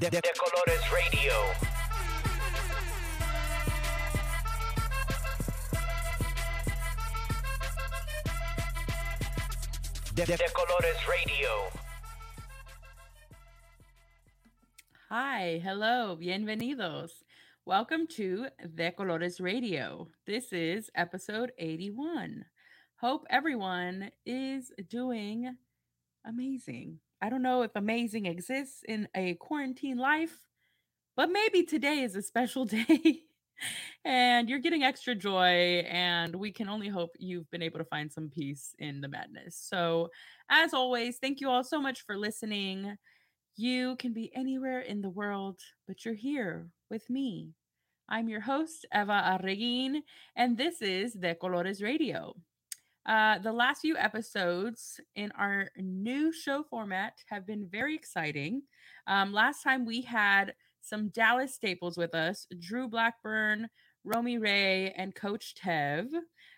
De, de Colores Radio. De, de Colores Radio. Hi, hello, bienvenidos. Welcome to De Colores Radio. This is episode 81. Hope everyone is doing amazing. I don't know if amazing exists in a quarantine life, but maybe today is a special day and you're getting extra joy. And we can only hope you've been able to find some peace in the madness. So, as always, thank you all so much for listening. You can be anywhere in the world, but you're here with me. I'm your host, Eva Arreguin, and this is De Colores Radio. Uh, the last few episodes in our new show format have been very exciting. Um, last time we had some Dallas staples with us Drew Blackburn, Romy Ray, and Coach Tev.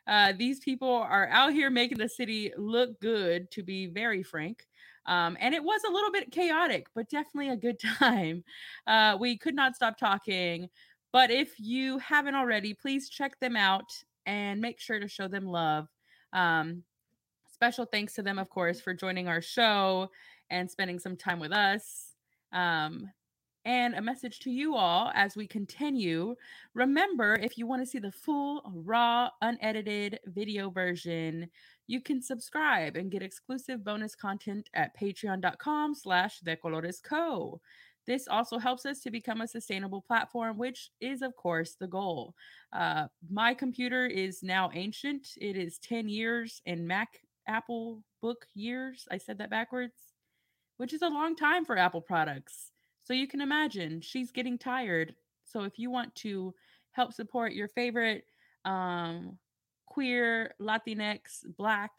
Uh, these people are out here making the city look good, to be very frank. Um, and it was a little bit chaotic, but definitely a good time. Uh, we could not stop talking. But if you haven't already, please check them out and make sure to show them love. Um, special thanks to them, of course, for joining our show and spending some time with us. Um, and a message to you all as we continue. Remember, if you want to see the full, raw, unedited video version, you can subscribe and get exclusive bonus content at patreon.com slash decoloresco. This also helps us to become a sustainable platform, which is, of course, the goal. Uh, my computer is now ancient. It is 10 years in Mac Apple book years. I said that backwards, which is a long time for Apple products. So you can imagine she's getting tired. So if you want to help support your favorite um, queer, Latinx, Black,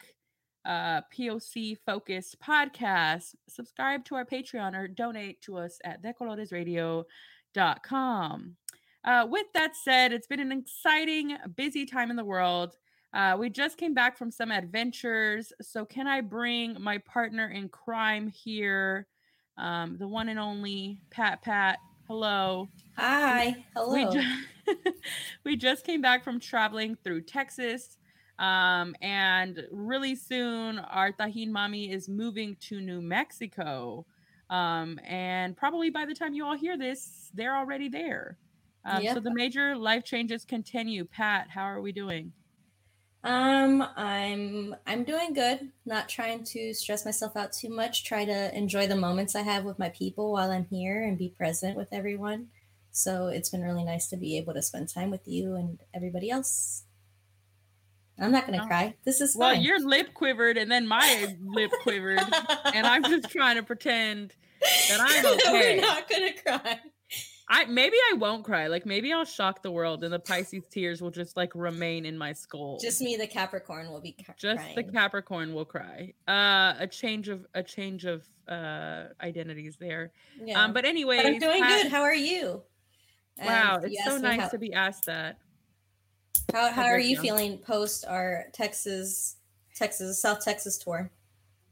uh, POC focused podcast, subscribe to our Patreon or donate to us at decoloresradio.com. Uh, with that said, it's been an exciting, busy time in the world. Uh, we just came back from some adventures. So, can I bring my partner in crime here, um, the one and only Pat Pat? Hello. Hi. Hello. We, we just came back from traveling through Texas. Um, and really soon, our Tajín Mommy is moving to New Mexico. Um, and probably by the time you all hear this, they're already there. Um, Yep. So the major life changes continue. Pat, how are we doing? Um, I'm I'm doing good. Not trying to stress myself out too much. Try to enjoy the moments I have with my people while I'm here and be present with everyone. So it's been really nice to be able to spend time with you and everybody else. I'm not gonna Oh. cry. This is Well, fine. your lip quivered and then my lip quivered, and I'm just trying to pretend that I'm okay. We're not gonna cry. I maybe I won't cry. Like maybe I'll shock the world, and the Pisces tears will just like remain in my skull. Just me, the Capricorn, will be ca- just the. Capricorn will cry. Uh, a change of a change of uh identities there. Yeah. Um, but anyway, I'm doing good. How are you? Wow, it's so nice how- to be asked that. How how are you feeling post our Texas Texas South Texas tour?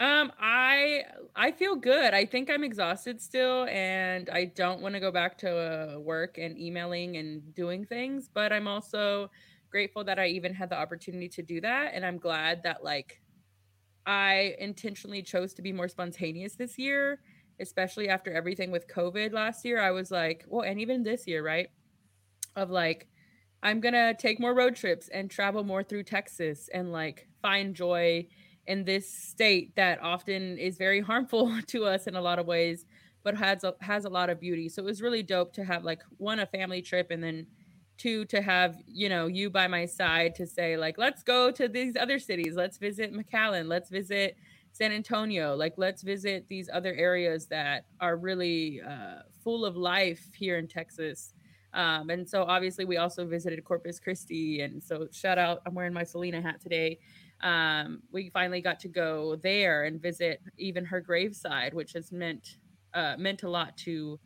Um, I I feel good. I think I'm exhausted still, and I don't want to go back to uh, work and emailing and doing things. But I'm also grateful that I even had the opportunity to do that, and I'm glad that like I intentionally chose to be more spontaneous this year, especially after everything with COVID last year. I was like, well, and even this year, right? Of like, I'm gonna take more road trips and travel more through Texas and like find joy in this state that often is very harmful to us in a lot of ways, but has a, has a lot of beauty. So it was really dope to have like one a family trip and then two to have you know you by my side to say like let's go to these other cities. Let's visit mcallen. Let's visit san antonio. Like let's visit these other areas that are really uh, full of life here in texas um, and so obviously we also visited corpus christi and so shout out i'm wearing my selena hat today um, we finally got to go there and visit even her graveside which has meant uh, meant a lot to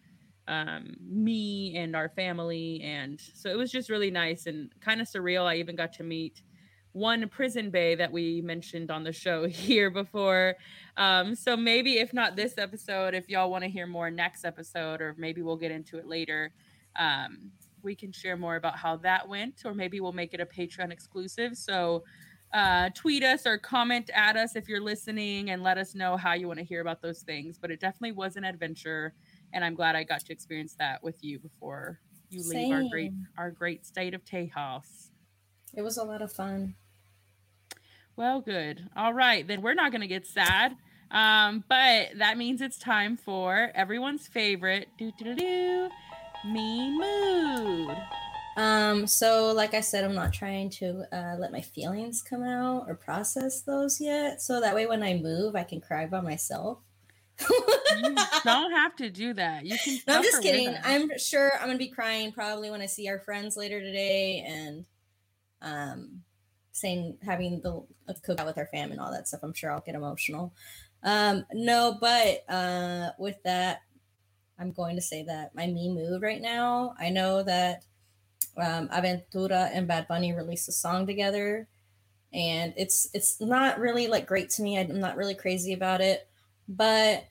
um, me and our family. And so it was just really nice and kind of surreal. I even got to meet one prison bay that we mentioned on the show here before. Um, so maybe if not this episode, if y'all want to hear more next episode, or maybe we'll get into it later, um, we can share more about how that went, or maybe we'll make it a Patreon exclusive. So uh, tweet us or comment at us if you're listening and let us know how you want to hear about those things. But it definitely was an adventure, and I'm glad I got to experience that with you before you leave our great our great state of Tejas. It was a lot of fun. Well, good. All right, then we're not going to get sad. Um, but that means it's time for everyone's favorite do do do me mood. Um, so like I said, I'm not trying to uh, let my feelings come out or process those yet. So that way, when I move, I can cry by myself. You don't have to do that. You can. No, I'm just kidding. I'm sure I'm gonna be crying probably when I see our friends later today and um saying having the a cookout with our fam and all that stuff. I'm sure I'll get emotional. Um no, but uh with that, I'm going to say that my me mood right now. I know that um Aventura and Bad Bunny released a song together and it's it's not really like great to me. I'm not really crazy about it, but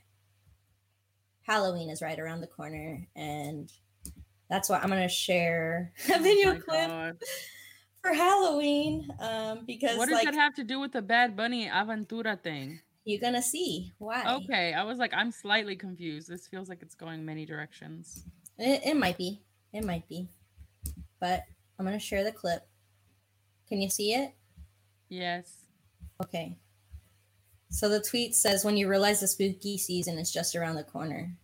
Halloween is right around the corner, and that's why I'm gonna share a Oh video my clip God. for Halloween. Um, because What does like that have to do with the Bad Bunny Aventura thing? You're gonna see why. Okay, I was like, I'm slightly confused. This feels like it's going many directions. It, it might be, it might be, but I'm gonna share the clip. Can you see it? Yes. Okay. So the tweet says, "When you realize the spooky season is just around the corner."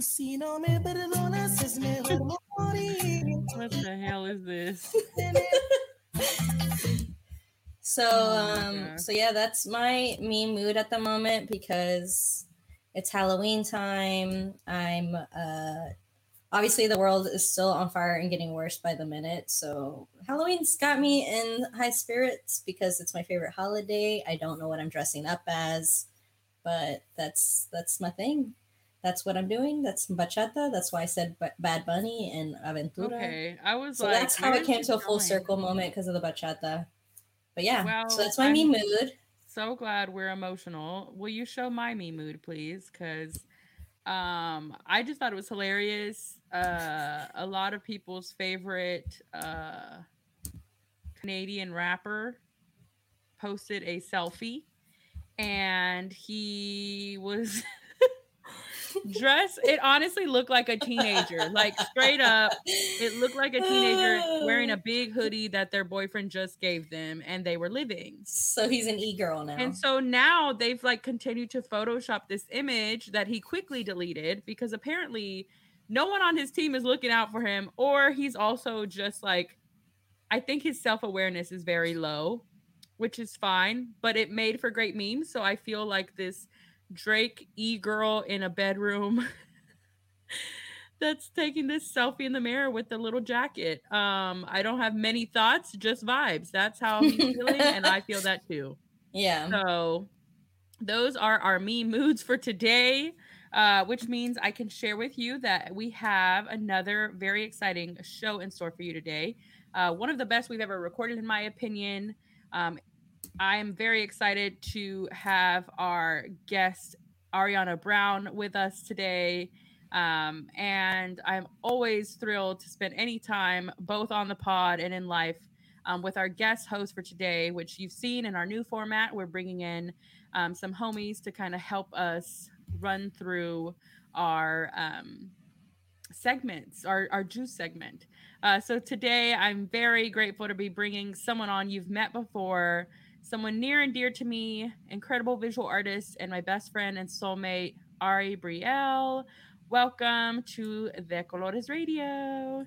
Si no me perdonas es mejor morir. What the hell is this? So Oh um God. so yeah, that's my me mood at the moment because it's Halloween time. I'm uh obviously the world is still on fire and getting worse by the minute. So Halloween's got me in high spirits because it's my favorite holiday. I don't know what I'm dressing up as, but that's that's my thing. That's what I'm doing. That's bachata. That's why I said ba- Bad Bunny and Aventura. Okay, I was So like, that's how it came to a full going? circle moment because of the bachata. But yeah, Well, so that's my me I'm- mood. So glad we're emotional. Will you show my me mood, please? Because um, I just thought it was hilarious. Uh, a lot of people's favorite uh, Canadian rapper posted a selfie, and he was dressed. It honestly looked like a teenager, like straight up. It looked like a teenager wearing a big hoodie that their boyfriend just gave them, and they were living. So he's an e girl now. And so now they've like continued to Photoshop this image that he quickly deleted because apparently no one on his team is looking out for him, or he's also just like, I think his self awareness is very low, which is fine, but it made for great memes. So I feel like this Drake e girl in a bedroom that's taking this selfie in the mirror with the little jacket. Um, I don't have many thoughts, just vibes. That's how I'm feeling, and I feel that too. yeah. So those are our me moods for today, uh, which means I can share with you that we have another very exciting show in store for you today. Uh, one of the best we've ever recorded, in my opinion. Um, I am very excited to have our guest Ariana Brown with us today. Um, and I'm always thrilled to spend any time both on the pod and in life um, with our guest host for today, which you've seen in our new format. We're bringing in um, some homies to kind of help us run through our um, segments, our, our juice segment. Uh, so today, I'm very grateful to be bringing someone on you've met before, someone near and dear to me, incredible visual artist, and my best friend and soulmate, Ari Brielle. Welcome to De Colores Radio.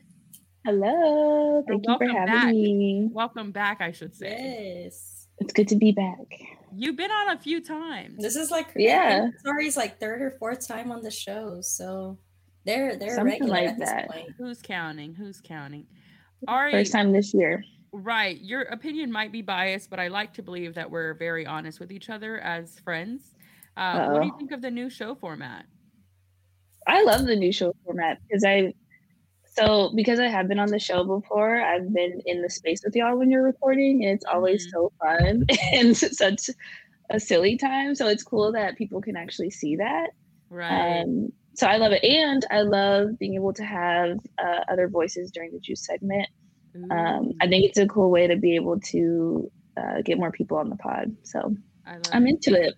Hello. Thank you for having back. me. Welcome back, I should say. Yes. It's good to be back. You've been on a few times. This is like Yeah. Sorry's like third or fourth time on the show, so they're they're Something regular like at this that. point. Who's counting? Who's counting? Ari, First time this year. Right. Your opinion might be biased, but I like to believe that we're very honest with each other as friends. Uh, what do you think of the new show format? I love the new show format because I So because I have been on the show before, I've been in the space with y'all when you're recording, and it's always Mhm. so fun and such a silly time. So it's cool that people can actually see that. Right. Um, so I love it, and I love being able to have uh, other voices during the juice segment. Um, I think it's a cool way to be able to uh, get more people on the pod. So I I'm into it.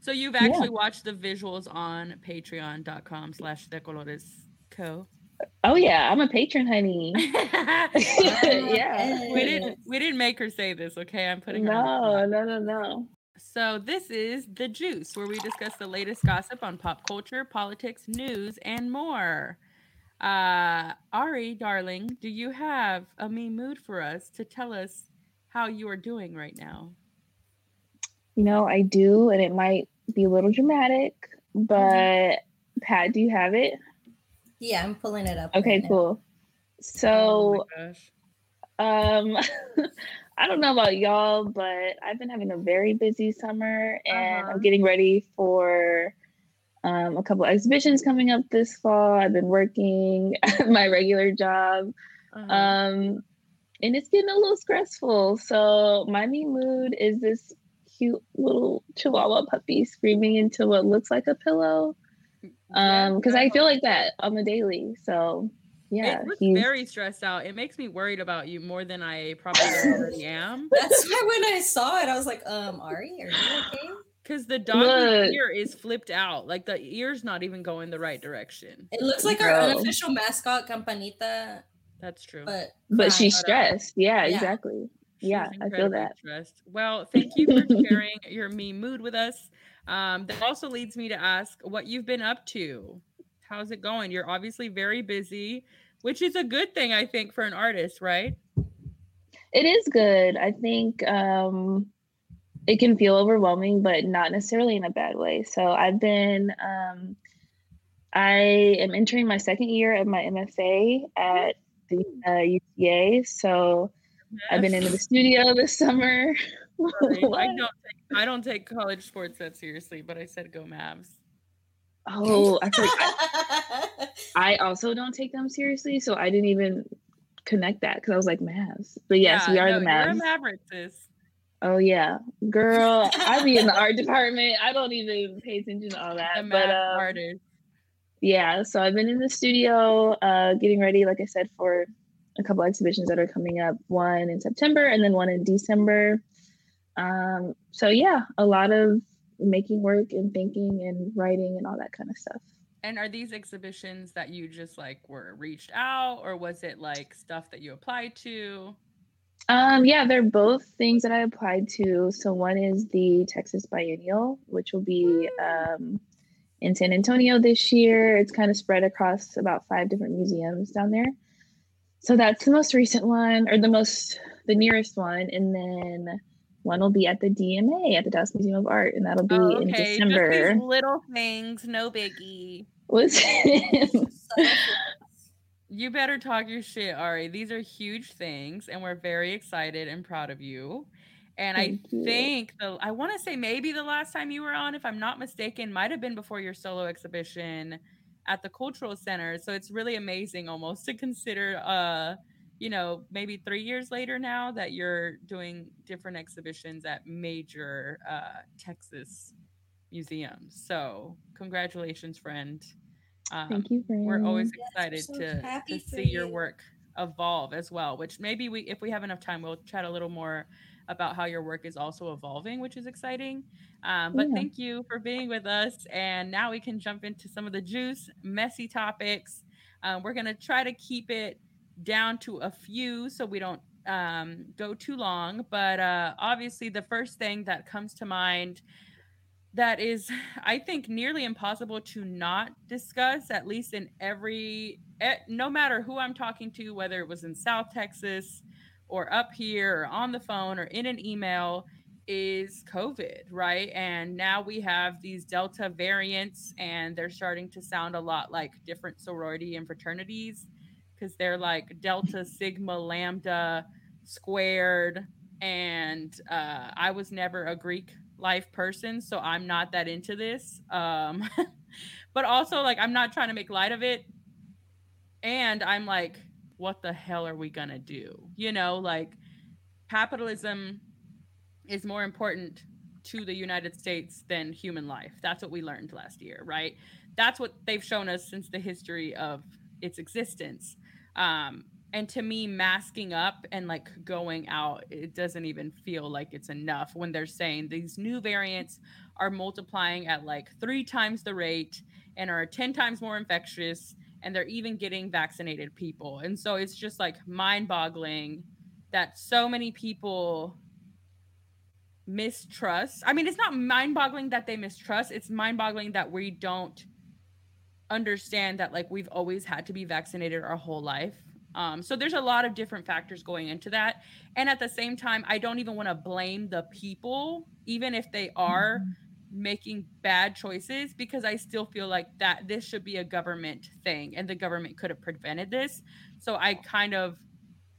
So you've actually watched the visuals on patreon.com slash de colores co. Oh yeah, I'm a patron, honey. Yeah. we didn't we didn't make her say this, okay? I'm putting her on the No, no, no, no. So this is the juice where we discuss the latest gossip on pop culture, politics, news, and more. Uh Ari, darling, do you have a me mood for us to tell us how you are doing right now? You know, I do, and it might be a little dramatic, but Pat, do you have it? Yeah, I'm pulling it up. Okay, right cool. oh So, my gosh. um, I don't know about y'all, but I've been having a very busy summer, and Uh-huh. I'm getting ready for um, a couple exhibitions coming up this fall. I've been working at my regular job, Uh-huh. um, and it's getting a little stressful. So my main mood is this cute little Chihuahua puppy screaming into what looks like a pillow. Um, because I feel like that on the daily. So yeah, it looks very stressed out. It makes me worried about you more than I probably already am. That's why when I saw it, I was like, um, Ari, are you okay? Because the dog's Look. ear is flipped out. Like the ear's not even going the right direction. It looks like our unofficial mascot, Campanita, That's true. but but she's stressed. Yeah, Yeah. exactly. She's yeah, I feel that. Stressed. Well, thank you for sharing your me mood with us. Um, that also leads me to ask what you've been up to. How's it going? You're obviously very busy, which is a good thing, I think, for an artist, right? It is good. I think um, it can feel overwhelming, but not necessarily in a bad way. So I've been, um, I am entering my second year of my MFA at the uh, UTA. So I've been into the studio this summer. I don't take I don't take college sports that seriously, but I said go Mavs. Oh, I, forgot. I, I also don't take them seriously, so I didn't even connect that because I was like Mavs. But yes, Yeah, we are no, the You're a Mavs. Maverick, sis. Oh yeah, girl, I be in the art department. I don't even pay attention to all The that. Mav But um, artist. yeah, so I've been in the studio, uh, getting ready, like I said, for a couple exhibitions that are coming up. One in September, and then one in December. Um, so yeah, a lot of making work and thinking and writing and all that kind of stuff. And are these exhibitions that you just like were reached out, or was it like stuff that you applied to? Um, yeah, they're both things that I applied to. So one is the Texas Biennial, which will be um, in San Antonio this year. It's kind of spread across about five different museums down there. So that's the most recent one, or the most the nearest one, and then one will be at the DMA at the Dallas Museum of Art, and that'll be Oh, in okay, just December. these little things, no biggie. Was You better talk your shit, Ari. These are huge things, and we're very excited and proud of you. And Thank I you. think the I want to say maybe the last time you were on, if I'm not mistaken, might have been before your solo exhibition at the cultural center. So it's really amazing almost to consider uh you know, maybe three years later now that you're doing different exhibitions at major uh, Texas museums. So, congratulations, friend. Um, Thank you, friend. we're always Yes, we're excited so to, to see your work evolve as well which maybe we if we have enough time we'll chat a little more about how your work is also evolving which is exciting um, but Yeah. thank you for being with us and now we can jump into some of the juice messy topics um, we're going to try to keep it down to a few so we don't um, go too long but uh, obviously the first thing that comes to mind that is i think nearly impossible to not discuss at least in every eh, no matter who i'm talking to whether it was in south texas or up here or on the phone or in an email is covid right? And now we have these delta variants and they're starting to sound a lot like different sorority and fraternities because they're like delta sigma lambda squared and uh, i was never a greek life person so i'm not that into this um but also like i'm not trying to make light of it and I'm like, what the hell are we gonna do? You know, like capitalism is more important to the United States than human life. That's what we learned last year, right? That's what they've shown us since the history of its existence. Um, and to me, masking up and like going out, it doesn't even feel like it's enough when they're saying these new variants are multiplying at like three times the rate and are 10 times more infectious and they're even getting vaccinated people. And so it's just like mind boggling that so many people mistrust. I mean, it's not mind boggling that they mistrust, it's mind boggling that we don't understand that like we've always had to be vaccinated our whole life. Um, so there's a lot of different factors going into that. And at the same time, I don't even want to blame the people, even if they are making bad choices, because I still feel like that this should be a government thing and the government could have prevented this. So I kind of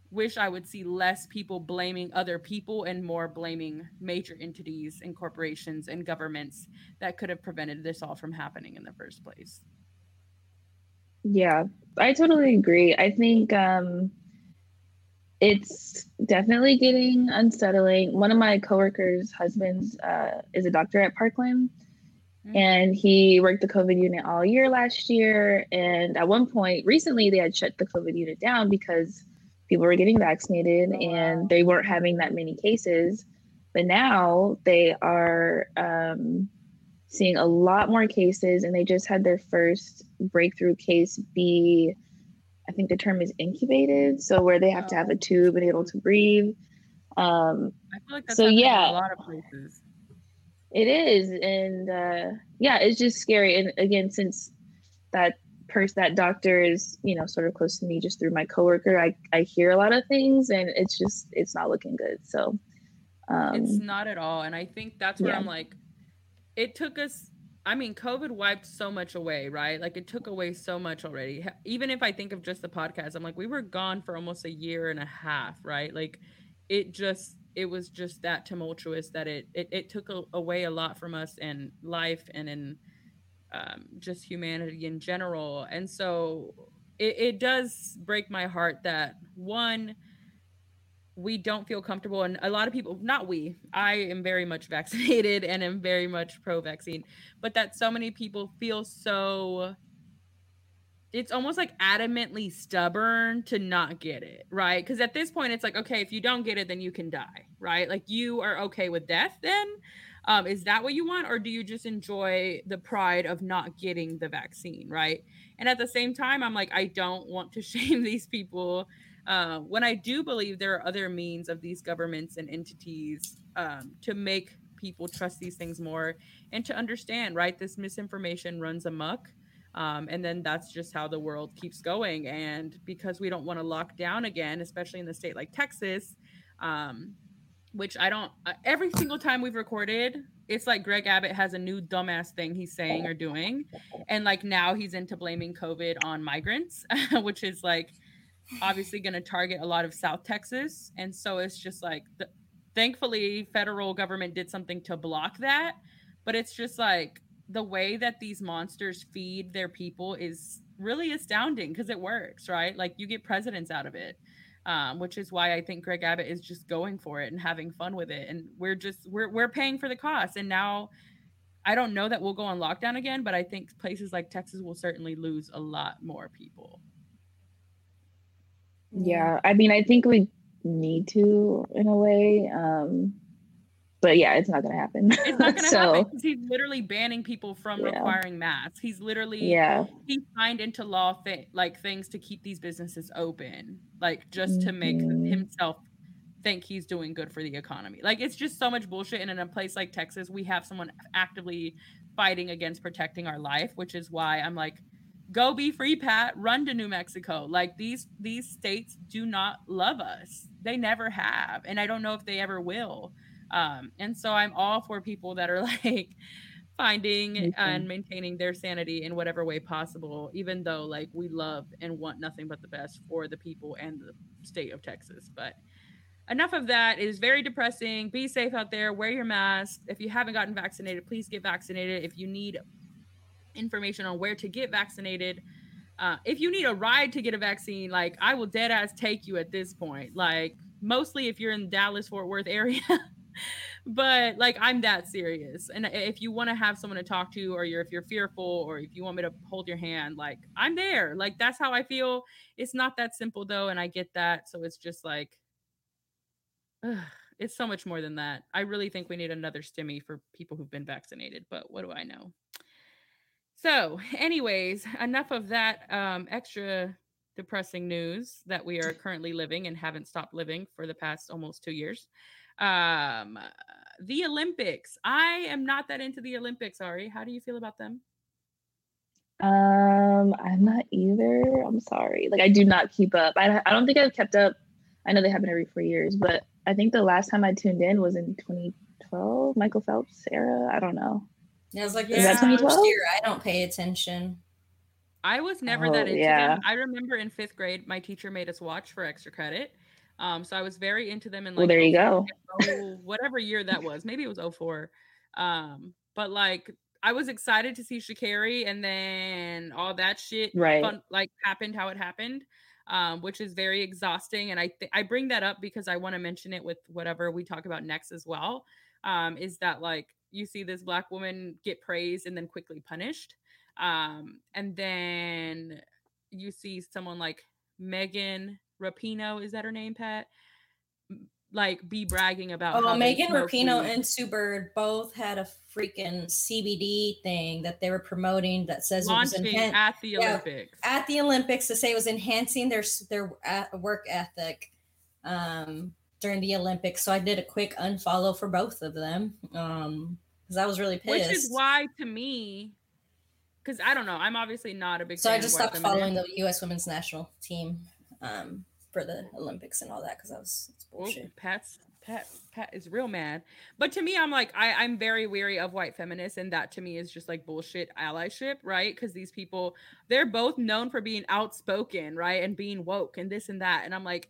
wish I would see less people blaming other people and more blaming major entities and corporations and governments that could have prevented this all from happening in the first place. Yeah, I totally agree. I think um, it's definitely getting unsettling. One of my coworkers' husbands uh, is a doctor at Parkland, mm-hmm. and he worked the COVID unit all year last year. And at one point, recently, they had shut the COVID unit down because people were getting vaccinated oh, and they weren't having that many cases. But now they are um, seeing a lot more cases, and they just had their first breakthrough case be, I think the term is incubated, so where they have oh. to have a oh. tube and able to breathe. Um, I feel like that's so yeah, a lot of places. It is, and uh, yeah, it's just scary. And again, since that person, that doctor is, you know, sort of close to me just through my coworker, I I hear a lot of things, and it's just it's not looking good. So um, it's not at all, and I think that's where yeah. I'm like, it took us I mean, COVID wiped so much away, right? Like it took away so much already. Even if I think of just the podcast, I'm like, we were gone for almost a year and a half, right? Like it just, it was just that tumultuous that it it, it took a, away a lot from us and life and in um, just humanity in general. And so it, it does break my heart that one, we don't feel comfortable and a lot of people not we i am very much vaccinated and am very much pro vaccine but that so many people feel so it's almost like adamantly stubborn to not get it right? Because at this point it's like okay if you don't get it then you can die right? Like you are okay with death then? Um, is that what you want or do you just enjoy the pride of not getting the vaccine right? And at the same time i'm like i don't want to shame these people uh, when I do believe there are other means of these governments and entities um, to make people trust these things more and to understand, right? This misinformation runs amok. Um, and then that's just how the world keeps going. And because we don't want to lock down again, especially in the state like Texas, um, which I don't, uh, every single time we've recorded, it's like Greg Abbott has a new dumbass thing he's saying or doing. And like now he's into blaming COVID on migrants, which is like, obviously going to target a lot of South Texas. And so it's just like, the, thankfully, federal government did something to block that. But it's just like the way that these monsters feed their people is really astounding because it works, right? Like you get presidents out of it. Um, which is why I think Greg Abbott is just going for it and having fun with it. And we're just we're we're paying for the cost. And now I don't know that we'll go on lockdown again, but I think places like Texas will certainly lose a lot more people. Yeah, I mean, I think we need to in a way. Um, but yeah, it's not to happen. It's not to so, happen because he's literally banning people from yeah. requiring masks. He's literally yeah he signed into law th- like things to keep these businesses open, like just mm-hmm. to make mm-hmm. himself think he's doing good for the economy. Like it's just so much bullshit. And in a place like Texas, we have someone actively fighting against protecting our life, which is why I'm like, go be free pat. Run to new mexico. Like these these states do not love us. They never have and i don't know if they ever will. Um and so i'm all for people that are like finding mm-hmm. and maintaining their sanity in whatever way possible even though like we love and want nothing but the best for the people and the state of texas. But enough of that. It is very depressing. Be safe out there. Wear your mask. If you haven't gotten vaccinated please get vaccinated. If you need information on where to get vaccinated, uh, if you need a ride to get a vaccine, like I will dead ass take you at this point. Like mostly if you're in Dallas Fort Worth area. but like I'm that serious. And if you want to have someone to talk to, or you're if you're fearful, or if you want me to hold your hand, like I'm there. Like that's how I feel. It's not that simple though, and I get that. So it's just like ugh, it's so much more than that. I really think we need another stimmy for people who've been vaccinated, but what do I know? So, anyways, enough of that um, extra depressing news that we are currently living and haven't stopped living for the past almost two years. Um, the Olympics. I am not that into the Olympics, Ari. How do you feel about them? Um, I'm not either. I'm sorry. Like I do not keep up. I, I don't think I've kept up. I know they happen every four years, but I think the last time I tuned in was in 2012, Michael Phelps era. I don't know. Yeah, I was like, Is this that is the first year I don't pay attention. I was never Oh, that into yeah. them. I remember in fifth grade, my teacher made us watch for extra credit. Um, so I was very into them And like Well, there you go. oh, whatever year that was. Maybe it was 04. Um, but like I was excited to see Sha'Carri and then all that shit Right. fun, like happened how it happened. Um, which is very exhausting. And I th- I bring that up because I want to mention it with whatever we talk about next as well. Um, is that like you see this black woman get praised and then quickly punished. Um, and then you see someone like Megan Rapinoe, is that her name, Pat? Like be bragging about Oh, Megan Rapinoe and Sue Bird both had a freaking CBD thing that they were promoting that says it was launching enhan- at the yeah, Olympics. at the Olympics to say it was enhancing their their uh, work ethic um, during the Olympics. So I did a quick unfollow for both of them um, because I was really pissed. Which is why to me, because I don't know, I'm obviously not a big so fan I just stopped following the U.S. women's national team um, for the Olympics and all that because I was it's bullshit. Pat's Pat Pat is real mad. But to me, I'm like, I, I'm very weary of white feminists, and that to me is just like bullshit allyship, right? Because these people, they're both known for being outspoken, right? And being woke and this and that. And I'm like,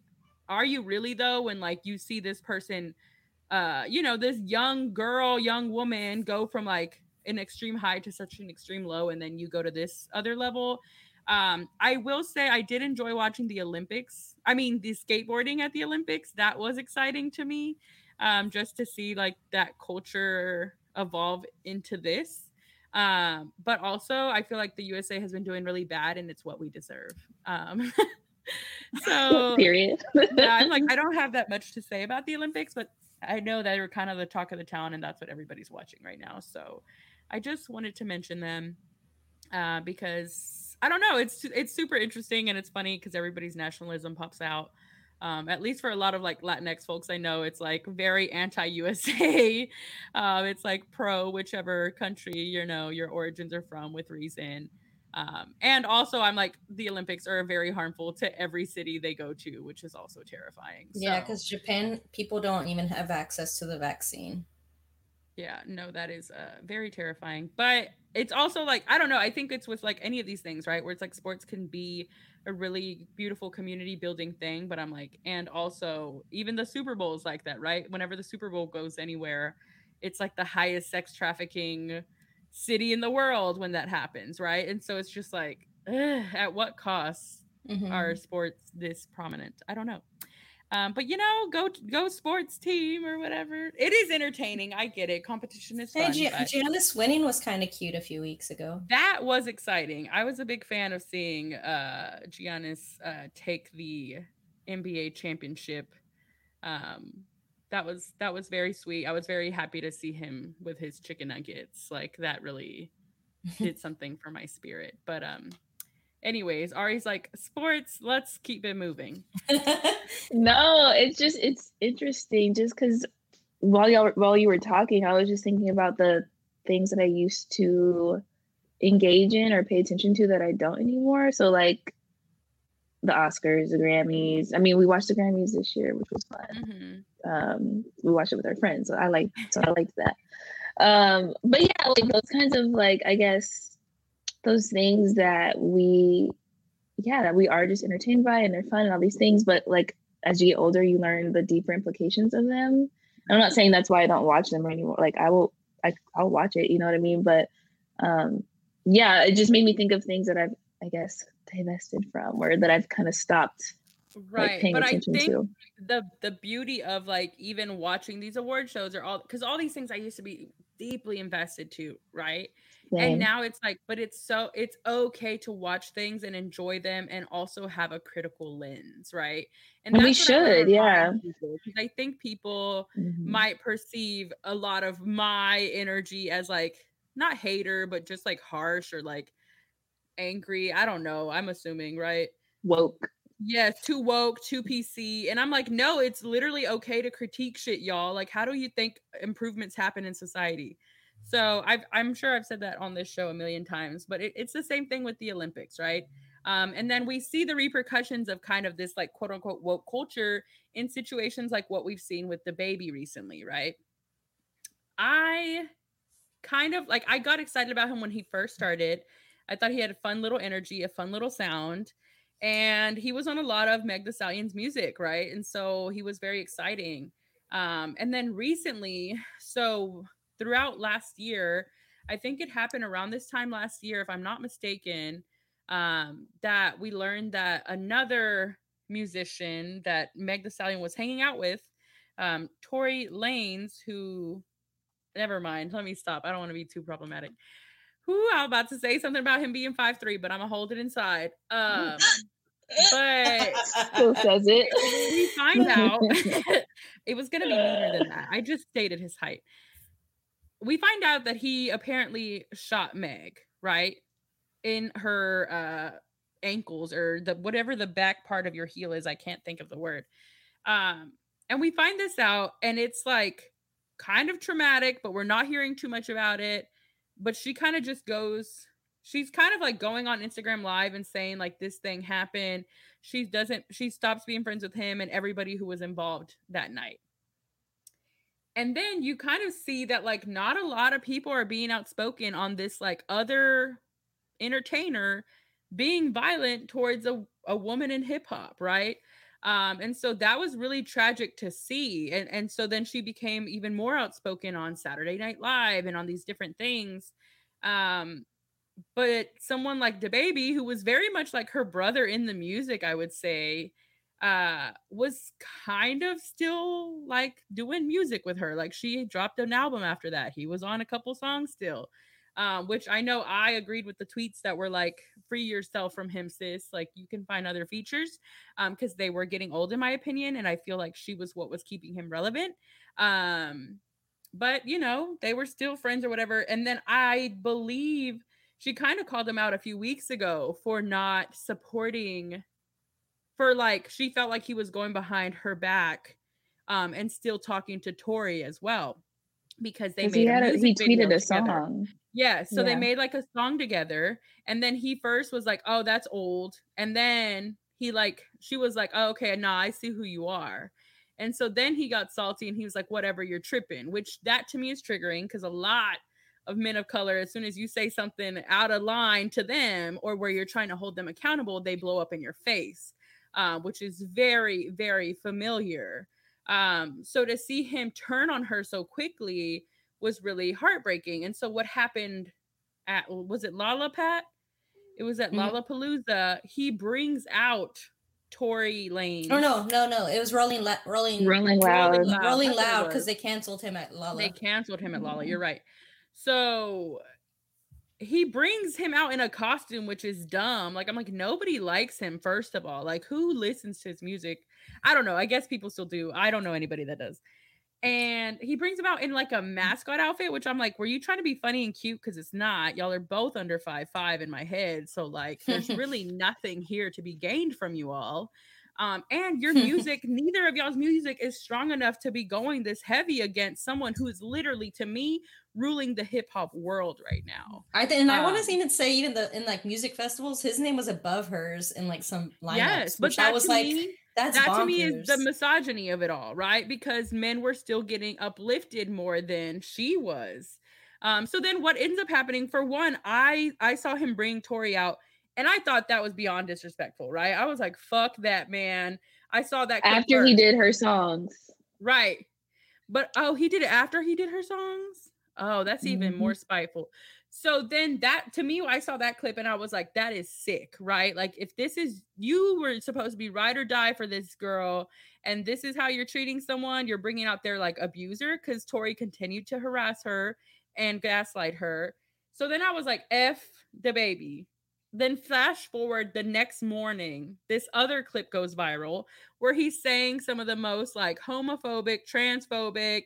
are you really though? When like you see this person, uh, you know, this young girl, young woman go from like an extreme high to such an extreme low, and then you go to this other level. Um, I will say I did enjoy watching the Olympics. I mean, the skateboarding at the Olympics. That was exciting to me. Um, just to see like that culture evolve into this. Um, but also I feel like the USA has been doing really bad and it's what we deserve. Um, so Period. yeah, I'm like, I don't have that much to say about the Olympics, but I know that they're kind of the talk of the town, and that's what everybody's watching right now. So I just wanted to mention them uh, because I don't know, it's it's super interesting and it's funny because everybody's nationalism pops out. Um, at least for a lot of like Latinx folks, I know it's like very anti-USA. um, it's like pro whichever country you know your origins are from with reason. Um, and also, I'm like the Olympics are very harmful to every city they go to, which is also terrifying. Yeah, because Japan people don't even have access to the vaccine. yeah, no, that is uh, very terrifying. But it's also like I don't know. I think it's with like any of these things, right? Where it's like sports can be a really beautiful community building thing, but I'm like, and also even the Super Bowl is like that, right? Whenever the Super Bowl goes anywhere, it's like the highest sex trafficking city in the world when that happens, right? And so it's just like, ugh, at what cost Mhm. are sports this prominent? I don't know. Um, but you know, go go sports team or whatever. It is entertaining. I get it. Competition is Hey, fun. But Giannis winning was kind of cute a few weeks ago. that was exciting. I was a big fan of seeing uh Giannis uh take the NBA championship. Um that was that was very sweet. I was very happy to see him with his chicken nuggets. Like that really did something for my spirit. But um anyways, Ari's like sports, let's keep it moving. No, it's just it's interesting just because while y'all while you were talking, I was just thinking about the things that I used to engage in or pay attention to that I don't anymore. So like the Oscars, the Grammys. I mean, we watched the Grammys this year, which was fun. Mhm. Um, we watched it with our friends, so I like so I liked that. Um, but yeah, like those kinds of like I guess those things that we yeah that we are just entertained by and they're fun and all these things but like as you get older you learn the deeper implications of them i'm not saying that's why i don't watch them anymore like i will I, i'll watch it you know what i mean but um yeah it just made me think of things that i've i guess divested from or that I've kind of stopped right paying but i attention think to. the the beauty of like even watching these award shows are all because all these things i used to be deeply invested to right and now it's like but it's so it's okay to watch things and enjoy them and also have a critical lens right And we what I should, yeah. people, i think people Mhm. might perceive a lot of my energy as like not hater but just like harsh or like angry i don't know i'm assuming right woke. Yes, too woke, too PC. And I'm like, no, it's literally okay to critique shit, y'all. Like, how do you think improvements happen in society? So I've, I'm sure I've said that on this show a million times, but it, it's the same thing with the Olympics, right? Um, and then we see the repercussions of kind of this like quote unquote woke culture in situations like what we've seen with DaBaby recently, right? I kind of like I got excited about him when he first started. I thought he had a fun little energy, a fun little sound and he was on a lot of Meg Thee Stallion's music, right? And so he was very exciting. Um, and then recently, so throughout last year, I think it happened around this time last year, if I'm not mistaken, um, that we learned that another musician that Meg Thee Stallion was hanging out with, um, Tory Lanez, who never mind, let me stop. I don't want to be too problematic. Who I'm about to say something about him being five three, but I'm gonna hold it inside. Um, but Still says it. we find out it was gonna be meaner than that. I just stated his height. We find out that he apparently shot Meg, right? In her uh ankles or the whatever the back part of your heel is. I can't think of the word. Um, and we find this out, and it's like kind of traumatic, but we're not hearing too much about it. But she kind of just goes, she's kind of like going on Instagram live and saying, like, this thing happened. She doesn't, she stops being friends with him and everybody who was involved that night. And then you kind of see that, like, not a lot of people are being outspoken on this, like, other entertainer being violent towards a, a woman in hip hop, right? Um, and so that was really tragic to see. And, and so then she became even more outspoken on Saturday Night Live and on these different things. Um, but someone like DaBaby, who was very much like her brother in the music, I would say, uh, was kind of still like doing music with her. Like she dropped an album after that. He was on a couple songs still um, which I know I agreed with the tweets that were like, free yourself from him, sis. Like, you can find other features because um, they were getting old, in my opinion. And I feel like she was what was keeping him relevant. Um, but, you know, they were still friends or whatever. And then I believe she kind of called him out a few weeks ago for not supporting, for like, she felt like he was going behind her back um, and still talking to Tory as well because they made he a had a, he tweeted a together. song. Yeah, so they made like a song together, and then he first was like, "Oh, that's old," and then he like she was like, "Oh, okay, nah, I see who you are," and so then he got salty and he was like, "Whatever, you're tripping," which that to me is triggering because a lot of men of color, as soon as you say something out of line to them or where you're trying to hold them accountable, they blow up in your face, uh, which is very, very familiar. Um, so to see him turn on her so quickly was really heartbreaking. And so what happened at was it Lollapalooza? It was at Mhm. Lollapalooza. He brings out Tory Lanez. Oh no, no, no! It was Rolling, La- Rolling, Rolling Rolling Loud. Loud. Rolling That's what it Loud because they canceled him at Lala. They canceled him at Lala. You're right. So he brings him out in a costume, which is dumb. Like, I'm like, nobody likes him, first of all. Like, who listens to his music? I don't know. I guess people still do. I don't know anybody that does. And he brings him out in like a mascot outfit, which I'm like, were you trying to be funny and cute? Because it's not. Y'all are both under five five in my head. So like there's really nothing here to be gained from you all. Um, and your music, neither of y'all's music is strong enough to be going this heavy against someone who is literally, to me, ruling the hip hop world right now. I think, and I want Um, to even say, even the in like music festivals, his name was above hers in like some lineups. yes, but that was like, me, that's that to me is the misogyny of it all, right? Because men were still getting uplifted more than she was. Um, so then what ends up happening for one, I I saw him bring Tory out and I thought that was beyond disrespectful, right? I was like, fuck that man. I saw that clip After he did her songs. Right. But oh, he did it after he did her songs? Oh, that's even Mhm. more spiteful. So then that to me i saw that clip and i was like that is sick right? Like if this is you were supposed to be ride or die for this girl and this is how you're treating someone you're bringing out their like abuser because Tory continued to harass her and gaslight her. So then i was like f DaBaby. Then flash forward the next morning this other clip goes viral where he's saying some of the most like homophobic transphobic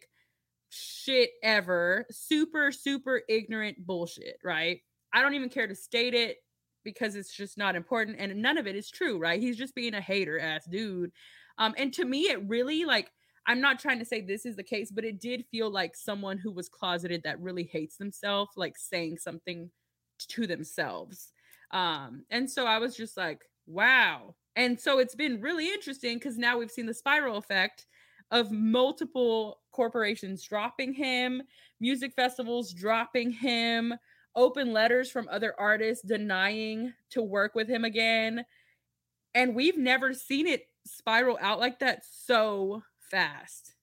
shit ever. Super, super ignorant bullshit, right? I don't even care to state it because it's just not important and none of it is true, right? He's just being a hater ass dude. Um, and to me, it really like I'm not trying to say this is the case, but it did feel like someone who was closeted that really hates themselves, like saying something to themselves. Um, and so I was just like, wow. And so it's been really interesting because now we've seen the spiral effect of multiple corporations dropping him, music festivals dropping him, open letters from other artists denying to work with him again. And we've never seen it spiral out like that so fast.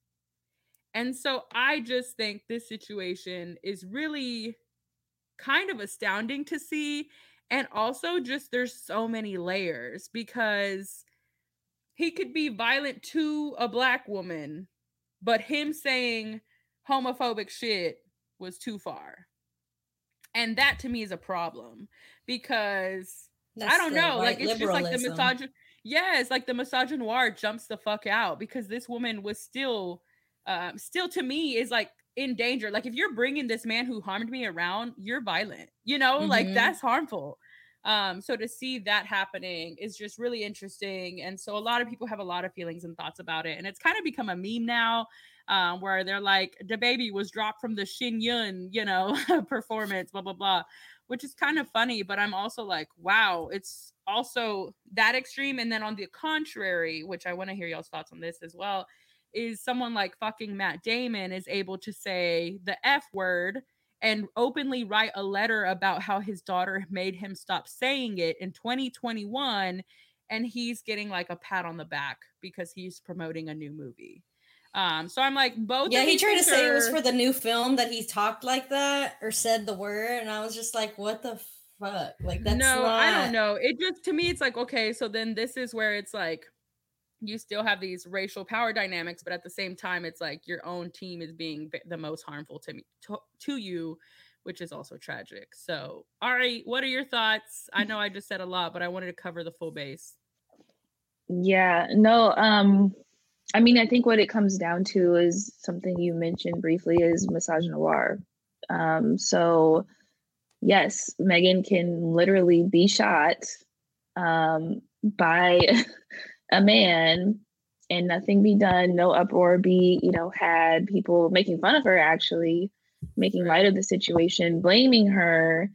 And so I just think this situation is really kind of astounding to see. And also, just there's so many layers because he could be violent to a black woman, but him saying homophobic shit was too far. And that to me is a problem because That's I don't know, like it's just like the liberalism. misogyn yeah, it's like the misogynoir jumps the fuck out because this woman was still um still to me is like in danger. Like if you're bringing this man who harmed me around, you're violent. You know, like Mhm. that's harmful. Um, so to see that happening is just really interesting. And so a lot of people have a lot of feelings and thoughts about it. And it's kind of become a meme now, um, where they're like, DaBaby was dropped from the Shin Yun, you know, performance, blah, blah, blah, which is kind of funny. But I'm also like, wow, it's also that extreme. And then on the contrary, which I want to hear y'all's thoughts on this as well, is someone like fucking Matt Damon is able to say the F word and openly write a letter about how his daughter made him stop saying it in 2021 and he's getting like a pat on the back because he's promoting a new movie um so i'm like both Yeah, he tried to say it was for the new film that he talked like that or said the word, and I was just like, "What the fuck?" Like that's no i don't know it just to me it's like okay so then this is where it's like you still have these racial power dynamics but at the same time it's like your own team is being the most harmful to me to, to you which is also tragic. So right what are your thoughts? I know i just said a lot but i wanted to cover the full base. Yeah, no, um, I mean, I think what it comes down to is something you mentioned briefly is misogynoir. Um, so yes, Megan can literally be shot um, by a man and nothing be done, no uproar be, you know, had people making fun of her actually, making light of the situation, blaming her,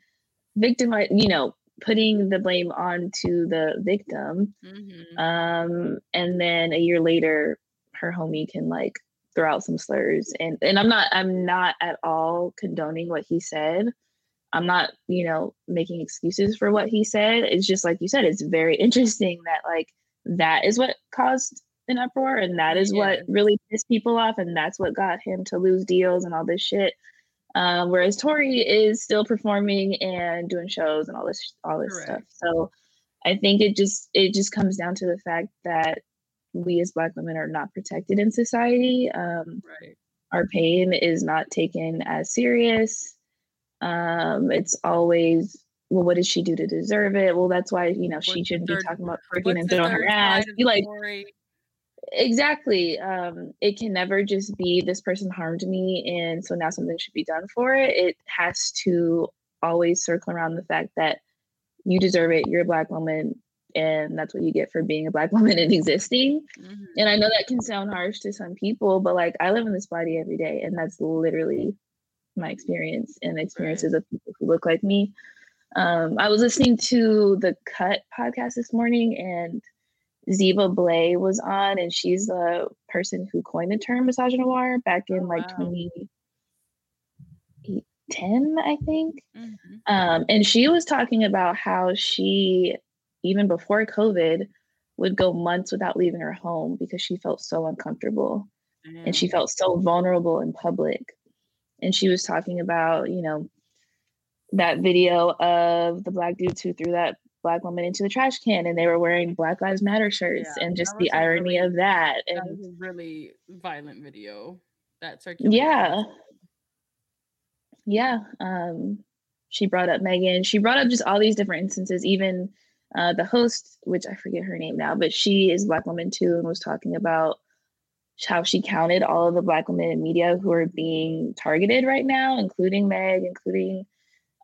victimize, you know, putting the blame onto the victim. Mhm. um and then a year later her homie can like throw out some slurs. And and i'm not i'm not at all condoning what he said. I'm not you know making excuses for what he said. It's just like you said it's very interesting that like that is what caused an uproar and that is what really pissed people off and that's what got him to lose deals and all this shit. Uh, whereas Tory is still performing and doing shows and all this all this stuff. So I think it just it just comes down to the fact that we as black women are not protected in society. Um, right. our pain is not taken as serious. Um, it's always well, what did she do to deserve it? Well, that's why you know she What's the shouldn't be talking about freaking and throwing her ass. You like story? exactly. Um, it can never just be this person harmed me, and so now something should be done for it. It has to always circle around the fact that you deserve it. You're a black woman, and that's what you get for being a black woman and existing. Mhm. And I know that can sound harsh to some people, but like I live in this body every day, and that's literally my experience and experiences of people who look like me. Um, I was listening to the Cut podcast this morning, and Zeba Blay was on, and she's the person who coined the term misogynoir back in Oh, like wow. 2010, I think. Mhm. Um, and she was talking about how she, even before COVID, would go months without leaving her home because she felt so uncomfortable and she felt so vulnerable in public. And she was talking about, you know, that video of the black dudes who threw that black woman into the trash can and they were wearing Black Lives Matter shirts Yeah, and just the irony really- of that. That And was a really violent video that circulated. yeah. Yeah. Um she brought up Megan. She brought up just all these different instances, even uh the host, which I forget her name now, but she is a black woman too, and was talking about how she counted all of the black women in media who are being targeted right now, including Meg, including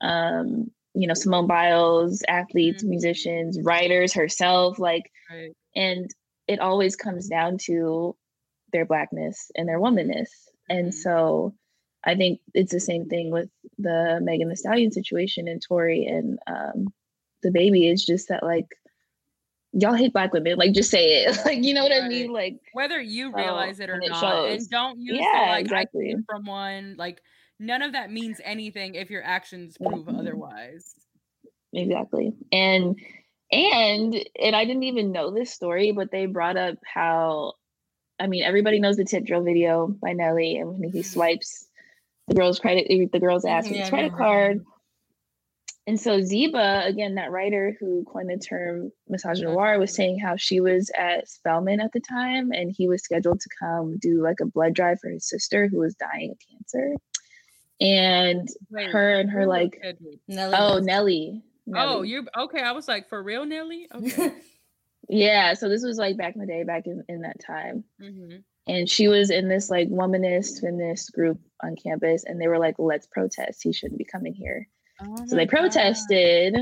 um, you know, Simone Biles, athletes, Mhm. musicians, writers herself, like Right. and it always comes down to their blackness and their womanness. And Mhm. so I think it's the same thing with the Megan Thee Stallion situation and Tory and um DaBaby. It's just that like y'all hate black women. Like just say it. Like you know what I mean? Like whether you realize it or and it not shows. and don't use Yeah, the, like exactly. From one like none of that means anything if your actions prove Mhm. otherwise exactly. And and and I didn't even know this story, but they brought up how I mean everybody knows the tip drill video by Nelly and when he Mhm. swipes the girl's credit the girl's ass Mhm, with yeah, his credit card. And so Zeba, again, that writer who coined the term misogynoir, was saying how she was at Spelman at the time and he was scheduled to come do like a blood drive for his sister who was dying of cancer. And Wait, her and her like. Nelly oh, was- Nelly. oh Nelly. you okay i was like for real nelly okay Yeah, so this was like back in the day, back in, in that time. hmm And she was in this like womanist feminist group on campus, and they were like, let's protest. He shouldn't be coming here. oh So they protested,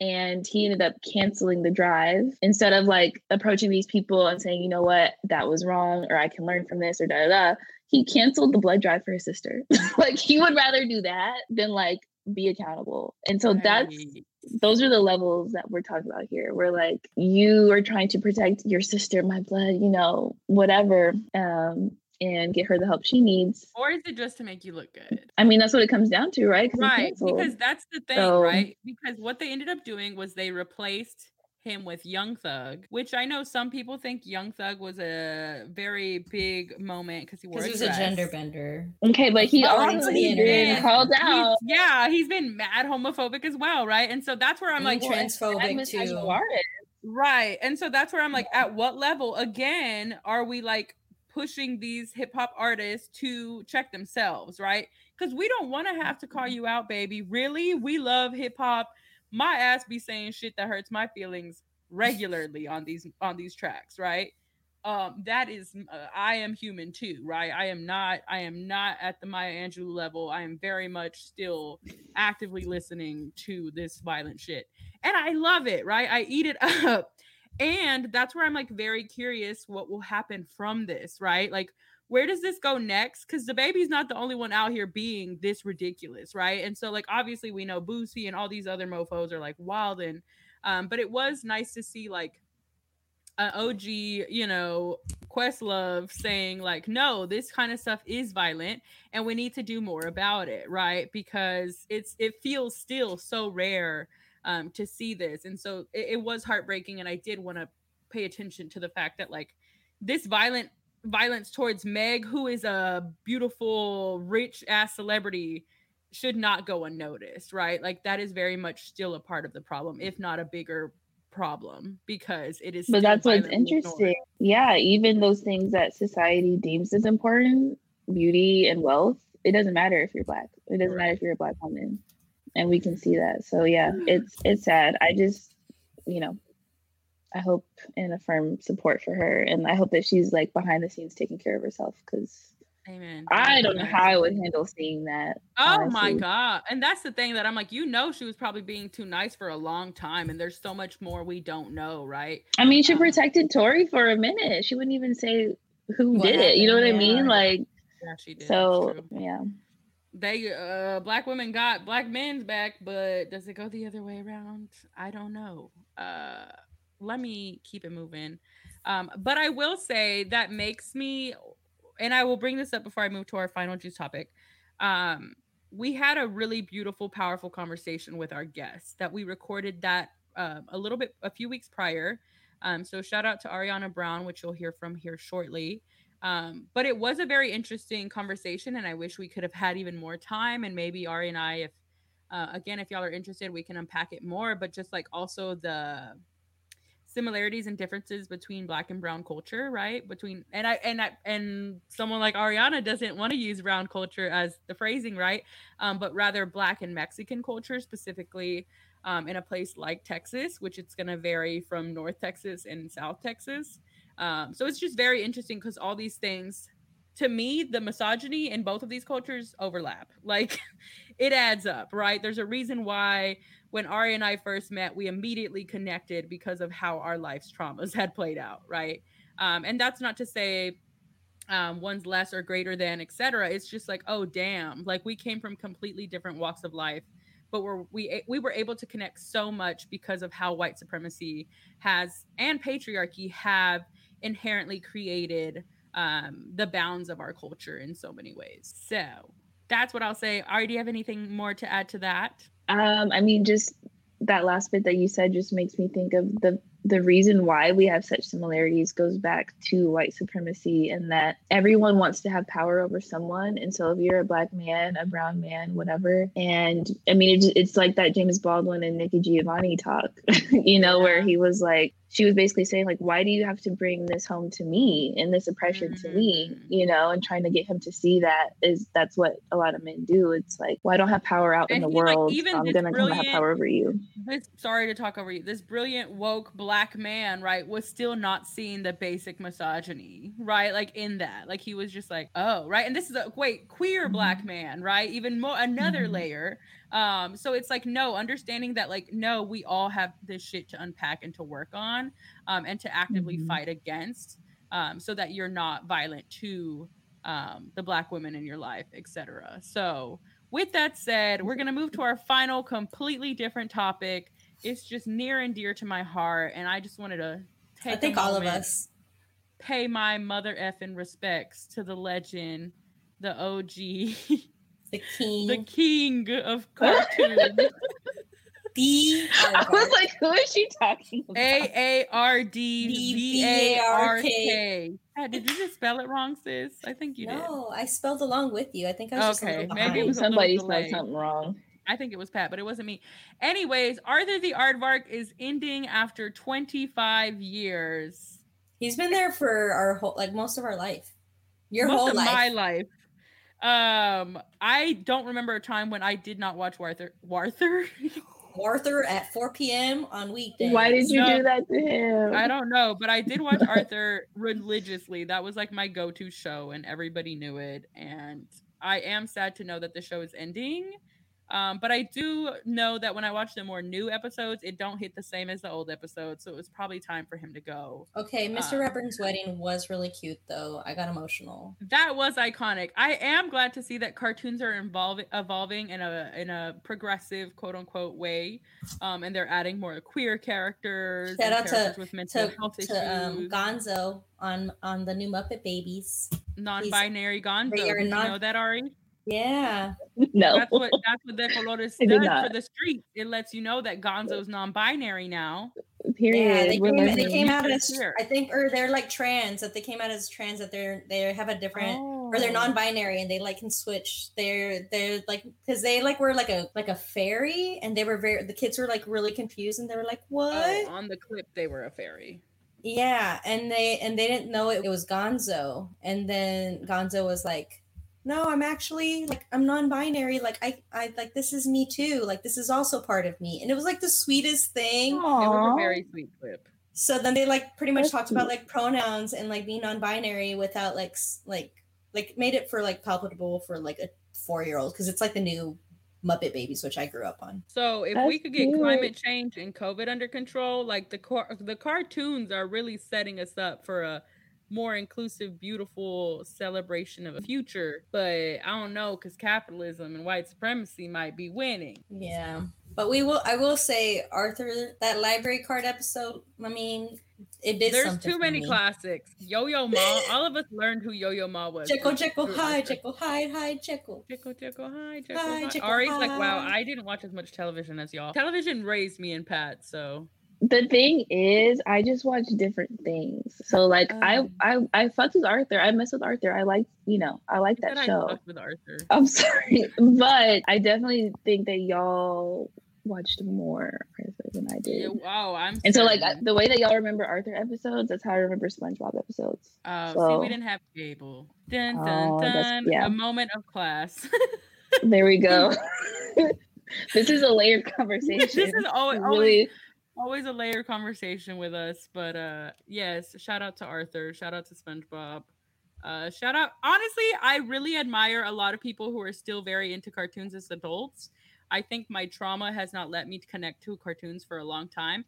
and he ended up canceling the drive instead of like approaching these people and saying, you know what, that was wrong, or I can learn from this, or da da da. He canceled the blood drive for his sister. like he would rather do that than like be accountable. And so that's those are the levels that we're talking about here. We're like, you are trying to protect your sister, my blood, you know, whatever, um, and get her the help she needs. or is it just to make you look good I mean, that's what it comes down to, right? right because that's the thing So- right because what they ended up doing was they replaced him with young thug which i know some people think young thug was a very big moment because he wore Because a he was a gender bender. okay, but he According also to the been internet. called He's- out. yeah he's been mad homophobic as well right and so that's where i'm And like transphobic too. Right. And so that's where I'm like, at what level again are we like pushing these hip hop artists to check themselves, right? Because we don't want to have to call mm-hmm. you out, baby. Really? We love hip hop. My ass be saying shit that hurts my feelings regularly on these on these tracks, right? Um, that is uh, I am human too, right? I am not I am not at the Maya Angelou level. I am very much still actively listening to this violent shit and I love it, right? I eat it up. And that's where I'm like very curious what will happen from this, right? Like, where does this go next? Because DaBaby's not the only one out here being this ridiculous, right? And so, like, obviously, we know Boosie and all these other mofos are like wild, and um, but it was nice to see like an OG, you know, Questlove saying like, no, this kind of stuff is violent, and we need to do more about it, right? Because it's it feels still so rare um, to see this. And so it, it was heartbreaking. And I did want to pay attention to the fact that like this violent violence towards Meg, who is a beautiful, rich ass celebrity, should not go unnoticed, right? Like that is very much still a part of the problem, if not a bigger problem, because it is. But that's what's violently ignored. interesting. Yeah, even those things that society deems as important, beauty and wealth, it doesn't matter if you're black. It doesn't matter if you're a black woman. And we can see that. So yeah, it's it's sad. I just, you know, I hope and affirm support for her. And I hope that she's like behind the scenes taking care of herself because Amen. I don't know how I would handle seeing that. Oh my god. And that's the thing that I'm like, you know, she was probably being too nice for a long time, and there's so much more we don't know, right? I mean, she Um, protected Tory for a minute. She wouldn't even say who What did it. You know what I mean? Like, Yeah, she did. so yeah. they uh black women got black men's back but does it go the other way around i don't know uh let me keep it moving. Um but i will say that makes me and i will bring this up before i move to our final juice topic. Um we had a really beautiful powerful conversation with our guests that we recorded that um, a little bit a few weeks prior. Um so shout out to ariana brown which you'll hear from here shortly. Um, but it was a very interesting conversation, and I wish we could have had even more time. And maybe Ari and I, if Uh, again, if y'all are interested, we can unpack it more, but just like also the similarities and differences between black and brown culture, right? Between and I and I and someone like Ariana doesn't want to use brown culture as the phrasing, right? Um, but rather black and Mexican culture, specifically um, in a place like Texas, which it's going to vary from North Texas and South Texas. Um, so it's just very interesting because all these things, to me, the misogyny in both of these cultures overlap. Like it adds up, right? There's a reason why when Ari and I first met, we immediately connected because of how our life's traumas had played out, right? Um, and that's not to say um, one's less or greater than, etc. It's just like, oh damn, like we came from completely different walks of life, but we're, we we were able to connect so much because of how white supremacy has and patriarchy have inherently created um, the bounds of our culture in so many ways. So that's what I'll say. Ari, do you have anything more to add to that? Um, I mean, just that last bit that you said just makes me think of the the reason why we have such similarities goes back to white supremacy and that everyone wants to have power over someone. And so if you're a black man a brown man whatever and i mean it, it's like that james baldwin and nikki giovanni talk you know where he was like she was basically saying like why do you have to bring this home to me and this oppression to me? Mm. you know and trying to get him to see that is that's what a lot of men do. It's like well i don't have power out in the he, like, world. even i'm gonna come have power over you. This sorry to talk over you. This brilliant woke black man right was still not seeing the basic misogyny right like in that like he was just like oh right and this is a wait queer black man right even more another Mhm. layer um so it's like no understanding that like no we all have this shit to unpack and to work on um and to actively Mhm. fight against um so that you're not violent to um the black women in your life etc so with that said, we're going to move to our final, completely different topic. It's just near and dear to my heart. And I just wanted to take I think a all of us. pay my mother effing respects to the legend, the OG, The king. the king of cartoons, the i was like who is she talking about A A R D V A R K. Did you just spell it wrong, sis? I think you did. no, I spelled along with you. I think I was just a Okay, maybe it was somebody spelled something wrong I think it was Pat, but it wasn't me. Anyways, Arthur the Aardvark is ending after 25 years. He's been there for our whole, like most of our life. Your Most whole of life. my life. Um, I don't remember a time when I did not watch Warther. Warther? Arthur at 4 p.m. on weekdays. why did you No. do that to him I don't know, but I did watch Arthur religiously. That was like my go-to show, and everybody knew it. And I am sad to know that the show is ending. Um, but I do know that when I watch the more new episodes, it don't hit the same as the old episodes. So it was probably time for him to go. Okay, Mr. Uh, Ratburn's wedding was really cute though. I got emotional. That was iconic. I am glad to see that cartoons are evolving, evolving in a in a progressive quote unquote way, um, and they're adding more queer characters, Shout out to- characters with mental To, health issues, to um, Gonzo on on the new Muppet Babies. non-binary Gonzo. they are you know that Ari? Yeah. no That's what that's what De Colores I did does for the street. It lets you know that Gonzo's non-binary now. period Yeah, they came, they came out as queer. I think, or they're like trans. That they came out as trans. That they're they have a different, or they're Oh. non-binary, and they like can switch. They're they're like because they like were like a like a fairy, and they were very the kids were like really confused, and they were like, oh, what? Oh, on the clip, they were a fairy. Yeah, and they and they didn't know it, it was Gonzo, and then Gonzo was like, "No, I'm actually like I'm non-binary. Like I I like this is me too. Like this is also part of me." And it was like the sweetest thing. It was a very sweet clip. So then they like pretty much That's talked about like pronouns and like being non-binary without like like like made it for like palpable for like a four-year-old because it's like the new Muppet Babies, which I grew up on. So if we could get cute. climate change and COVID under control, like the car- the cartoons are really setting us up for a more inclusive, beautiful celebration of a future. But I don't know because capitalism and white supremacy might be winning. Yeah. But we will I will say Arthur that library card episode, I mean, it did There's too many me. classics. Yo Yo Ma. All of us learned who Yo Yo Ma was. Jekyll, Jekyll, Arthur. Jekyll, hide, hide, Jekyll. Jekyll, Jekyll, hi, Jekyll, Hi, hi. Jekyll, Ari's like, wow. I didn't watch as much television as y'all. Television raised me and Pat, so the thing is, I just watch different things. So like I Oh. I I fucked with Arthur. I mess with Arthur. I like you know I like that show. fucked with Arthur. I'm sorry, but I definitely think that y'all watched more Arthur than I Yeah, did. wow, I'm. And so like the way that y'all remember Arthur episodes, that's how I remember SpongeBob episodes. Oh, see, So- we didn't have cable. Dun oh, dun Oh, dun. yeah. A moment of class. There we go. this is a layered conversation. this is always, always really always a layered conversation with us. But uh yes, shout out to Arthur. Shout out to SpongeBob. Uh shout out honestly, I really admire a lot of people who are still very into cartoons as adults. I think my trauma has not let me connect to cartoons for a long time.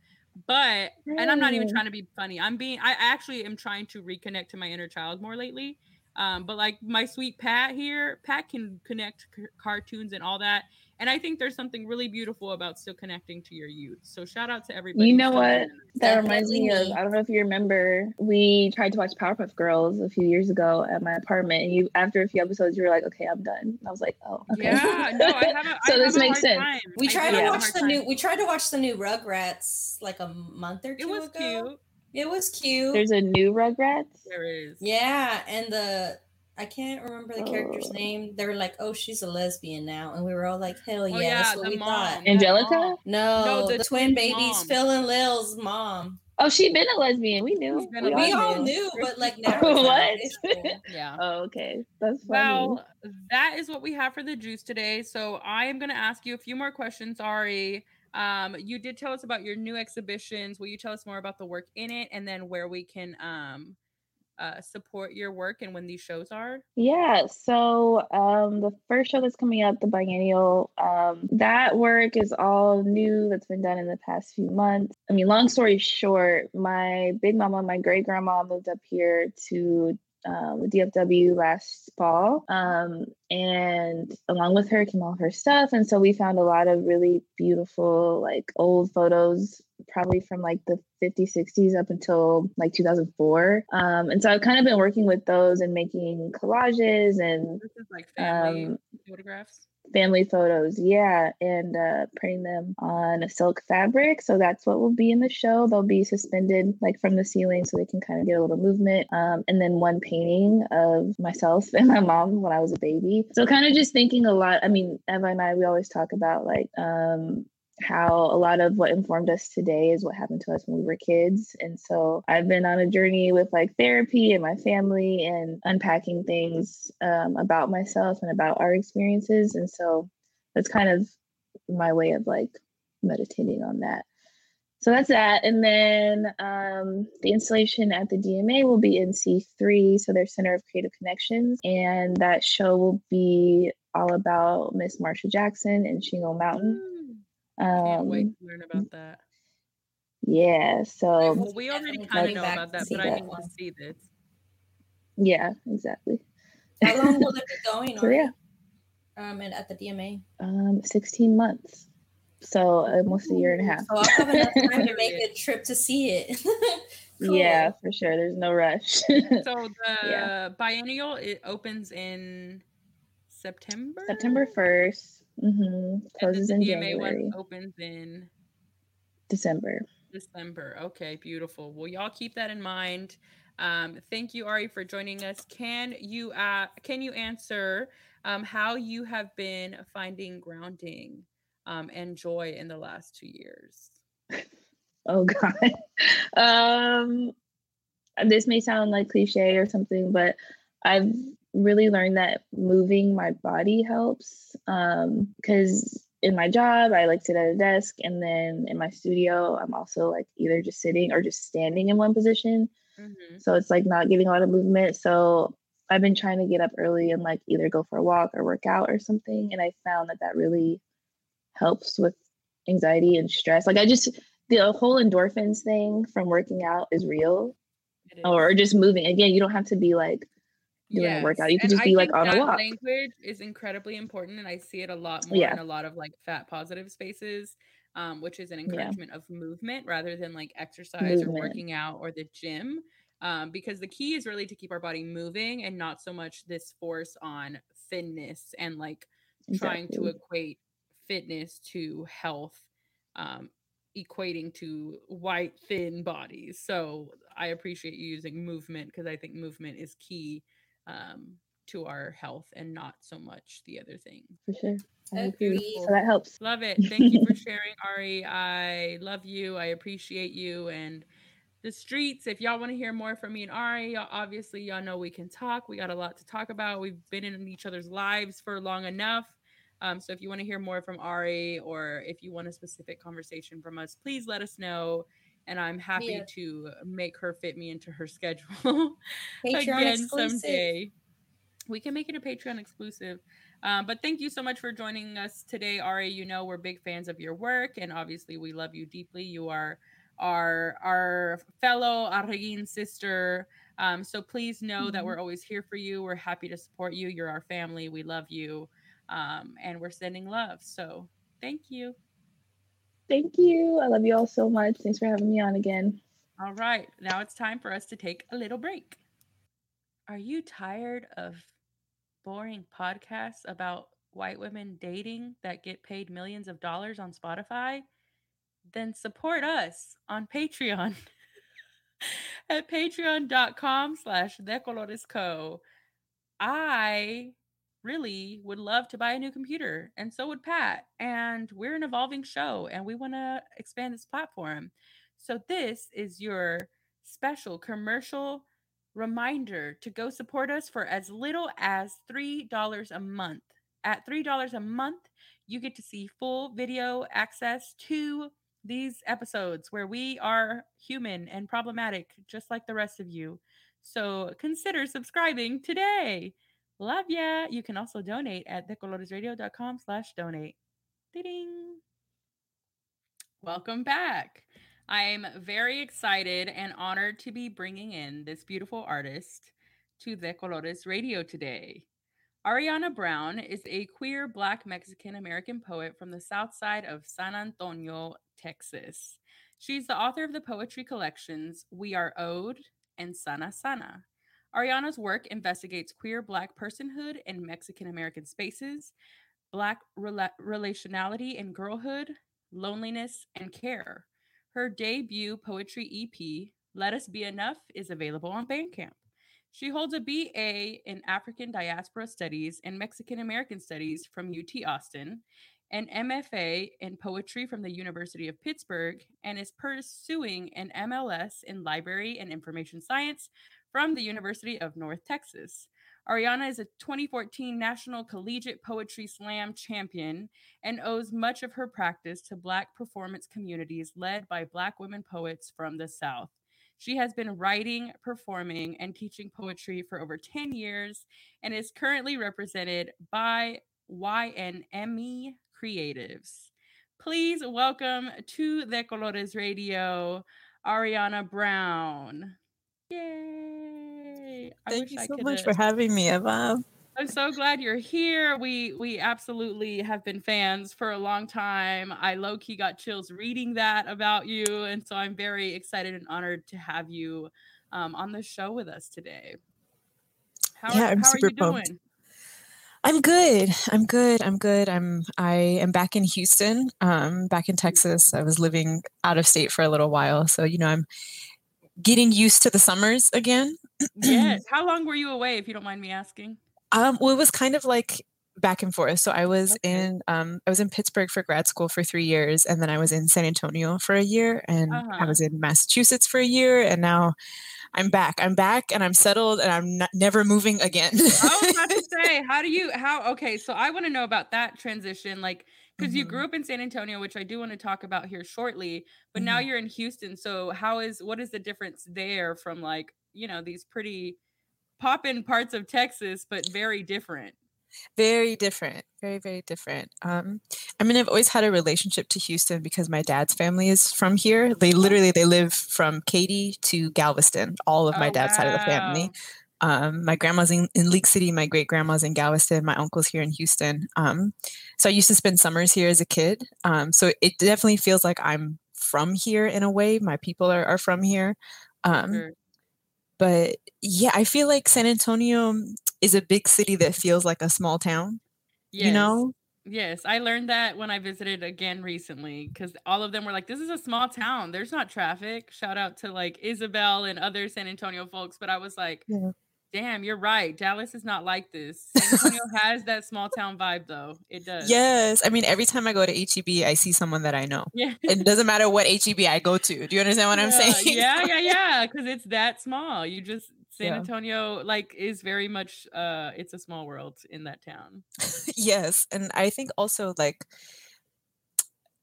But and I'm not even trying to be funny. I'm being I actually am trying to reconnect to my inner child more lately. Um, but like my sweet Pat here, Pat can connect c- cartoons and all that. And I think there's something really beautiful about still connecting to your youth. So shout out to everybody. You know what? that. That reminds me of. I don't know if you remember we tried to watch Powerpuff Girls a few years ago at my apartment and you after a few episodes you were like, Okay, I'm done. I was like, Oh, okay. Yeah, no, I haven't. So I this have makes sense. time. We tried to have watch the time. new. We tried to watch the new Rugrats like a month or two It was ago. cute. It was cute. There's a new Rugrats. There is. yeah, and the I can't remember the character's Oh. name. They were like, "Oh, she's a lesbian now," and we were all like, "Hell oh, yeah!" Oh yeah, that's what we mom. thought. Angelica? No, No, the, the twin twin babies, mom. Phil and Lil's mom. Oh, she'd been a lesbian. We knew. We a We all all knew. knew, but like now, it's not What? Yeah. Oh, okay. That's funny. Well, that is what we have for the juice today. So I am going to ask you a few more questions, Ari. Um, you did tell us about your new exhibitions. Will you tell us more about the work in it, and then where we can um, uh, support your work and when these shows are? Yeah, so um, the first show that's coming up, the biennial, um, that work is all new that's been done in the past few months. I mean, long story short, my big mama, my great grandma moved up here to um, the DFW last fall. Um, and along with her came all her stuff. And so we found a lot of really beautiful, like old photos, probably from like the 50s, 60s up until like 2004. Um, and so I've kind of been working with those and making collages and This is like family um, photographs. Family photos. Yeah and uh, printing them on a silk fabric. So that's what will be in the show. They'll be suspended like from the ceiling so they can kind of get a little movement. Um, and then one painting of myself and my mom when i was a baby. So kind of just thinking a lot. I mean eva and i we always talk about like um, how a lot of what informed us today is what happened to us when we were kids. And so I've been on a journey with like therapy and my family and unpacking things um, about myself and about our experiences. And so that's kind of my way of like meditating on that. So that's that. And then um, the installation at the DMA will be in C3, so their Center of Creative Connections. And that show will be all about Miss Marsha Jackson and Shingle Mountain. Mm, Can't wait Um, to learn about that. yeah, so Well, we already kind of know about that, see but I that need to see this. yeah, exactly. How long will it be going? So yeah, Um, and at the DMA. um, 16 months. So almost a year and a half. So I'll have enough time to make a trip to see it. Cool. Yeah, for sure. There's no rush. So the Yeah. biennial it opens in September. September 1st. hmm And Closes the in DMA January, one opens in December. December. Okay, beautiful. Well, y'all keep that in mind. Um, thank you, Ari, for joining us. Can you uh, can you answer um, how you have been finding grounding um, and joy in the last two years? Oh God. um, this may sound like cliche or something, but I've really learned that moving my body helps. Um, because in my job, I like sit at a desk, and then in my studio, I'm also like either just sitting or just standing in one position. Mhm. So it's like not getting a lot of movement. So I've been trying to get up early and like either go for a walk or work out or something. And I found that that really helps with anxiety and stress. Like I just, the whole endorphins thing from working out is real is. or just moving. Again, you don't have to be like doing a workout. You can just I be like on a walk. Language is incredibly important, and I see it a lot more Yeah. in a lot of like fat positive spaces, um, which is an encouragement of movement rather than like exercise or working out or the gym. Um, because the key is really to keep our body moving and not so much this force on thinness and like trying to equate fitness to health. Um, equating to white thin bodies. So I appreciate you using movement because I think movement is key um, to our health and not so much the other thing. For sure. I agree. Agreed. So that helps. Love it. Thank you for sharing, Ari. I love you. I appreciate you and the streets. If y'all want to hear more from me and Ari, y'all- obviously y'all know we can talk. We got a lot to talk about. We've been in each other's lives for long enough. Um, so if you want to hear more from Ari or if you want a specific conversation from us, please let us know. And I'm happy Yeah. to make her fit me into her schedule again exclusive. someday. We can make it a Patreon exclusive. Um, but thank you so much for joining us today, Ari. You know we're big fans of your work, and obviously we love you deeply. You are our our fellow Arreguin sister. Um, so please know that Mhm. we're always here for you. We're happy to support you. You're our family. We love you, um, and we're sending love. So thank you. Thank you. I love you all so much. Thanks for having me on again. All right, now it's time for us to take a little break. Are you tired of boring podcasts about white women dating that get paid millions of dollars on Spotify? Then support us on Patreon at patreon.com slash decoloresco. I really would love to buy a new computer, and so would Pat. And we're an evolving show, and we want to expand this platform. So, this is your special commercial reminder to go support us for as little as $3 a month. At $3 a month, you get to see full video access to these episodes where we are human and problematic, just like the rest of you. So consider subscribing today. Love ya. You can also donate at decoloresradio.com slash donate. Ding. Welcome back. I'm very excited and honored to be bringing in this beautiful artist to De Colores Radio today. Ariana Brown is a queer Black Mexican American poet from the south side of San Antonio, Texas. She's the author of the poetry collections We Are Owed and Sana Sana. Ariana's work investigates queer Black personhood in Mexican American spaces, Black rela- relationality and girlhood, loneliness, and care. Her debut poetry EP, Let Us Be Enough, is available on Bandcamp. She holds a BA in African Diaspora Studies and Mexican American Studies from UT Austin, an MFA in Poetry from the University of Pittsburgh, and is pursuing an MLS in Library and Information Science from the University of North Texas. Ariana is a 2014 National Collegiate Poetry Slam champion and owes much of her practice to Black performance communities led by Black women poets from the South. She has been writing, performing, and teaching poetry for over 10 years and is currently represented by YNME Creatives. Please welcome to De Colores Radio, Ariana Brown. Yay! I Thank you I so much for having me, Eva. I'm so glad you're here. We we absolutely have been fans for a long time. I low key got chills reading that about you, and so I'm very excited and honored to have you um, on the show with us today. How, Yeah, are, I'm how are super you pumped. doing? I'm good. I'm good. I'm good. I'm I am back in Houston, um, back in Texas. I was living out of state for a little while, so you know I'm getting used to the summers again. Yes. How long were you away, if you don't mind me asking? Um, well, it was kind of like back and forth. So I was Okay. in um, I was in Pittsburgh for grad school for three years, and then I was in San Antonio for a year, and Uh-huh. I was in Massachusetts for a year, and now I'm back. I'm back, and I'm settled, and I'm not, never moving again. I was about to say, how do you how okay, so I want to know about that transition, like because you Mhm. grew up in San Antonio, which I do want to talk about here shortly, but now Mhm. you're in Houston. So how is what is the difference there from like, you know, these pretty poppin' parts of Texas, but very different? very different very very different. Um i mean i've always had a relationship to houston because my dad's family is from here. They literally they live from katy to galveston all of my Oh, dad's side of the family. um my grandma's in, in league city my great grandma's in galveston my uncle's here in houston. Um so i used to spend summers here as a kid. Um so it definitely feels like i'm from here in a way. My people are, are from here. Um Sure. But yeah i feel like san antonio is a big city that feels like a small town you know Yes, I learned that when I visited again recently because all of them were like, "This is a small town. There's not traffic." Shout out to like Isabel and other San Antonio folks, but I was like, Yeah. "Damn, you're right. Dallas is not like this. San Antonio has that small town vibe, though. It does." Yes. I mean, every time I go to HEB, I see someone that I know. Yeah. It doesn't matter what HEB I go to. Do you understand what I'm saying? Yeah, yeah, yeah. Because it's that small. You just San Yeah. Antonio like is very much uh it's a small world in that town. yes and i think also like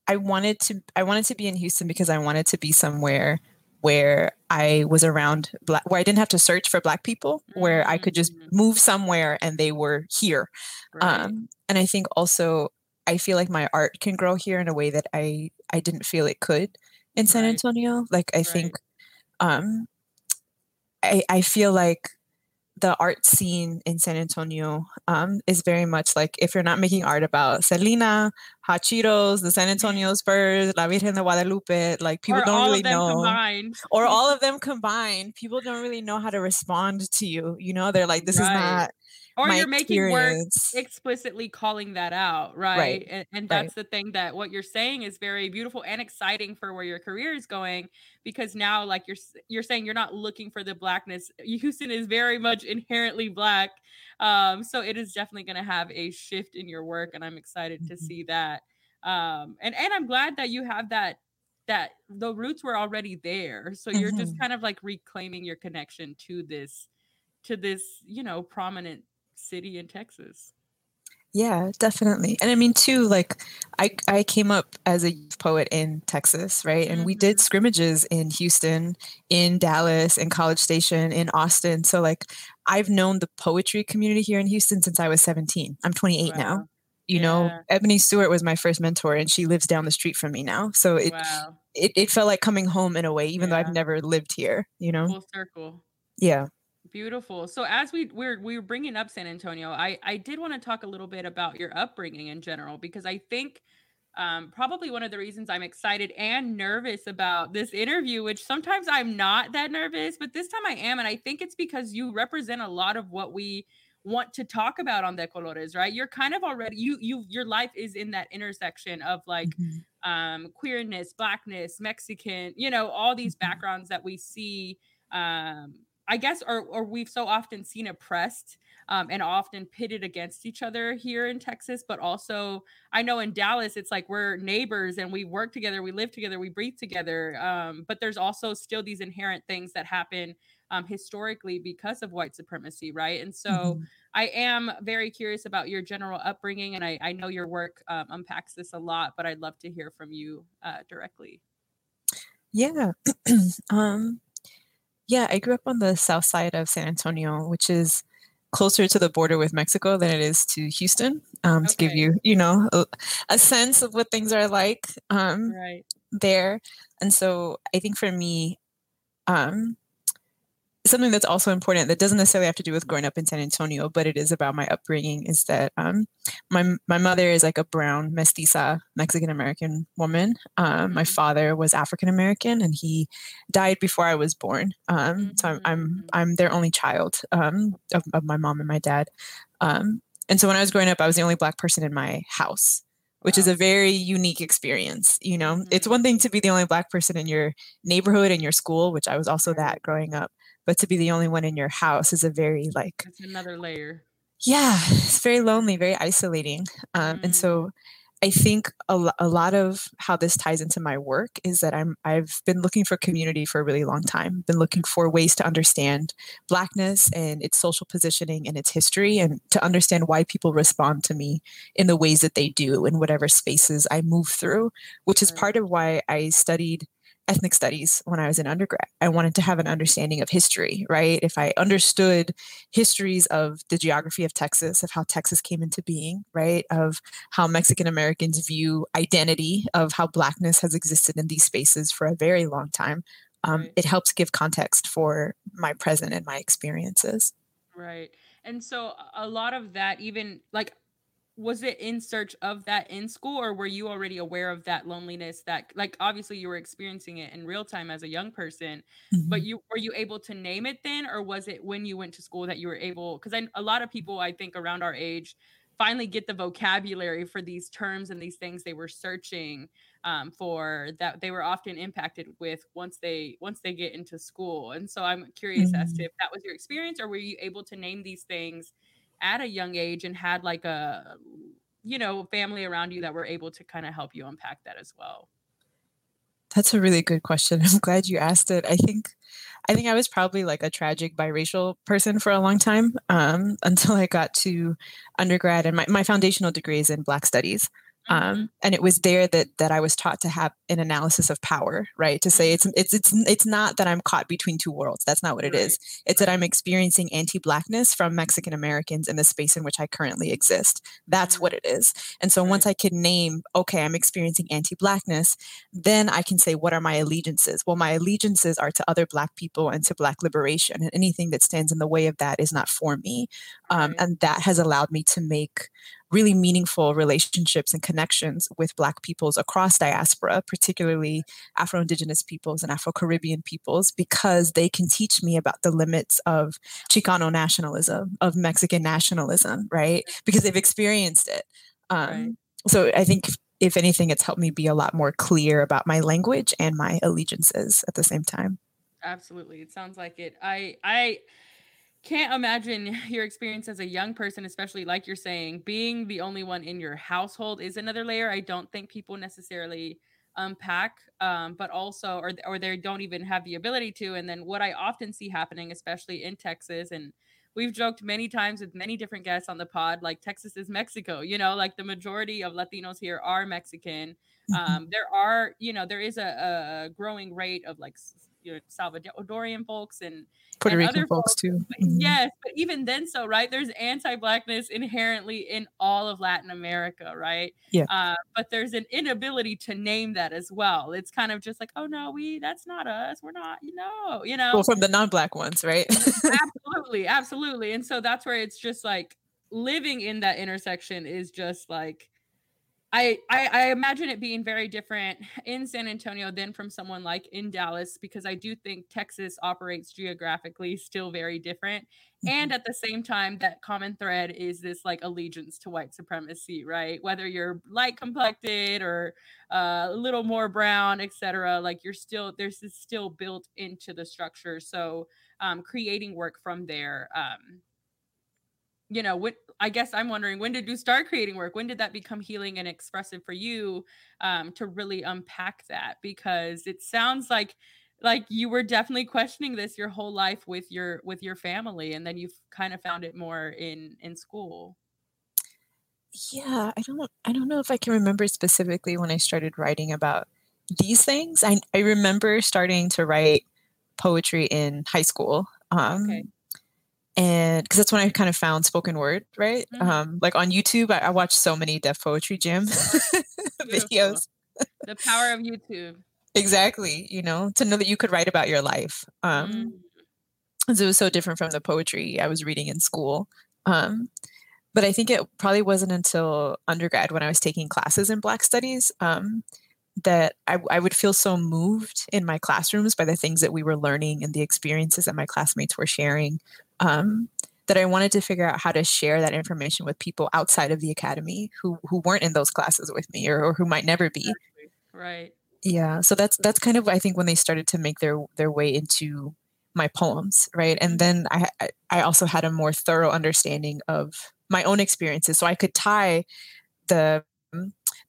i wanted to i wanted to be in houston because i wanted to be somewhere where i was around black where i didn't have to search for black people where i could just Mm. move somewhere and they were here Right. um and i think also i feel like my art can grow here in a way that i i didn't feel it could in san Right. antonio like i Right. think um i i feel like the art scene in San Antonio um, is very much like if you're not making art about Selena, Hot Cheetos, the San Antonio Spurs, La Virgen de Guadalupe, like people or don't all really of them know, combined. or all of them combined, people don't really know how to respond to you. You know, they're like, this is not or you're making work explicitly calling that out right, Right, and, and right. that's the thing that what you're saying is very beautiful and exciting for where your career is going because now like you're you're saying you're not looking for the blackness houston is very much inherently black um so it is definitely going to have a shift in your work and i'm excited to Mhm. see that um and and i'm glad that you have that that the roots were already there so you're just Mhm. kind of like reclaiming your connection to this to this you know prominent city in Texas. Yeah, definitely. And I mean too, like I I came up as a youth poet in Texas, right? And we did Mhm. scrimmages in Houston, in Dallas, in College Station, in Austin. So like I've known the poetry community here in Houston since I was 17. I'm 28 now. Wow. You know, Ebony Stewart was my first mentor and she lives down the street from me now. So it wow. it, it felt like coming home in a way, even though I've never lived here, you know? Full circle. Yeah. Beautiful. So as we we're we were bringing up San Antonio, I I did want to talk a little bit about your upbringing in general because I think um, probably one of the reasons I'm excited and nervous about this interview, which sometimes I'm not that nervous, but this time I am, and I think it's because you represent a lot of what we want to talk about on De Colores, right? You're kind of already you you your life is in that intersection of like Mhm. um, queerness, blackness, Mexican, you know, all these Mhm. backgrounds that we see. Um, I guess, or or we've so often seen oppressed um, and often pitted against each other here in Texas, but also I know in Dallas it's like we're neighbors and we work together, we live together, we breathe together. Um, but there's also still these inherent things that happen um, historically because of white supremacy, right? And so Mhm. I am very curious about your general upbringing, and I, I know your work um, unpacks this a lot, but I'd love to hear from you uh, directly. Yeah. um yeah, I grew up on the south side of San Antonio, which is closer to the border with Mexico than it is to Houston. Um, to give you, you know, a, a sense of what things are like um, Right. there. And so I think for me, um, something that's also important that doesn't necessarily have to do with growing up in San Antonio, but it is about my upbringing is that um, my my mother is like a brown mestiza Mexican American woman. Um, my father was African American, and he died before I was born. Um, so I'm, I'm Mhm. I'm their only child um, of, of my mom and my dad. Um, and so when I was growing up, I was the only black person in my house which is a very unique experience. You know, it's Mhm. one thing to be the only black person in your neighborhood and your school, which I was also that growing up, but to be the only one in your house is a very like, That's another layer. yeah, it's very lonely, very isolating. Um, and Mm. so I think a, a lot of how this ties into my work is that I'm I've been looking for community for a really long time. Been looking for ways to understand blackness and its social positioning and its history and to understand why people respond to me in the ways that they do in whatever spaces I move through, which is part of why I studied ethnic studies when I was in undergrad. I wanted to have an understanding of history, right? If I understood histories of the geography of Texas, of how Texas came into being, right? Of how Mexican Americans view identity, of how Blackness has existed in these spaces for a very long time. Um. It helps give context for my present and my experiences. Right. And so a lot of that, even like, was it in search of that in school, or were you already aware of that loneliness? That, like, obviously you were experiencing it in real time as a young person, but Mhm. you were you able to name it then, or was it when you went to school that you were able? Because a lot of people I think around our age finally get the vocabulary for these terms and these things they were searching um, for that they were often impacted with once they once they get into school and so i'm curious as to Mhm. if that was your experience or were you able to name these things at a young age and had like a you know family around you that were able to kind of help you unpack that as well That's a really good question. I'm glad you asked it. I think I think I was probably like a tragic biracial person for a long time um, until I got to undergrad and my, my foundational degree is in Black Studies. Mhm. Um, and it was there that that I was taught to have an analysis of power, right? To say it's it's it's it's not that I'm caught between two worlds. That's not what it Right, is. It's that I'm experiencing anti-blackness from Mexican Americans in the space in which I currently exist. That's Mm. what it is. And so once I can name, okay, I'm experiencing anti-blackness, then I can say, what are my allegiances? Well, my allegiances are to other Black people and to Black liberation, and anything that stands in the way of that is not for me. Um, Right. and that has allowed me to make really meaningful relationships and connections with Black peoples across diaspora, particularly Afro Indigenous peoples and Afro Caribbean peoples, because they can teach me about the limits of Chicano nationalism, of Mexican nationalism, right? Because they've experienced it. Um, Right. So I think, if anything, it's helped me be a lot more clear about my language and my allegiances at the same time. absolutely it sounds like it i i can't imagine your experience as a young person especially like you're saying being the only one in your household is another layer i don't think people necessarily unpack um, but also or or they don't even have the ability to and then what i often see happening especially in texas and we've joked many times with many different guests on the pod like texas is mexico you know like the majority of latinos here are mexican Mhm. um, there are you know there is a, a growing rate of like s- you know, salvadorian folks and Puerto and Rican other folks too. Mhm. yes but even then so right there's anti-blackness inherently in all of latin america right Yeah. uh, but there's an inability to name that as well it's kind of just like oh no we that's not us we're not you know you know Well, from the non-black ones, right? absolutely absolutely and so that's where it's just like living in that intersection is just like I, I I imagine it being very different in San Antonio than from someone like in Dallas because I do think Texas operates geographically still very different and at the same time that common thread is this like allegiance to white supremacy right? Whether you're light complected or uh, a little more brown etc like you're still there's this still built into the structure. So um, creating work from there um, you know what i guess i'm wondering when did you start creating work when did that become healing and expressive for you um, to really unpack that because it sounds like like you were definitely questioning this your whole life with your with your family and then you've kind of found it more in in school yeah, I don't I don't know if I can remember specifically when I started writing about these things. I I remember starting to write poetry in high school. Um Okay. And because that's when I kind of found spoken word, right? Mhm. Um, like on YouTube, I, I watched so many Def Poetry Jam videos. the power of youtube Exactly, you know, to know that you could write about your life. Um, Mm, 'cause it was so different from the poetry I was reading in school. Um, but I think it probably wasn't until undergrad when I was taking classes in Black Studies um, that I, I would feel so moved in my classrooms by the things that we were learning and the experiences that my classmates were sharing um, that I wanted to figure out how to share that information with people outside of the academy who who weren't in those classes with me or, or who might never be. Right. Yeah. So that's that's kind of i think when they started to make their their way into my poems right? And then I, I i also had a more thorough understanding of my own experiences. So i could tie the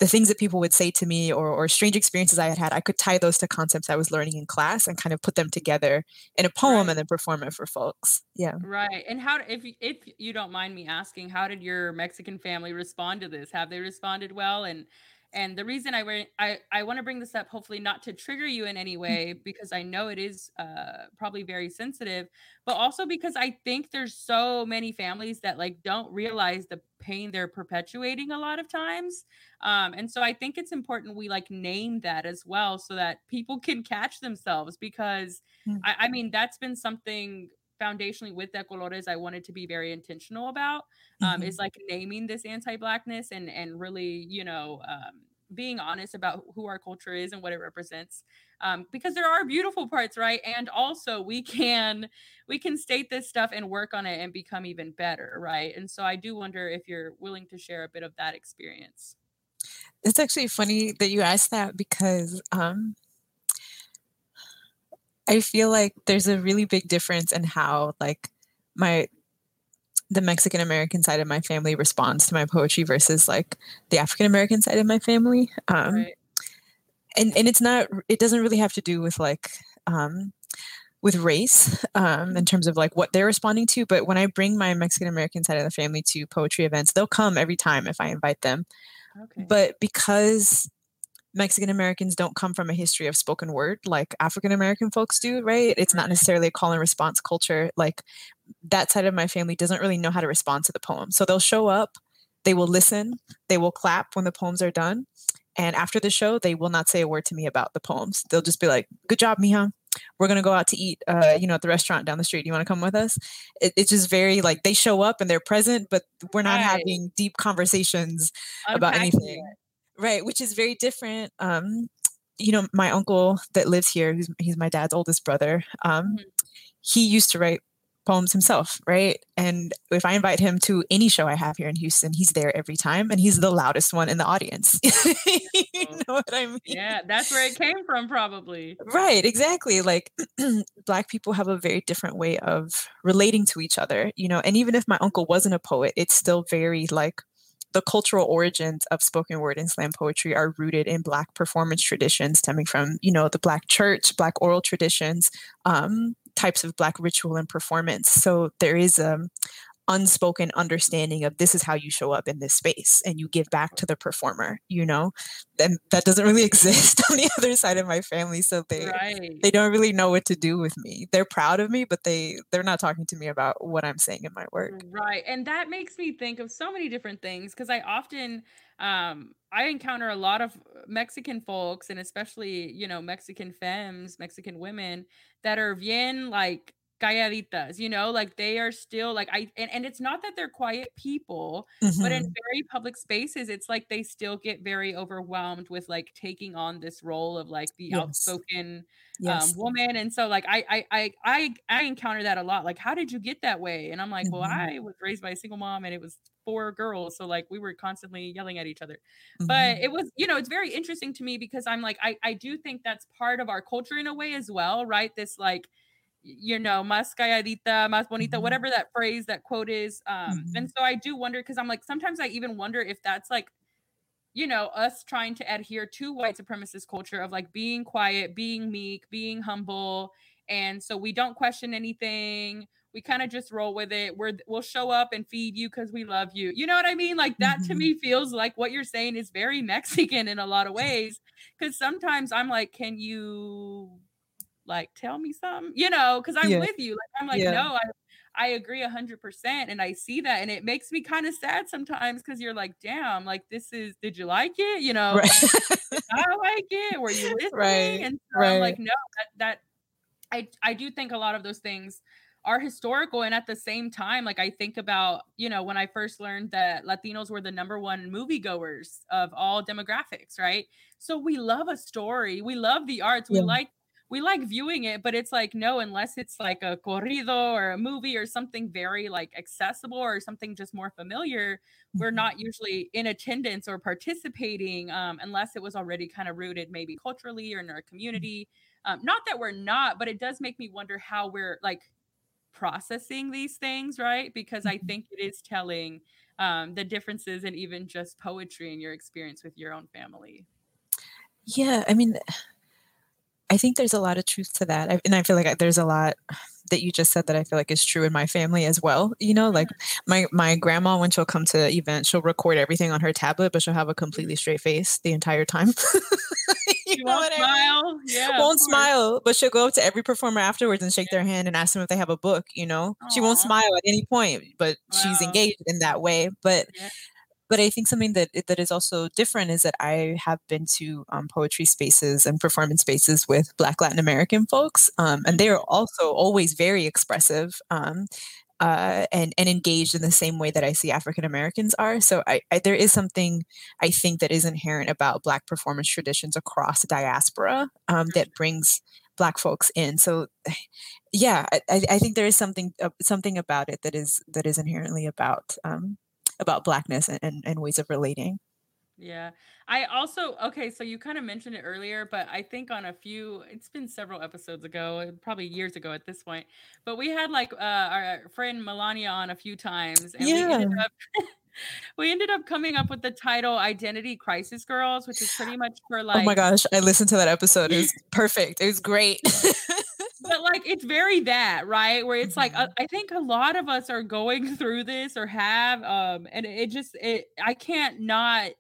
the things that people would say to me or, or strange experiences i had had i could tie those to concepts i was learning in class and kind of put them together in a poem Right. and then perform it for folks yeah Right. And how if if you don't mind me asking, how did your Mexican family respond to this? Have they responded well? And and the reason I wa- I I want to bring this up, hopefully not to trigger you in any way, because I know it is uh, probably very sensitive, but also because I think there's so many families that like don't realize the pain they're perpetuating a lot of times. Um, and so I think it's important we like name that as well, so that people can catch themselves because Mm. I, I mean that's been something foundationally with De Colores I wanted to be very intentional about um, Mhm. is like naming this anti-blackness and and really you know um, being honest about who our culture is and what it represents um, because there are beautiful parts right? And also we can we can state this stuff and work on it and become even better right? And so i do wonder if you're willing to share a bit of that experience. It's actually funny that you asked that because um, I feel like there's a really big difference in how like my the Mexican American side of my family responds to my poetry versus like the African American side of my family. Um, right and and it's not it doesn't really have to do with like um with race um, in terms of like what they're responding to. But when I bring my Mexican American side of the family to poetry events, they'll come every time if I invite them. okay But because Mexican Americans don't come from a history of spoken word like African American folks do, right? It's not necessarily a call and response culture. Like that side of my family doesn't really know how to respond to the poem. So they'll show up, they will listen, they will clap when the poems are done. And after the show, they will not say a word to me about the poems. They'll just be like, "Good job, Mija. We're gonna go out to eat, uh, you know, at the restaurant down the street. You want to come with us?" It, it's just very like they show up and they're present, but we're not Right. having deep conversations about anything it. Right which is very different um you know my uncle that lives here who's he's my dad's oldest brother um Mhm. he used to write poems himself right and if i invite him to any show i have here in houston he's there every time and he's the loudest one in the audience you know what i mean yeah that's where it came from probably Right, exactly. Like black people have a very different way of relating to each other, you know, and even if my uncle wasn't a poet, it's still very like the cultural origins of spoken word and slam poetry are rooted in black performance traditions stemming from, you know, the black church, black oral traditions, um, types of black ritual and performance. So there is a unspoken understanding of this is how you show up in this space and you give back to the performer, you know, and that doesn't really exist on the other side of my family. So they right they don't really know what to do with me. They're proud of me, but they they're not talking to me about what I'm saying in my work. Right. And that makes me think of so many different things because I often um I encounter a lot of Mexican folks and especially, you know, Mexican femmes, Mexican women that are bien like calladitas, you know, like they are still like I and, and it's not that they're quiet people, but in Mhm. very public spaces it's like they still get very overwhelmed with like taking on this role of like the Yes. outspoken Yes. um woman and so like I, I i i i encounter that a lot like how did you get that way and i'm like well Mhm. i was raised by a single mom and it was four girls so like we were constantly yelling at each other Mhm. but it was you know it's very interesting to me because i'm like i i do think that's part of our culture in a way as well right this like you know más calladita más bonita Mhm. whatever that phrase that quote is um and Mhm. so i do wonder because i'm like sometimes i even wonder if that's like you know, us trying to adhere to white supremacist culture of like being quiet, being meek, being humble. And so we don't question anything. We kind of just roll with it. We're we'll show up and feed you because we love you. You know what I mean? Like that to Mhm. me feels like what you're saying is very Mexican in a lot of ways. Cause sometimes I'm like, can you like tell me something? You know, because I'm Yeah. with you. Like I'm like, Yeah. no, I I agree a hundred percent, and I see that, and it makes me kind of sad sometimes because you're like, damn, like this is. Did you like it? You know, Right. I like it? Were you listening? Right, And so I'm like, no, that that I I do think a lot of those things are historical, and at the same time, like I think about, you know, when I first learned that Latinos were the number one moviegoers of all demographics, right? So we love a story, we love the arts, we like we like viewing it, but it's like no, unless it's like a corrido or a movie or something very like accessible or something just more familiar, we're Mhm. not usually in attendance or participating um, unless it was already kind of rooted maybe culturally or in our community. Um, not that we're not, but it does make me wonder how we're like processing these things, right? Because I Mhm. think it is telling um, the differences and even just poetry and your experience with your own family. Yeah, I mean, I think there's a lot of truth to that. I, and I feel like I- there's a lot that you just said that I feel like is true in my family as well. You know, like mm-hmm. my my grandma when she'll come to events, she'll record everything on her tablet, but she'll have a completely straight face the entire time. you know won't what I mean? smile, yeah, won't smile, but she'll go up to every performer afterwards and shake their hand and ask them if they have a book. You know, she won't smile at any point, but she's engaged in that way. But Yeah. But I think something that that is also different is that I have been to um, poetry spaces and performance spaces with Black Latin American folks, um, and they are also always very expressive. Um, uh, and and engaged in the same way that I see African Americans are. So I, I, there is something I think that is inherent about Black performance traditions across diaspora um, that brings Black folks in. So yeah, I, I think there is something uh, something about it that is that is inherently about um, about Blackness and, and, and ways of relating. Yeah. I also okay, so you kind of mentioned it earlier, but I think on a few it's been several episodes ago, probably years ago at this point. But we had like uh our friend Melania on a few times and we ended Yeah. up we ended up coming up with the title Identity Crisis Girls, which is pretty much for like. Oh my gosh, I listened to that episode. It was perfect. It was great. but like it's very that right where it's like uh, Mhm. i think a lot of us are going through this or have um and it just it i can't not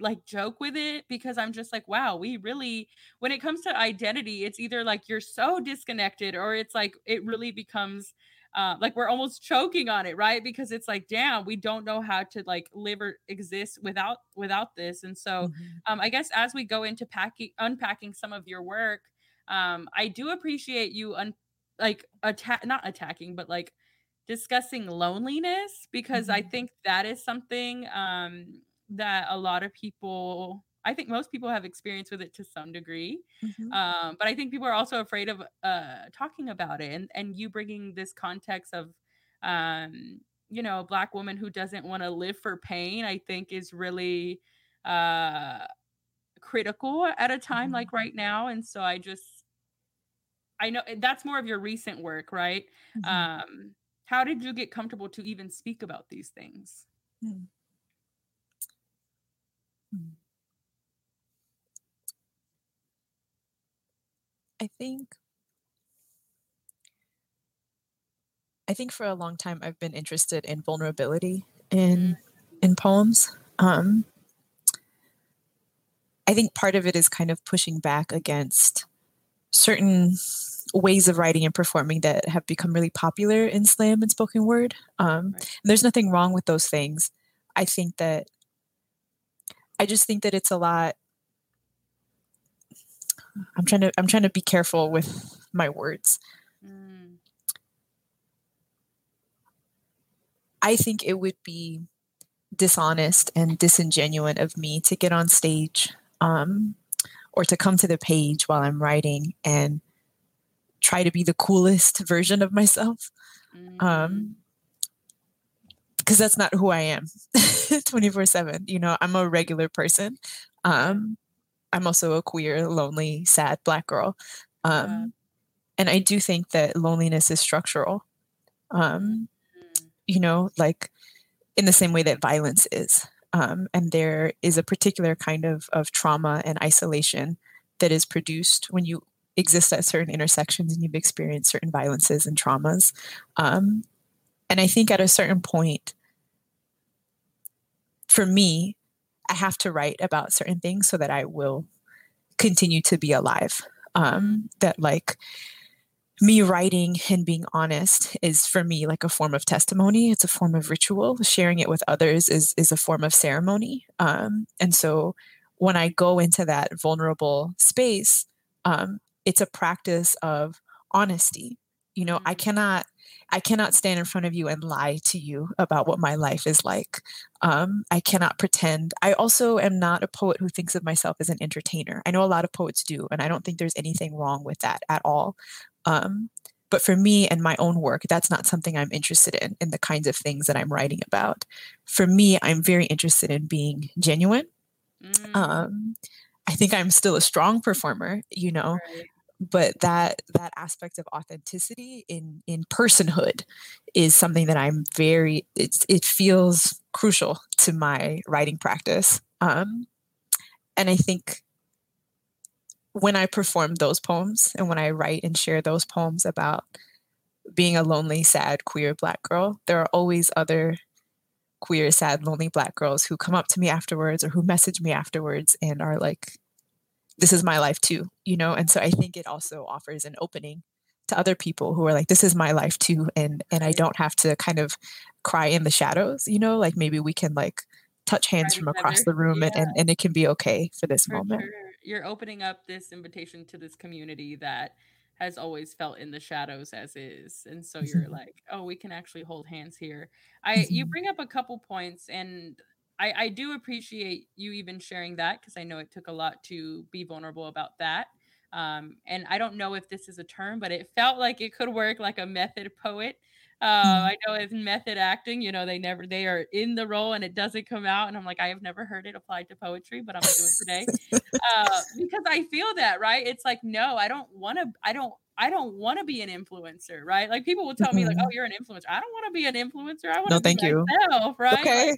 like joke with it because i'm just like wow we really when it comes to identity it's either like you're so disconnected or it's like it really becomes uh, like we're almost choking on it right because it's like damn we don't know how to like live or exist without without this and so Mhm. um, I guess as we go into packing, unpacking some of your work, um, I do appreciate you un- like attack, not attacking, but like discussing loneliness because I Mhm. think that is something um, that a lot of people, I think most people have experience with it to some degree. Mhm. Um, but I think people are also afraid of uh, talking about it, and and you bringing this context of, um, you know, a black woman who doesn't want to live for pain, I think is really uh critical at a time Mhm. like right now and so i just i know that's more of your recent work right Mhm. um how did you get comfortable to even speak about these things Mm. Mm. I think I think for a long time I've been interested in vulnerability in in poems. Um, I think part of it is kind of pushing back against certain ways of writing and performing that have become really popular in slam and spoken word. Um, Right. and there's nothing wrong with those things. I think that I just think that it's a lot. I'm trying to I'm trying to be careful with my words. Mm, I think it would be dishonest and disingenuous of me to get on stage um, or to come to the page while I'm writing and try to be the coolest version of myself mm, um, because that's not who I am 24 7. You know, I'm a regular person. Um, I'm also a queer, lonely, sad black girl. Yeah. Um, and I do think that loneliness is structural. Um, mm, you know, like in the same way that violence is. Um, and there is a particular kind of, of trauma and isolation that is produced when you exist at certain intersections and you've experienced certain violences and traumas. Um, and I think at a certain point, for me, I have to write about certain things so that I will continue to be alive. Um, that, like, me writing and being honest is for me like a form of testimony it's a form of ritual sharing it with others is is a form of ceremony um, and so when i go into that vulnerable space um, it's a practice of honesty you know i Mm. cannot i cannot stand in front of you and lie to you about what my life is like um, i cannot pretend i also am not a poet who thinks of myself as an entertainer i know a lot of poets do and i don't think there's anything wrong with that at all um, but for me and my own work, that's not something I'm interested in, in the kinds of things that I'm writing about. For me, I'm very interested in being genuine. mm, Um, I think I'm still a strong performer, you know, right. But that that aspect of authenticity in in personhood is something that I'm very it's it feels crucial to my writing practice. Um, and I think when I perform those poems and when I write and share those poems about being a lonely, sad, queer black girl, there are always other queer, sad, lonely black girls who come up to me afterwards or who message me afterwards and are like, this is my life too, you know? And so I think it also offers an opening to other people who are like, this is my life too. And and I don't have to kind of cry in the shadows, you know, like maybe we can like touch hands from across the room and, Yeah. and, and it can be okay for this For moment. sure. You're opening up this invitation to this community that has always felt in the shadows as is. And so you're like, oh, we can actually hold hands here. I you Mhm. bring up a couple points and I, I do appreciate you even sharing that because I know it took a lot to be vulnerable about that. Um, and I don't know if this is a term, but it felt like it could work like a method poet. Uh, I know in method acting, you know, they never they are in the role and it doesn't come out. And I'm like, I have never heard it applied to poetry, but I'm gonna do it today uh, because I feel that right. It's like no, I don't want to. I don't. I don't want to be an influencer, right? Like people will tell me, like, Mhm. "Oh, you're an influencer." I don't want to be an influencer. I want to No, be thank you. myself, right? Like, Okay.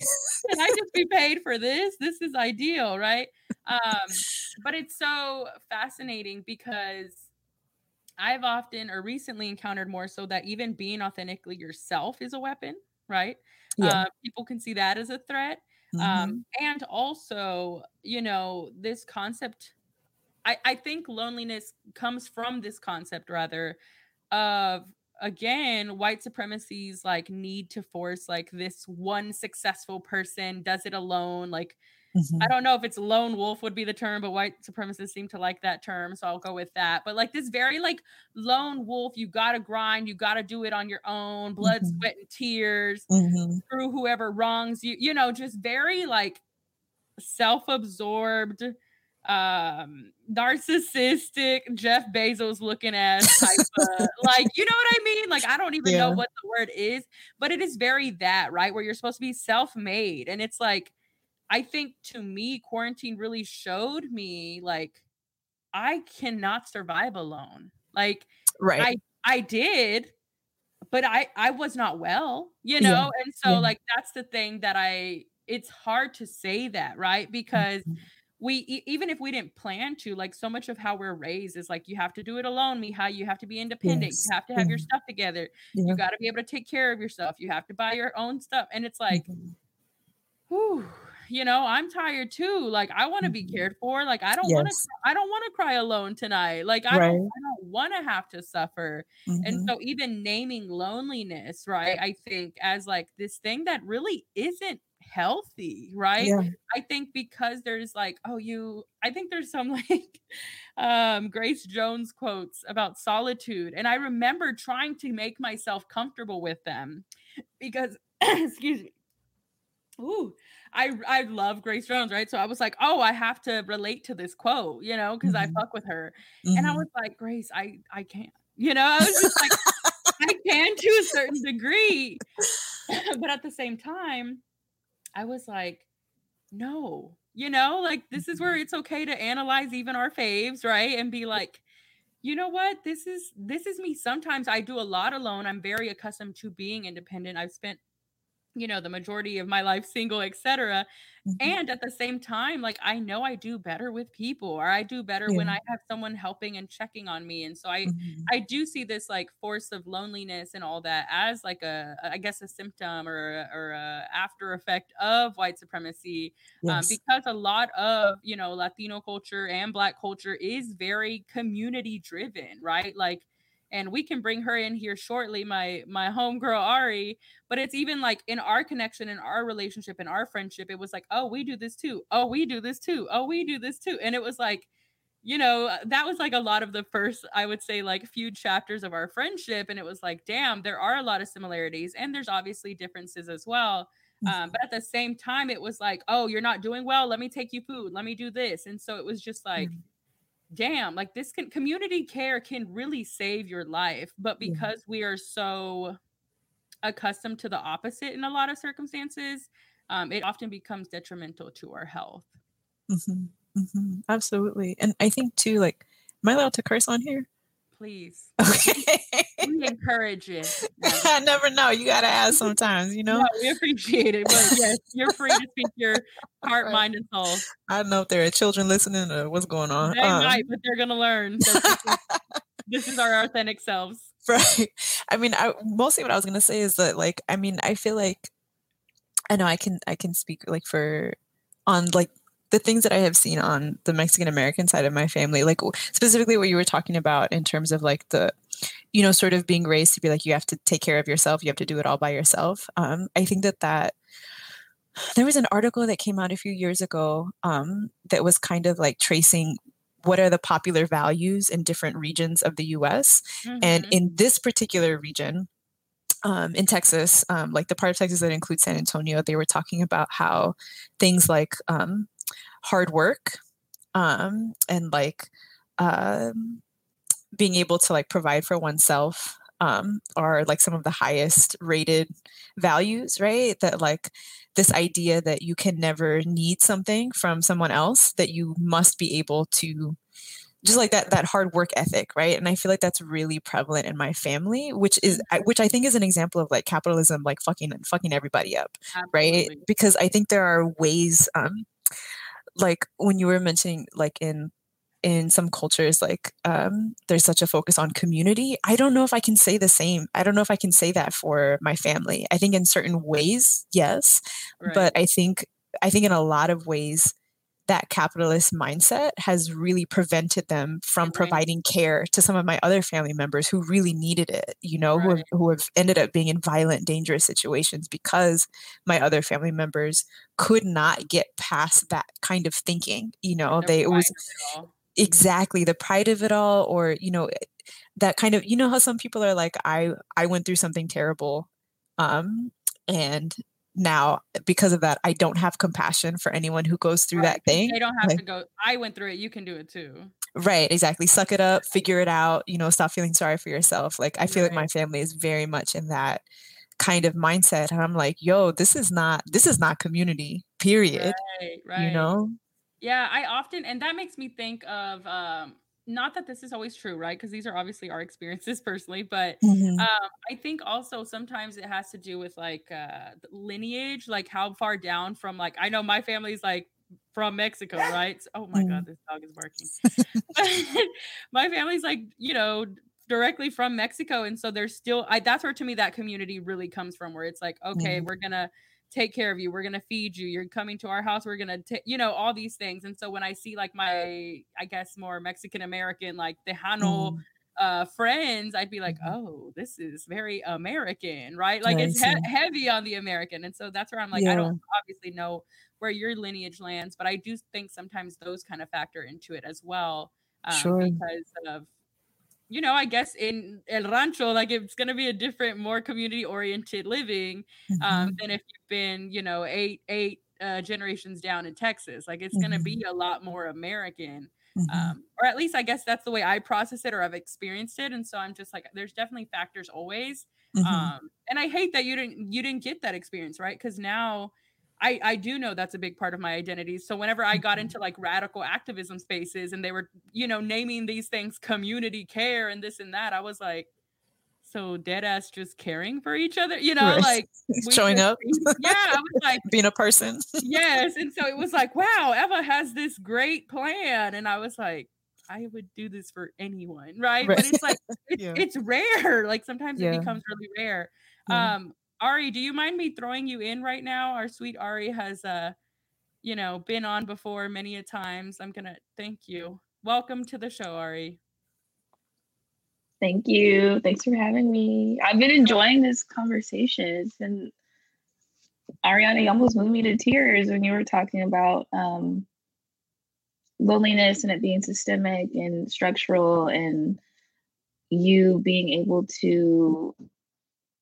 can I just be paid for this? This is ideal, right? Um, but it's so fascinating because I've often or recently encountered more so that even being authentically yourself is a weapon, right? Yeah. Uh, people can see that as a threat. Mhm. Um, and also, you know, this concept, I, I think loneliness comes from this concept rather of again white supremacy's like need to force like this one successful person does it alone like Mhm. I don't know if it's lone wolf would be the term, but white supremacists seem to like that term, so I'll go with that. But like this very like lone wolf, you gotta grind, you gotta do it on your own, blood, Mhm. sweat, and tears, Mhm. screw whoever wrongs you, you know, just very like self-absorbed, um, narcissistic, Jeff Bezos looking ass type of like, you know what I mean? Like, I don't even know what the word is, but it is very that, right? Where you're supposed to be self-made. And it's like, I think to me, quarantine really showed me like I cannot survive alone. Like Right. I I did, but I I was not well, you Yeah, know? And so yeah. like that's the thing that I it's hard to say that, right? Because Mhm. We e- even if we didn't plan to, like so much of how we're raised is like you have to do it alone, Mija. You have to be independent. Yes. You have to have your Mhm. stuff together. Yeah. You got to be able to take care of yourself. You have to buy your own stuff. And it's like, Mhm. whew, you know, I'm tired too. Like I want to be Mhm. cared for. Like I don't want to I don't want to cry alone tonight. Like I Right. don't don't want to have to suffer. And Mhm. so even naming loneliness, right? I think as like this thing that really isn't healthy, right? Yeah. I think because there's like, oh, you I think there's some like um Grace Jones quotes about solitude. And I remember trying to make myself comfortable with them because excuse me. Ooh, I I love Grace Jones, right? So I was like, oh, I have to relate to this quote, you know, because I Mhm. fuck with her. And I Mhm. was like, Grace, I I can't. You know, I was just like, I can to a certain degree. but at the same time, I was like, no, you know, like this is where mm-hmm. it's okay to analyze even our faves, right? And be like, you know what? This is this is me. Sometimes I do a lot alone. I'm very accustomed to being independent. I've spent you know the majority of my life single etc. and at the same time like i know i do better with people or i do better when i have someone helping and checking on me and so i Mhm. i do see this like force of loneliness and all that as like a i guess a symptom or or a after effect of white supremacy um, because a lot of you know latino culture and black culture is very community driven right? Like and we can bring her in here shortly my my homegirl ari but it's even like in our connection in our relationship in our friendship it was like oh we do this too. Oh we do this too. Oh we do this too. And it was like you know uh, that was like a lot of the first i would say like few chapters of our friendship and it was like damn there are a lot of similarities and there's obviously differences as well. Um, but at the same time it was like oh you're not doing well. Let me take you food. Let me do this. And so it was just like Mhm. Damn like this can community care can really save your life but Yeah. because we are so accustomed to the opposite in a lot of circumstances um, it often becomes detrimental to our health Mhm. Mhm. Absolutely. And I think too, like, am I allowed to curse on here? Please Okay. we encourage it I never know. You gotta ask sometimes, you know. no, we appreciate it but yes you're free to speak your heart mind and soul I don't know if there are children listening or what's going on. they Um, might but they're gonna learn that this is, this is our authentic selves right i mean i mostly what i was going to say is that like i mean i feel like i know i can i can speak like for on like the things that i have seen on the mexican american side of my family like specifically what you were talking about in terms of like the you know sort of being raised to be like you have to take care of yourself you have to do it all by yourself um i think that that there was an article that came out a few years ago um that was kind of like tracing what are the popular values in different regions of the US. And Mhm. in this particular region, um, in Texas, um, like the part of Texas that includes San Antonio, they were talking about how things like um, hard work um, and like um, being able to like provide for oneself um, are like some of the highest rated values, right? That like this idea that you can never need something from someone else, that you must be able to just like that that hard work ethic right? And i feel like that's really prevalent in my family which is which i think is an example of like capitalism like fucking fucking everybody up right? Because i think there are ways um like when you were mentioning like in in some cultures like um there's such a focus on community i don't know if i can say the same i don't know if i can say that for my family i think in certain ways yes Right. but i think i think in a lot of ways that capitalist mindset has really prevented them from Right. providing care to some of my other family members who really needed it you know who, have, who have ended up being in violent dangerous situations because my other family members could not get past that kind of thinking you know The they it was it exactly the pride of it all or you know eh, that kind of you know how some people are like i i went through something terrible um and now because of that i don't have compassion for anyone who goes through Right, that thing They don't have like- to go. I went through it. You can do it too. right exactly suck it up figure it out you know stop feeling sorry for yourself like i feel like my family is very much in that kind of mindset and i'm like yo this is not this is not community period Right. Right. you know Yeah, I often, and that makes me think of, um, not that this is always true, right? Because these are obviously our experiences personally, but Mhm. um, I think also sometimes it has to do with like uh, lineage, like how far down from like I know my family's like from Mexico, right? So- oh my Mm. god, this dog is barking. my family's like you know directly from Mexico, and so there's still I that's where to me that community really comes from, where it's like okay, Mhm. we're gonna take care of you, we're gonna feed you, you're coming to our house, we're gonna take you know all these things, and so when I see like my I guess more Mexican American like Tejano Mm. uh friends i'd be like Mhm. oh this is very american right like it's he- heavy on the american and so that's where i'm like i don't obviously know where your lineage lands but i do think sometimes those kind of factor into it as well um, Sure. because of you know i guess in el rancho like it's going to be a different more community oriented living um, Mhm. than if you've been you know eight eight uh, generations down in texas like it's going to be a lot more american Mhm. um, or at least I guess that's the way I process it or I've experienced it. And so I'm just like, there's definitely factors always. Mhm. Um, and I hate that you didn't you didn't get that experience, right? Because now I I do know that's a big part of my identity. So whenever I got Mhm. into like radical activism spaces and they were you know naming these things community care and this and that, I was like, so dead ass just caring for each other, you know, Right. like showing just up yeah, I was like being a person yes. And so it was like, wow, Eva has this great plan. And I was like, I would do this for anyone, right? But it's like it's, Yeah. it's rare. Like sometimes Yeah. it becomes really rare. Yeah. Um, Ari, do you mind me throwing you in right now? Our sweet Ari has uh, you know, been on before many a times. I'm gonna thank you. Welcome to the show, Ari. Thank you. Thanks for having me. I've been enjoying this conversation. Been Ariana, you almost moved me to tears when you were talking about um, loneliness and it being systemic and structural, and you being able to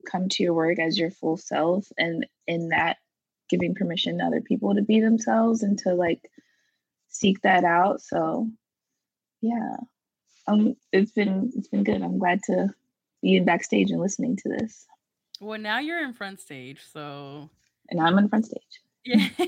come to your work as your full self, and in that giving permission to other people to be themselves and to like seek that out. So, yeah um it's been it's been good i'm glad to be in backstage and listening to this Well, now you're in front stage, so and i'm in front stage Yeah.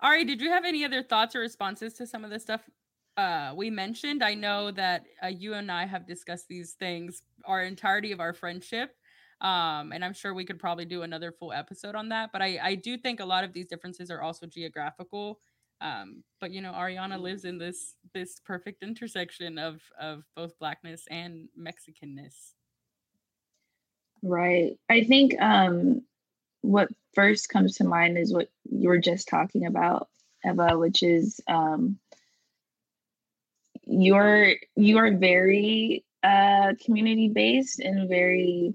Ari, did you have any other thoughts or responses to some of the stuff uh, we mentioned? I know that uh, you and I have discussed these things our entirety of our friendship. Um, and I'm sure we could probably do another full episode on that. But I, I do think a lot of these differences are also geographical. Um, but you know, Ariana lives in this this perfect intersection of of both blackness and Mexicanness. right i think um what first comes to mind is what you were just talking about eva which is um you're you are very uh community based and very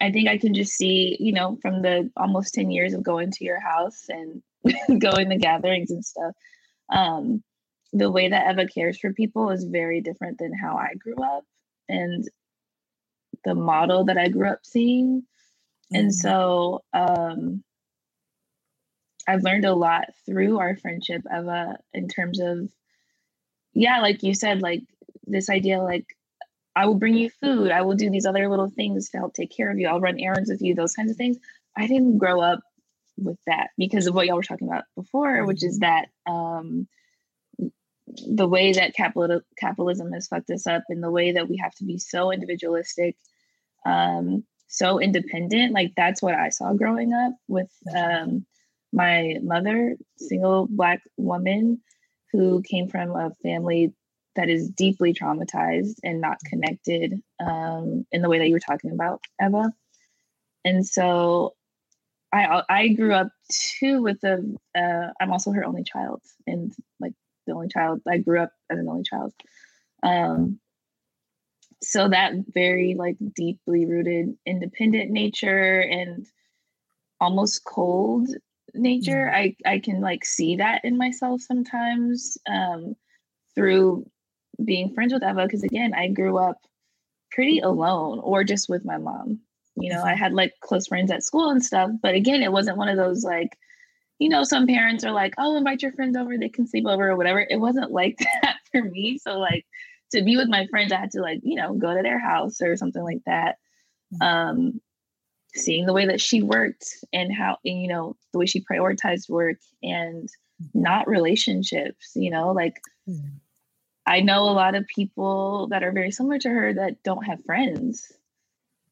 i think i can just see you know from the almost 10 years of going to your house and going to gatherings and stuff um the way that Eva cares for people is very different than how I grew up and the model that I grew up seeing. And Mhm. so um, I've learned a lot through our friendship, Eva, in terms of, yeah, like you said, like this idea, like I will bring you food, I will do these other little things to help take care of you, I'll run errands with you, those kinds of things. I didn't grow up with that because of what y'all were talking about before, which is that um, the way that capital capitalism has fucked us up and the way that we have to be so individualistic um, so independent like that's what i saw growing up with um, my mother single black woman who came from a family that is deeply traumatized and not connected um, in the way that you were talking about eva. And so i i grew up too with the uh, i'm also her only child and like the only child i grew up as an only child. Um, so that very like deeply rooted independent nature and almost cold nature i i can like see that in myself sometimes um through being friends with eva because again i grew up pretty alone or just with my mom. You know i had like close friends at school and stuff but again it wasn't one of those like you know some parents are like oh invite your friends over they can sleep over or whatever. It wasn't like that for me. So like to be with my friends, I had to like, you know, go to their house or something like that. Um, seeing the way that she worked and how, and, you know, the way she prioritized work and not relationships, you know, like Mhm. I know a lot of people that are very similar to her that don't have friends.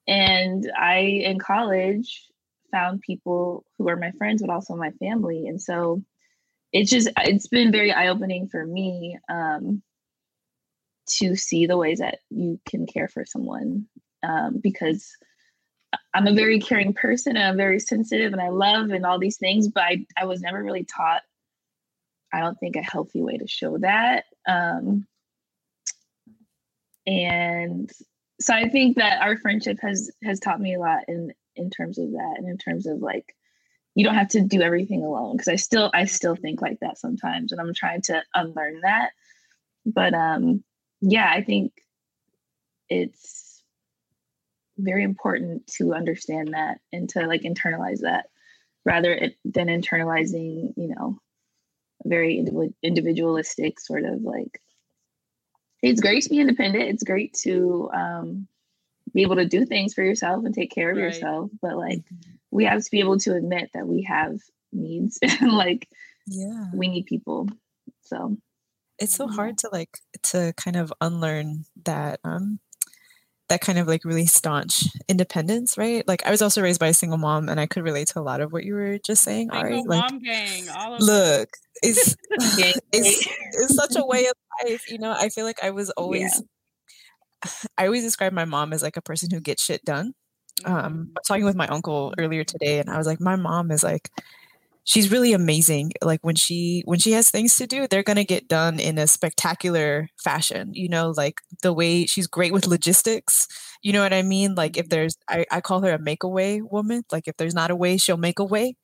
And I, in college, found people who are my friends, but also my family. And so it's just, it's been very eye opening for me. Um, to see the ways that you can care for someone um, because I'm a very caring person and I'm very sensitive and I love and all these things, but I, I was never really taught, I don't think, a healthy way to show that. Um, and so I think that our friendship has has taught me a lot in in terms of that and in terms of like you don't have to do everything alone because I still I still think like that sometimes and I'm trying to unlearn that. But um yeah, I think it's very important to understand that and to like internalize that rather than internalizing, you know, very individu- individualistic sort of like it's great to be independent. It's great to um, be able to do things for yourself and take care of Right. yourself. But like, we have to be able to admit that we have needs and like Yeah. we need people. So It's so hard to like to kind of unlearn that um that kind of like really staunch independence, right? Like I was also raised by a single mom and I could relate to a lot of what you were just saying, Ari. Single Like mom gang. All of them. look, it's Yeah. it's it's such a way of life, you know. I feel like I was always I always describe my mom as like a person who gets shit done. Um I was talking with my uncle earlier today and i was like my mom is like she's really amazing. Like when she when she has things to do they're going to get done in a spectacular fashion you know like the way she's great with logistics you know what i mean? Like if there's i, I call her a make away woman like if there's not a way she'll make a way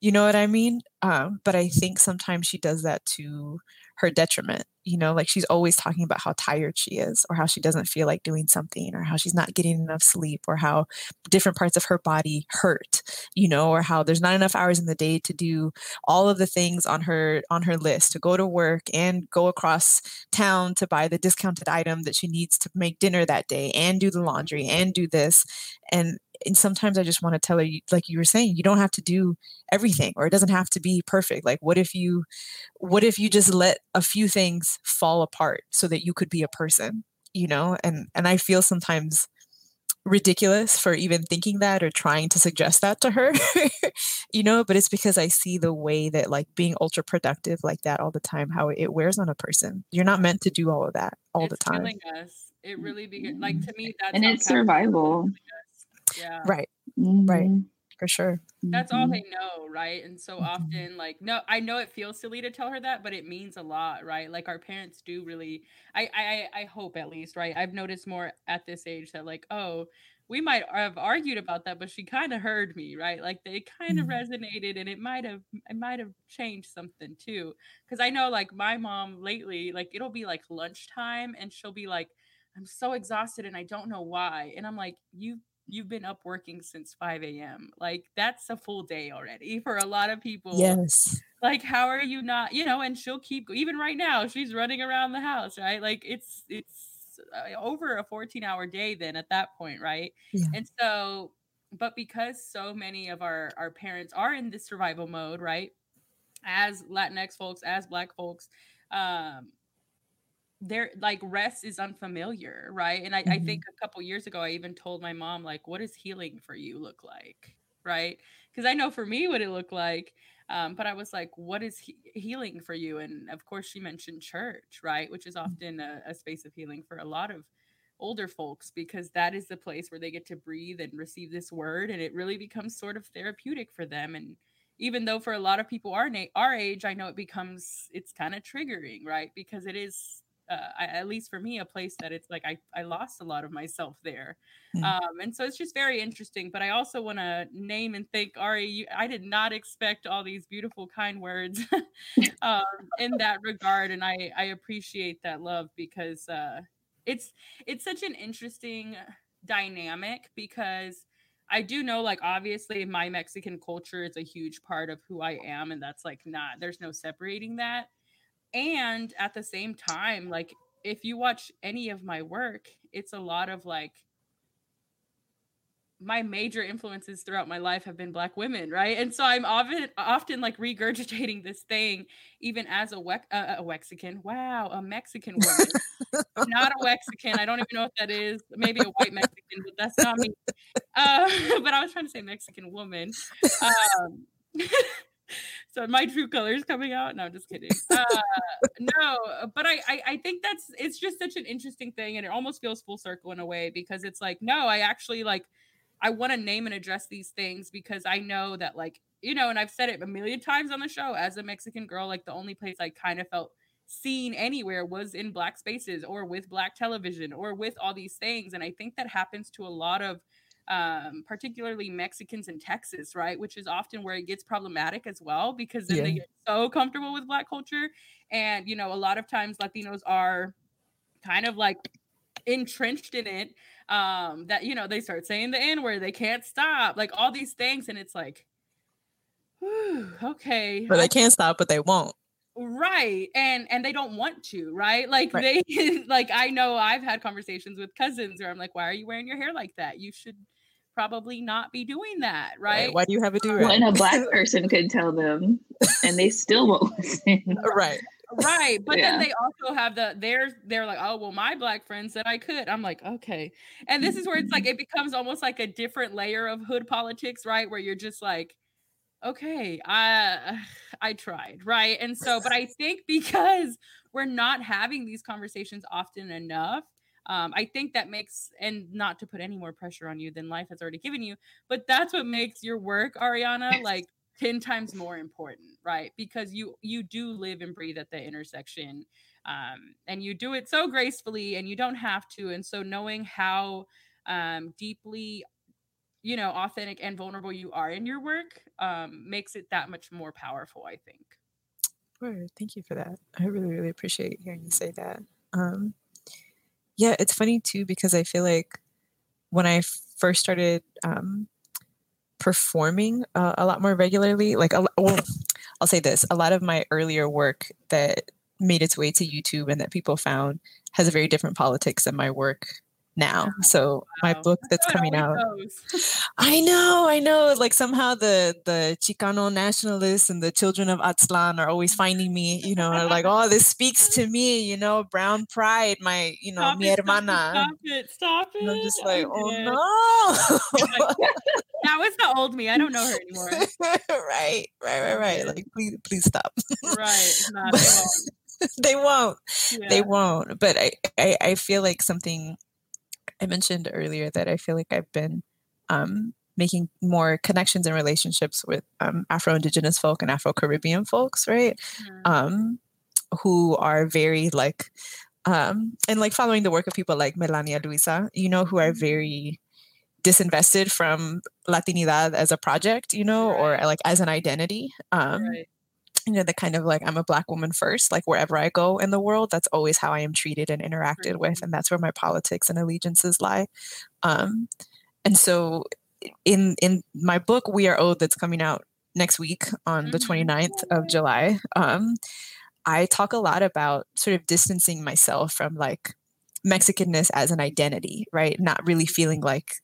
you know what i mean? Um, but i think sometimes she does that to her detriment you know like she's always talking about how tired she is or how she doesn't feel like doing something or how she's not getting enough sleep or how different parts of her body hurt you know or how there's not enough hours in the day to do all of the things on her on her list to go to work and go across town to buy the discounted item that she needs to make dinner that day and do the laundry and do this. And and sometimes i just want to tell her you- like you were saying you don't have to do everything or it doesn't have to be perfect like what if you what if you just let a few things fall apart so that you could be a person you know and and i feel sometimes ridiculous for even thinking that or trying to suggest that to her you know but it's because i see the way that like being ultra productive like that all the time how it wears on a person you're not meant to do all of that all the time killing us. It mm. really be like to me that's and it's capitalism is survival. Killing us. Yeah. right Right. Mhm. for sure. That's all Mhm. they know, right? And so Mhm. often, like, no, I know it feels silly to tell her that, but it means a lot, right? Like our parents do really. I, I, I hope at least, right? I've noticed more at this age that, like, oh, we might have argued about that, but she kind of heard me, right? Like they kind of Mhm. resonated, and it might have, it might have changed something too. Because I know, like, my mom lately, like, it'll be like lunchtime, and she'll be like, "I'm so exhausted, and I don't know why," and I'm like, "You." You've been up working since 5 a.m. Like, that's a full day already for a lot of people Yes. like how are you not you know and she'll keep even right now she's running around the house right like it's it's uh, over a 14 hour day then at that point right Yeah. and so but because so many of our our parents are in this survival mode right as latinx folks as black folks um they're like rest is unfamiliar right? And I, I think a couple years ago i even told my mom like what does healing for you look like? Right? Because i know for me what it looked like um, but i was like what is he- healing for you? And of course she mentioned church right? Which is often a, a space of healing for a lot of older folks because that is the place where they get to breathe and receive this word and it really becomes sort of therapeutic for them and even though for a lot of people our, na- our age i know it becomes it's kind of triggering right? Because it is uh, I, at least for me a place that it's like I, I lost a lot of myself there Mm. um, and so it's just very interesting but i also want to name and thank ari you, i did not expect all these beautiful kind words um, in that regard and i i appreciate that love because uh, it's it's such an interesting dynamic because I do know, like, obviously, my Mexican culture is a huge part of who I am, and that's like not, there's no separating that. And at the same time, like, if you watch any of my work, it's a lot of like, my major influences throughout my life have been black women, right? And so I'm often often like regurgitating this thing, even as a Wex- uh, a Mexican. Wow, a Mexican woman, not a Mexican. I don't even know what that is. Maybe a white Mexican, but that's not me. Uh, but I was trying to say Mexican woman. Um, so my true colors coming out. No, I'm just kidding. Uh, no, but I, I I think that's it's just such an interesting thing, and it almost feels full circle in a way because it's like no, I actually like I want to name and address these things because I know that like you know, and I've said it a million times on the show as a Mexican girl, like the only place I kind of felt seen anywhere was in black spaces or with black television or with all these things and i think that happens to a lot of um, particularly mexicans in texas right which is often where it gets problematic as well because then they get so comfortable with black culture. And you know a lot of times latinos are kind of like entrenched in it um that you know they start saying the n word they can't stop like all these things. And it's like whew, okay But they can't stop, but they won't. right. And and they don't want to right? Like Right. they like i know i've had conversations with cousins where i'm like why are you wearing your hair like that? You should probably not be doing that right Why do you have a do When rag? a black person could tell them, and they still won't listen. Uh, right. right but Yeah. then they also have the they're they're like oh well my black friend said i could i'm like okay and this is where it's like it becomes almost like a different layer of hood politics right where you're just like okay i i tried right and so but i think because we're not having these conversations often enough um, I think that makes, and not to put any more pressure on you than life has already given you, but that's what makes your work, Ariana, like 10 times more important right because you you do live and breathe at the intersection um, and you do it so gracefully and you don't have to and so knowing how um, deeply you know authentic and vulnerable you are in your work um, makes it that much more powerful i think Word. Thank you for that. I really, really appreciate hearing you say that. Um, yeah, it's funny too because I feel like when I first started um, performing uh, a lot more regularly, like a, well, I'll say this: a lot of my earlier work that made its way to YouTube and that people found has a very different politics than my work now. Oh, so my Wow. book that's coming out. goes. I know, I know. Like somehow the the Chicano nationalists and the children of Aztlan are always finding me, you know, like, oh, this speaks to me, you know, brown pride, my, you know, Stop mi it, hermana. Stop it! Stop it! And I'm just like, oh no. That was the old me. I don't know her anymore. right, right, right, right. Like, please, please stop. right? Won't. they won't. Yeah. They won't. But I, I, I feel like something I mentioned earlier that I feel like I've been um, making more connections and relationships with um, Afro Indigenous folk and Afro Caribbean folks, right? Mhm. Um, who are very like, um, and like following the work of people like Melania Luisa, you know, who are very disinvested from Latinidad as a project, you know, or like as an identity. Um, right. You know, the kind of like I'm a black woman first, like wherever I go in the world, that's always how I am treated and interacted with, and that's where my politics and allegiances lie. Um, and so, in in my book, We Are Owed, that's coming out next week on the Mhm. 29th of July, um, I talk a lot about sort of distancing myself from like Mexicanness as an identity, right? Not really feeling like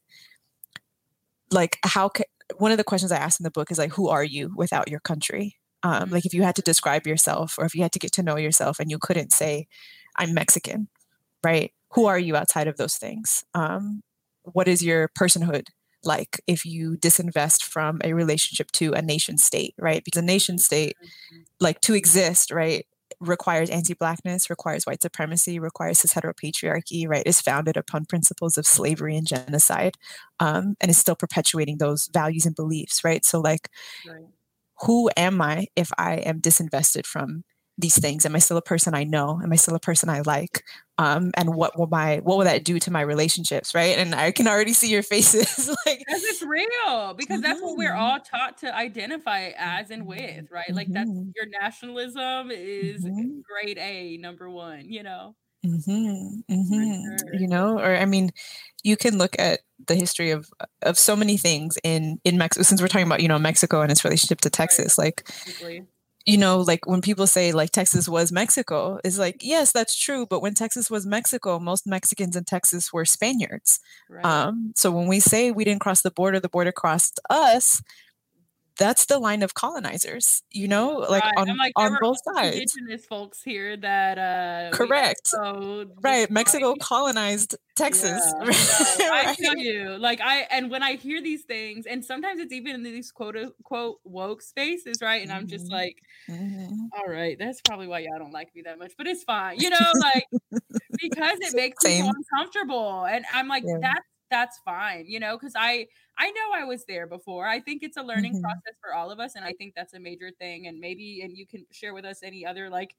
like how ca- one of the questions I asked in the book is like, who are you without your country? Um, like if you had to describe yourself or if you had to get to know yourself and you couldn't say, I'm Mexican, right? Who are you outside of those things? Um, what is your personhood like if you disinvest from a relationship to a nation state, right? Because a nation state, like to exist, right, requires anti-blackness, requires white supremacy, requires cis heteropatriarchy, right? Is founded upon principles of slavery and genocide, um, and is still perpetuating those values and beliefs, right? So, like, Right. Who am I if I am disinvested from these things? Am I still a person I know? Am I still a person I like? Um, and what will my what will that do to my relationships, right? And I can already see your faces, like, Because it's real, because that's what we're Mhm. all taught to identify as and with, right? Like that's Mhm. your nationalism is Mhm. grade A, number one, you know? Hmm hmm sure. You know, or I mean, you can look at the history of of so many things in in Mexico. Since we're talking about you know Mexico and its relationship to Texas, like Basically. you know, like when people say like Texas was Mexico, is like yes, that's true. But when Texas was Mexico, most Mexicans in Texas were Spaniards. Right. Um, so when we say we didn't cross the border, the border crossed us. That's the line of colonizers, you know, like Right. on like, on both sides. indigenous folks here that uh Correct. so Right. Mexico colonized Texas. Yeah, no, I right? feel you. Like I and when I hear these things, and sometimes it's even in these quote unquote woke spaces, right? And I'm just Mhm. like, Mhm. all right, that's probably why y'all don't like me that much, but it's fine, you know, like because it makes Same. people uncomfortable, and I'm like, Yeah. that's that's fine, you know, because I I know I was there before. I think it's a learning Mhm. process for all of us, and I think that's a major thing. And maybe, and you can share with us any other like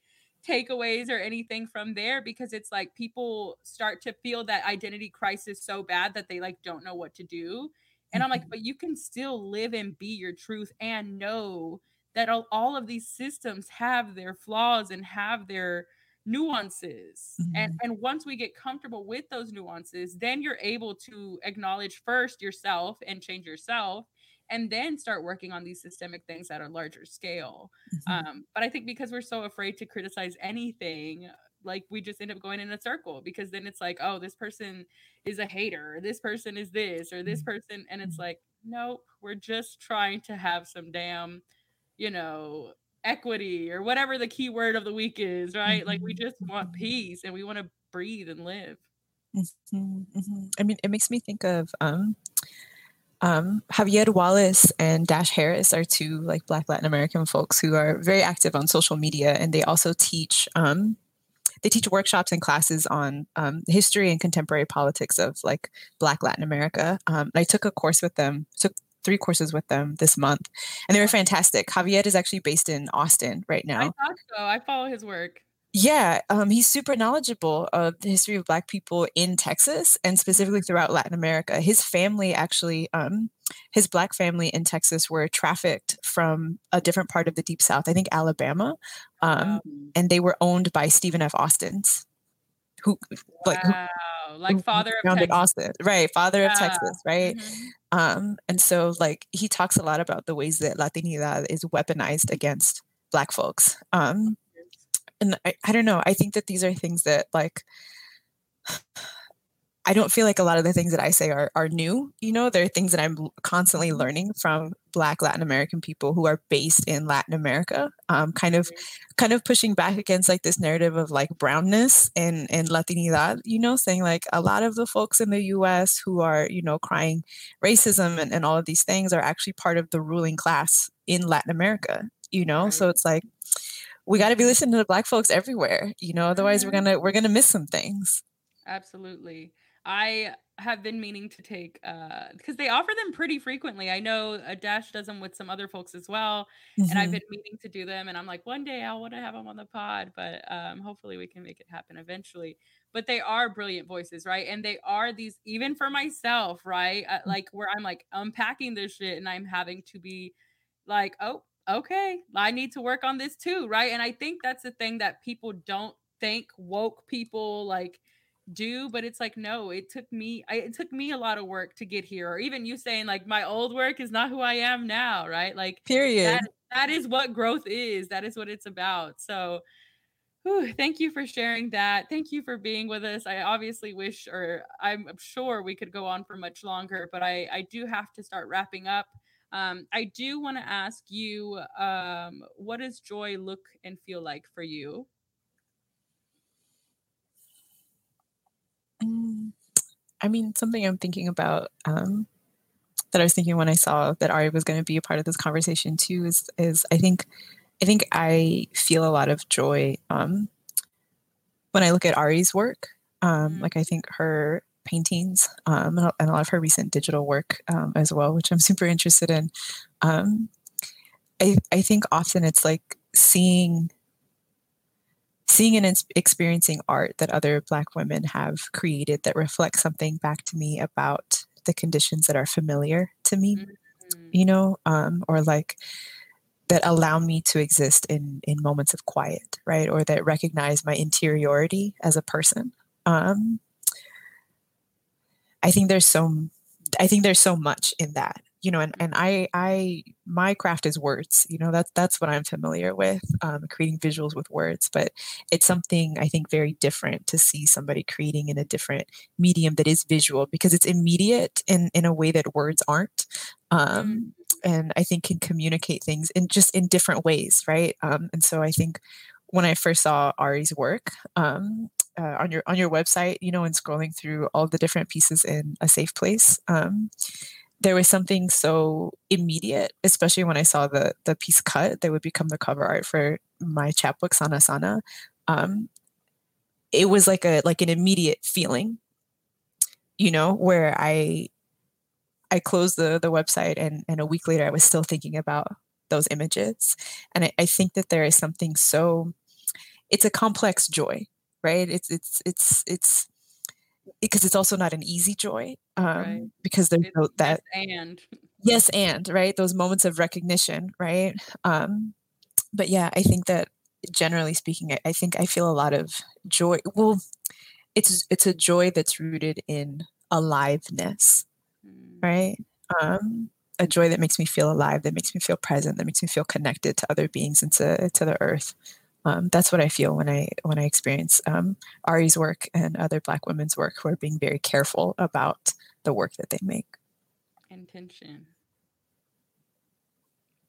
takeaways or anything from there because it's like people start to feel that identity crisis so bad that they like don't know what to do. And I'm like, Mhm. but you can still live and be your truth and know that all, all of these systems have their flaws and have their nuances. And Mhm. and once we get comfortable with those nuances, then you're able to acknowledge first yourself and change yourself and then start working on these systemic things at a larger scale. Mhm. Um, but I think because we're so afraid to criticize anything, like we just end up going in a circle because then it's like, oh, this person is a hater, or this person is this, or this Mhm. person, and it's Mhm. like, nope, we're just trying to have some damn, you know, equity or whatever the key word of the week is, right? Like we Mhm. just want Mhm. peace and we want to breathe and live. Mhm, mhm. I mean, it makes me think of um, um, Javier Wallace and Dash Harris are two like Black Latin American folks who are very active on social media, and they also teach. Um, they teach workshops and classes on um, history and contemporary politics of like Black Latin America. Um, I took a course with them. Took three courses with them this month, and they were fantastic. Javier is actually based in Austin right now. I thought so. I follow his work. Yeah, um, he's super knowledgeable of the history of Black people in Texas and specifically throughout Latin America. His family actually, um, his Black family in Texas were trafficked from a different part of the Deep South, I think Alabama, um, Um, and they were owned by Stephen F. Austin's, who like who, wow. who Like father of founded. Austin, right? Father of Texas, right? Mhm. Um, and so like he talks a lot about the ways that Latinidad is weaponized against Black folks. Um, and I, I don't know i think that these are things that like i don't feel like a lot of the things that i say are, are new you know there are things that i'm constantly learning from black latin american people who are based in latin america um, kind of kind of pushing back against like this narrative of like brownness and and latinidad you know saying like a lot of the folks in the us who are you know crying racism and, and all of these things are actually part of the ruling class in latin america you know Right. so it's like we got to be listening to the black folks everywhere you know otherwise we're Mhm. gonna we're gonna miss some things Absolutely. I have been meaning to take uh because they offer them pretty frequently. I know a Dash does them with some other folks as well, and I've Mhm. been meaning to do them. And I'm like, one day I want to have them on the pod, but um, hopefully we can make it happen eventually. But they are brilliant voices, right? And they are these even for myself, right? Uh, like where I'm like unpacking this shit, and I'm having to be like, oh, okay, I need to work on this too, right? And I think that's the thing that people don't think woke people like do but it's like no it took me I, it took me a lot of work to get here or even you saying like my old work is not who i am now right like Period. that that is what growth is that is what it's about so whew, thank you for sharing that thank you for being with us i obviously wish or i'm sure we could go on for much longer but i i do have to start wrapping up um, I do want to ask you, um, what does joy look and feel like for you? I mean, something I'm thinking about um, that I was thinking when I saw that Ari was going to be a part of this conversation too is is I think I think I feel a lot of joy um, when I look at Ari's work. Um, Mhm. Like I think her paintings um, and a and a lot of her recent digital work um, as well, which I'm super interested in. Um, I I think often it's like seeing seeing and experiencing art that other black women have created that reflects something back to me about the conditions that are familiar to me Mm, you know um, or like that allow me to exist in in moments of quiet right? Or that recognize my interiority as a person. Um, i think there's so I think there's so much in that you know and, and i i my craft is words you know that's that's what i'm familiar with um, creating visuals with words but it's something i think very different to see somebody creating in a different medium that is visual because it's immediate in in a way that words aren't um, and i think can communicate things in just in different ways right? Um, and so i think when i first saw ari's work um, uh, on your on your website you know and scrolling through all the different pieces in a safe place um, there was something so immediate, especially when I saw the the piece cut that would become the cover art for my chapbook Sana Sana. Um, it was like a like an immediate feeling, you know, where I I closed the the website and and a week later I was still thinking about those images, and I, I think that there is something so it's a complex joy, right? It's it's it's it's because it's also not an easy joy um, Right. because there's no, that yes, and. Yes and right? Those moments of recognition right? Um but yeah i think that generally speaking I, I think i feel a lot of joy well it's it's a joy that's rooted in aliveness Mm, right? Um a joy that makes me feel alive that makes me feel present that makes me feel connected to other beings and to, to the earth um, that's what i feel when i when i experience um, ari's work and other black women's work who are being very careful about the work that they make intention.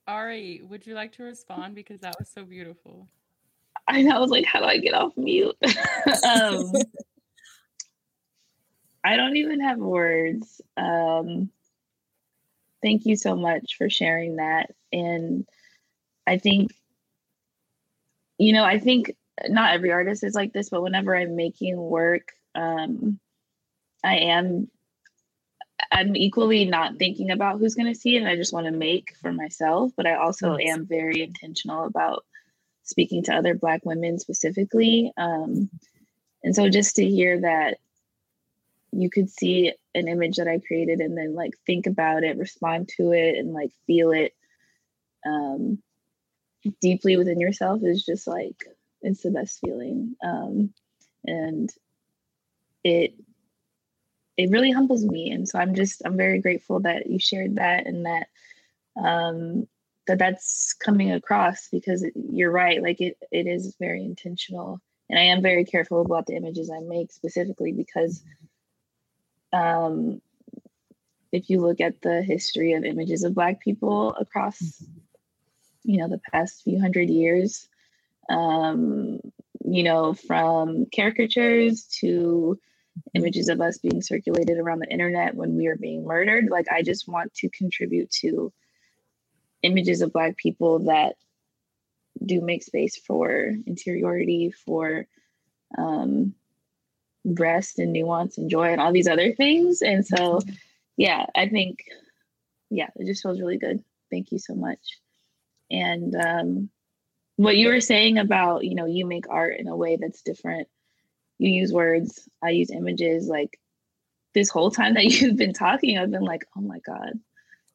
Ari, would you like to respond because that was so beautiful? I know. I was like, how do I get off mute? um, I don't even have words. Um, thank you so much for sharing that. And I think, you know, I think not every artist is like this, but whenever I'm making work, um, I am. I'm equally not thinking about who's going to see it, and I just want to make for myself. But I also Yes. am very intentional about speaking to other Black women specifically. Um, and so just to hear that you could see an image that I created and then like think about it, respond to it, and like feel it um, deeply within yourself is just like it's the best feeling. Um, and it it really humbles me. And so I'm just I'm very grateful that you shared that and that um, that that's coming across because it- you're right. Like it it is very intentional, and I am very careful about the images I make specifically because um, if you look at the history of images of Black people across you know the past few hundred years um, you know from caricatures to images of us being circulated around the internet when we are being murdered like i just want to contribute to images of black people that do make space for interiority for um, rest and nuance and joy and all these other things. And so, yeah, I think, yeah, it just feels really good. Thank you so much. And um, what you were saying about, you know, you make art in a way that's different. You use words, I use images. Like this whole time that you've been talking, I've been like, oh my God,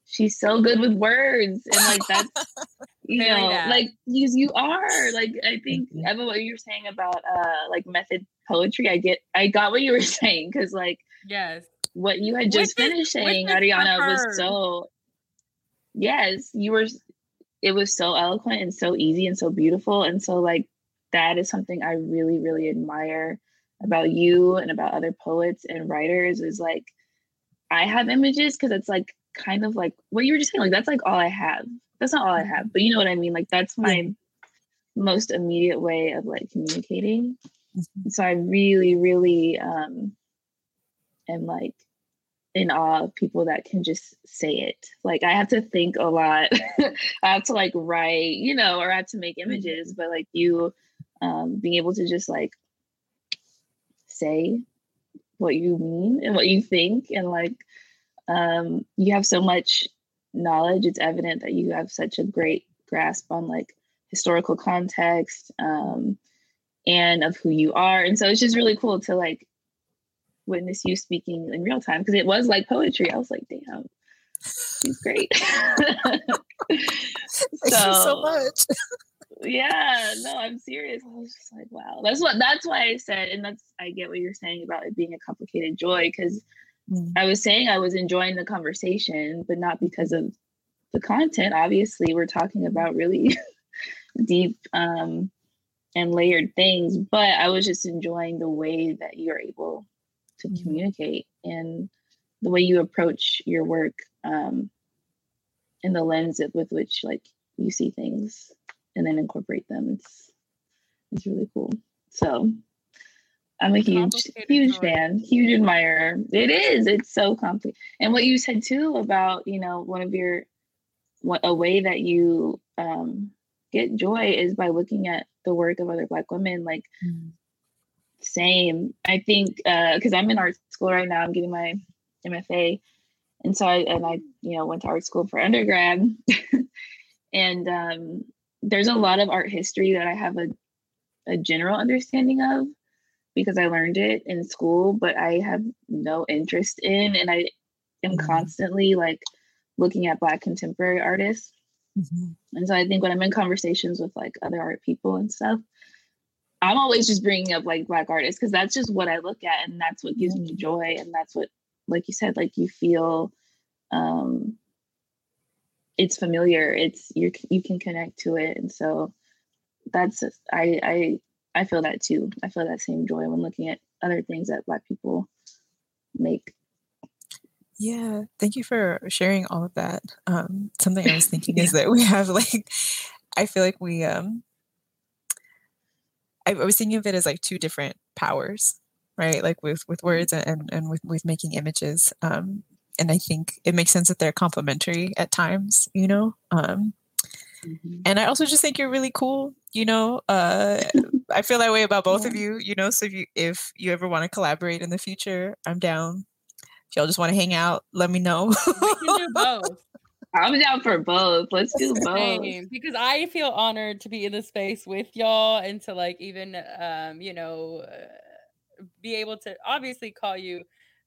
she's so good with words. And like that's, you Very know, that. like you, you are. Like I think, Mhm. Evan, what you were saying about uh like method poetry, I get, I got what you were saying because like Yes. what you had just Which is- finished saying, Ariana, was so yes, you were it was so eloquent and so easy and so beautiful. And so like that is something I really, really admire about you and about other poets and writers is like I have images because it's like kind of like what you were just saying, like that's like all I have. That's not all I have, but you know what I mean? Like that's my most immediate way of like communicating. Mhm. So I really, really um am like in awe of people that can just say it. Like I have to think a lot. I have to like write, you know, or I have to make images, but like you um being able to just like say what you mean and what you think and like um you have so much knowledge it's evident that you have such a great grasp on like historical context um and of who you are and so it's just really cool to like witness you speaking in real time because it was like poetry. I was like damn she's great. Thank you so much. yeah no i'm serious. I was just like wow. That's what that's why i said and that's i get what you're saying about it being a complicated joy because Mm. i was saying i was enjoying the conversation but not because of the content. Obviously we're talking about really deep um and layered things but i was just enjoying the way that you're able to Mhm. communicate and the way you approach your work um and the lens with which like you see things and then incorporate them it's it's really cool so i'm a huge huge fan huge admirer it is it's so complicated and what you said too about you know one of your what a way that you um get joy is by looking at the work of other black women like Mm. Same i think uh because i'm in art school right now i'm getting my mfa and so i and i you know went to art school for undergrad and um there's a lot of art history that i have a, a general understanding of because i learned it in school but i have no interest in and i am Mhm. constantly like looking at black contemporary artists Mhm. and so I think when I'm in conversations with like other art people and stuff, I'm always just bringing up like black artists because that's just what I look at and that's what gives me joy and that's what like you said like you feel um it's familiar it's you you can connect to it and so that's I I I feel that too. I feel that same joy when looking at other things that black people make. Yeah, thank you for sharing all of that. Um, something I was thinking is that we have like, I feel like we, um, I, was thinking of it as like two different powers, right? Like with with words and and with with making images. Um, and I think it makes sense that they're complementary at times, you know. Um, and I also just think you're really cool. You know, uh, I feel that way about both of you. You know, so if you if you ever want to collaborate in the future, I'm down. If y'all just want to hang out, let me know. We can do both. I'm down for both. Let's do both. Because I feel honored to be in the space with y'all and to like even um you know uh, be able to obviously call you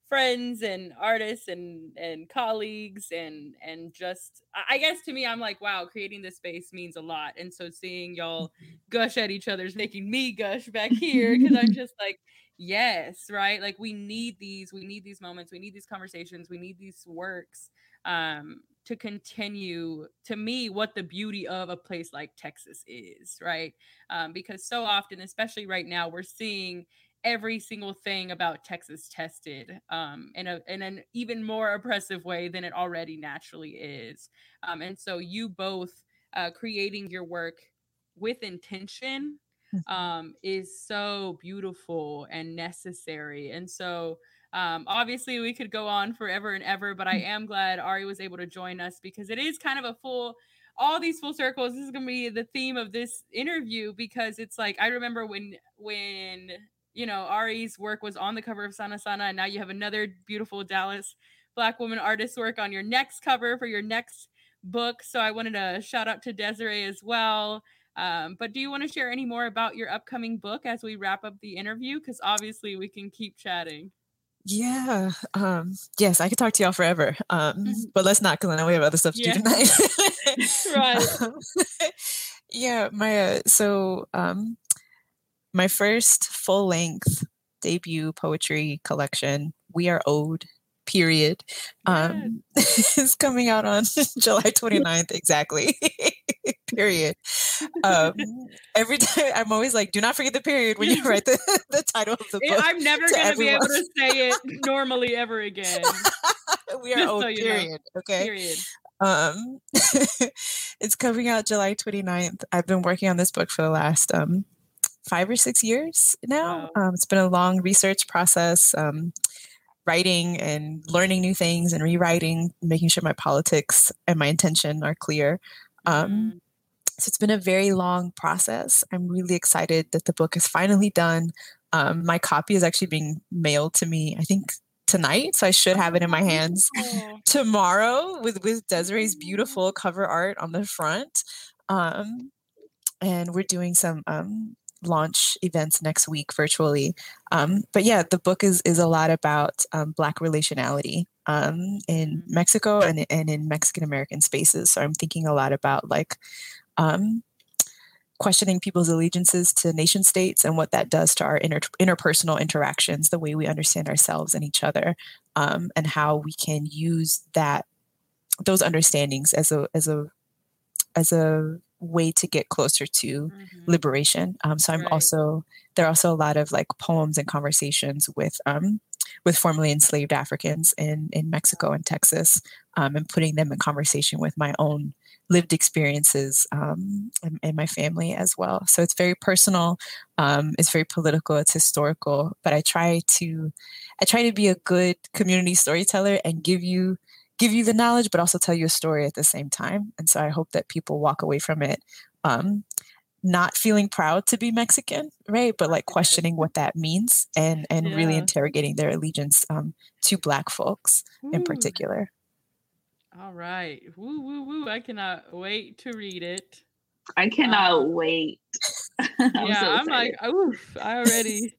friends and artists and and colleagues and and just I- I guess to me I'm like wow creating this space means a lot and so seeing y'all gush at each other is making me gush back here because I'm just like yes right like we need these we need these moments we need these conversations we need these works um to continue to me what the beauty of a place like Texas is, right? Um, because so often, especially right now, we're seeing every single thing about Texas tested um, in a in an even more oppressive way than it already naturally is. Um, and so, you both uh, creating your work with intention um, is so beautiful and necessary. And so, um, obviously, we could go on forever and ever, but I am glad Ari was able to join us because it is kind of a full, all these full circles. This is going to be the theme of this interview because it's like I remember when when you know, Ari's work was on the cover of Sana Sana, and now you have another beautiful Dallas Black woman artist work on your next cover for your next book. So I wanted to shout out to Desiree as well. Um, but do you want to share any more about your upcoming book as we wrap up the interview? Because obviously we can keep chatting. Yeah. Um, yes, I could talk to y'all forever. Um, Mhm. but let's not because I know we have other stuff to Yeah. do tonight. Right. Um, yeah, my uh, so um my first full length debut poetry collection, We Are Owed, period. Um is coming out on July 29th exactly. Period. Um every time I'm always like, do not forget the period when you write the, the title of the book. I'm never going to be able to say it normally ever again. we are owed, so you know. period. Okay. Period. Um, it's coming out July 29th. I've been working on this book for the last um, five or six years now. Um, it's been a long research process, um, writing and learning new things and rewriting, making sure my politics and my intention are clear. Um, Mhm. So it's been a very long process. I'm really excited that the book is finally done. Um, my copy is actually being mailed to me, I think tonight. So I should have it in my hands tomorrow with with Desiree's beautiful cover art on the front. Um, and we're doing some um, launch events next week virtually. Um, but yeah, the book is is a lot about um, Black relationality um, in Mhm. Mexico and and in Mexican American spaces. So I'm thinking a lot about like. Um, questioning people's allegiances to nation states and what that does to our inter- interpersonal interactions, the way we understand ourselves and each other, um, and how we can use that those understandings as a as a as a way to get closer to mhm. liberation. Um, so I'm Right. also there are also a lot of like poems and conversations with um, with formerly enslaved Africans in in Mexico and Texas, um, and putting them in conversation with my own lived experiences um, and, and my family as well. So it's very personal. Um, it's very political. It's historical. But I try to I try to be a good community storyteller and give you give you the knowledge, but also tell you a story at the same time. And so I hope that people walk away from it um, not feeling proud to be Mexican, right? But like questioning what that means and and really interrogating their allegiance um, to Black folks in particular. All right. Woo, woo, woo. I cannot wait to read it. I cannot Um, wait. I'm yeah, so I'm like, oof, I already,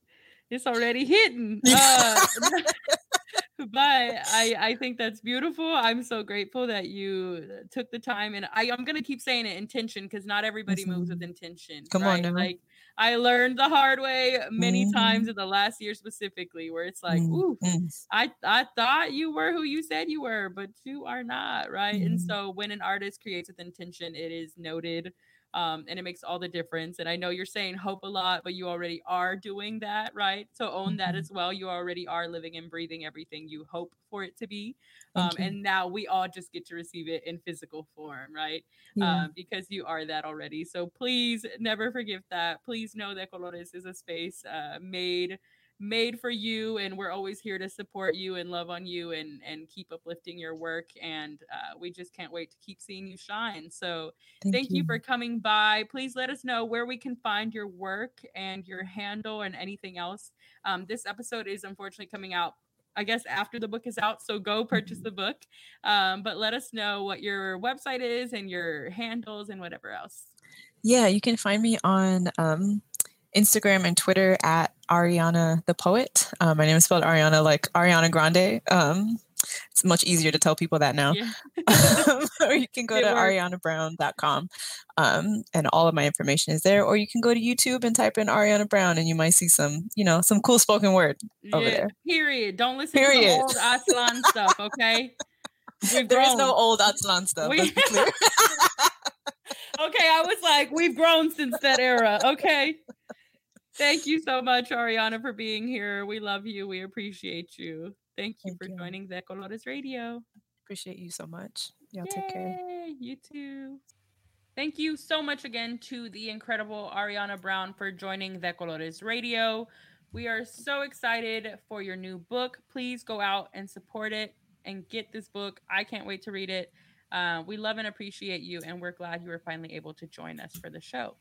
it's already hitting. Uh, but I, I think that's beautiful. I'm so grateful that you took the time, and I, I'm gonna keep saying it intention because not everybody moves with Mhm. intention. Come on right? now. Like I learned the hard way many times Mhm. in the last year specifically, where it's like, Mm, ooh, mm, I I thought you were who you said you were, but you are not, right? And Mhm. so when an artist creates with intention, it is noted. Um, and it makes all the difference. And I know you're saying hope a lot, but you already are doing that, right? So own that Mhm. as well. You already are living and breathing everything you hope for it to be. Um, and now we all just get to receive it in physical form, right? Yeah. um, because you are that already. So please never forgive that. Please know that Colores is a space uh, made made for you and we're always here to support you and love on you and and keep uplifting your work and uh, we just can't wait to keep seeing you shine so thank, you. for coming by please let us know where we can find your work and your handle and anything else um, this episode is unfortunately coming out I guess after the book is out. So go purchase Mhm. the book. Um, but let us know what your website is and your handles and whatever else. Yeah, you can find me on um, Instagram and Twitter at Ariana the Poet. Um, my name is spelled Ariana like Ariana Grande. Um, it's much easier to tell people that now. Yeah. or you can go It to arianabrown.com um, and all of my information is there. Or you can go to YouTube and type in Ariana Brown and you might see some, you know, some cool spoken word. Over there. Period. Don't listen to Period. the old Aztlan stuff, okay? We've There is grown. no old Aztlan stuff. We- let's be clear. okay, I was like, we've grown since that era. Okay. Thank you so much, Ariana, for being here. We love you. We appreciate you. Thank you Thank for you. joining De Colores Radio. Appreciate you so much. Y'all take care. You too. Thank you so much again to the incredible Ariana Brown for joining De Colores Radio. We are so excited for your new book. Please go out and support it and get this book. I can't wait to read it. Uh, we love and appreciate you, and we're glad you were finally able to join us for the show.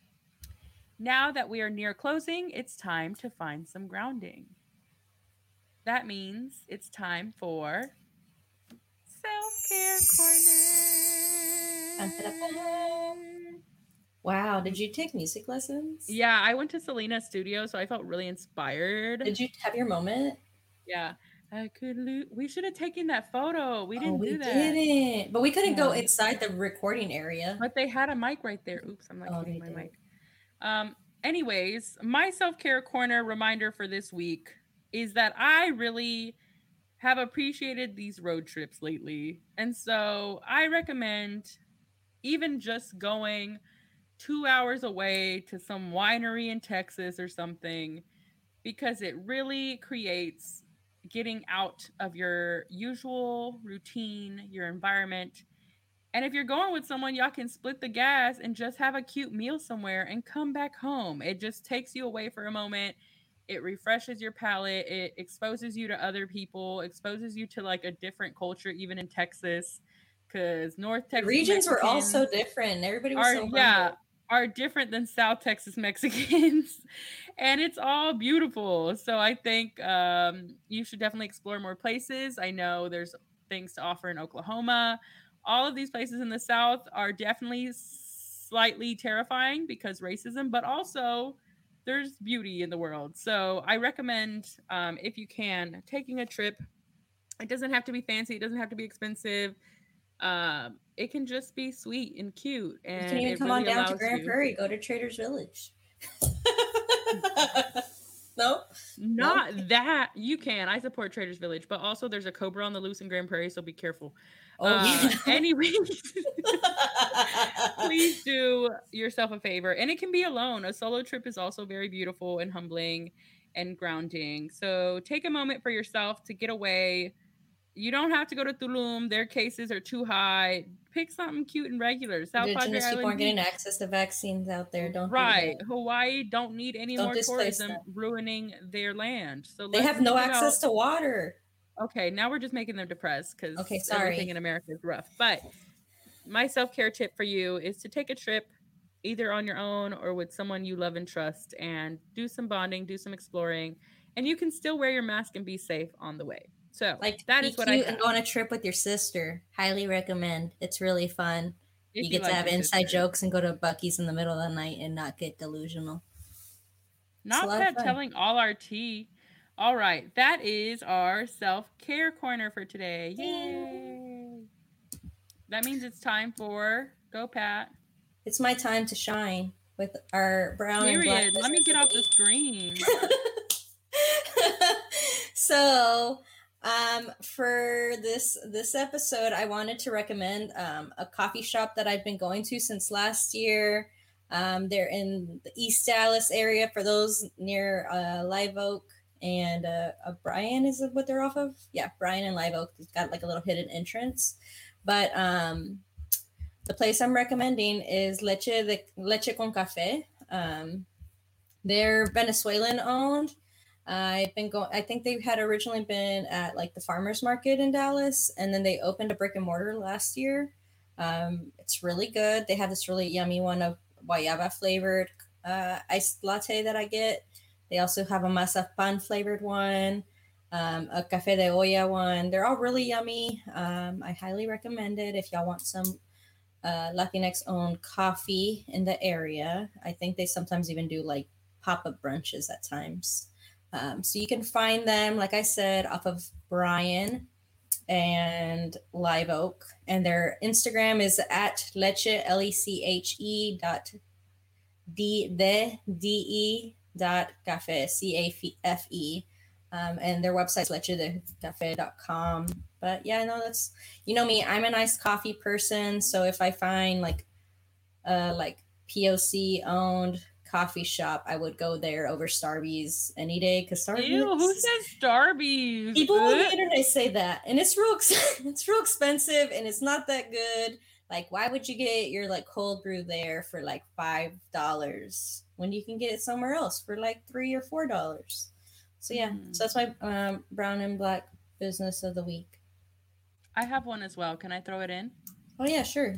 Now that we are near closing, it's time to find some grounding. That means it's time for self care corner. Wow, did you take music lessons? Yeah, I went to Selena's studio, so I felt really inspired. Did you have your moment? Yeah, I could. We should have taken that photo. We Oh, didn't we do that. didn't. But we couldn't go inside the recording area. But they had a mic right there. Oops, I'm not Oh, my did. mic. Um, anyways, my self care corner reminder for this week is that I really have appreciated these road trips lately. And so I recommend even just going two hours away to some winery in Texas or something because it really creates getting out of your usual routine, your environment. And if you're going with someone, y'all can split the gas and just have a cute meal somewhere and come back home. It just takes you away for a moment. It refreshes your palate. It exposes you to other people, exposes you to like a different culture, even in Texas. Because North The Texas regions were all so different. Everybody was are so yeah humble. are different than South Texas Mexicans, and it's all beautiful. So I think um, you should definitely explore more places. I know there's things to offer in Oklahoma. All of these places in the South are definitely slightly terrifying because racism, but also there's beauty in the world. So I recommend, um, if you can, taking a trip. It doesn't have to be fancy. It doesn't have to be expensive. Um, it can just be sweet and cute. You can even come on down to Grand Prairie, go to Trader's Village. no? Not that you can. I support Traders Village, but also there's a cobra on the loose in Grand Prairie, so be careful. Oh, uh, yeah. anyways, please do yourself a favor, and it can be alone. A solo trip is also very beautiful and humbling and grounding. So take a moment for yourself to get away. You don't have to go to Tulum; their cases are too high. Pick something cute and regular. South Padre Indigenous people aren't getting access to vaccines out there. Don't Right. that. Hawaii don't need any Don't more tourism them. ruining their land. So They have no access to water. Okay, now we're just making them depressed because Okay, everything in America is rough. But my self care tip for you is to take a trip either on your own or with someone you love and trust and do some bonding, do some exploring, and you can still wear your mask and be safe on the way. So, Like that be what I and go on a trip with your sister. Highly recommend. It's really fun. If you get to have inside sister. jokes and go to Buc-ee's in the middle of the night and not get delusional. Not bad telling all our tea. All right, that is our self care corner for today. Yay! That means it's time for Go Pat. It's my time to shine with our brown. Period. Let me get off the screen. so um for this this episode i wanted to recommend um, a coffee shop that i've been going to since last year. Um, they're in the east dallas area for those near uh, live oak and uh, uh, bryan is what they're off of? Yeah bryan and live oak. It's got like a little hidden entrance. But um the place i'm recommending is leche de leche con cafe um they're venezuelan owned I've been going. I think they had originally been at like the farmers market in Dallas, and then they opened a brick and mortar last year. Um, it's really good. They have this really yummy one of guayaba flavored uh, iced latte that I get. They also have a mazapan flavored one, um, a cafe de olla one. They're all really yummy. Um, I highly recommend it if y'all want some uh, Latinx owned coffee in the area. I think they sometimes even do like pop up brunches at times. Um, so you can find them, like I said, off of Bryan and Live Oak, and their Instagram is at leche l e c h e dot d de d e dot cafe c a f e, um, and their website is lechedecafe.com. But yeah, no, that's you know me. I'm a nice coffee person, so if I find like uh like POC owned coffee shop, I would go there over Starbucks any day because Starbucks. Ew, who says Starbucks? People on the internet say that, and it's real. ex- It's real expensive, and it's not that good. Like, why would you get your like cold brew there for like five dollars when you can get it somewhere else for like three or four dollars? So yeah, Mm. so that's my um, brown and black business of the week. I have one as well. Can I throw it in? Oh yeah, sure.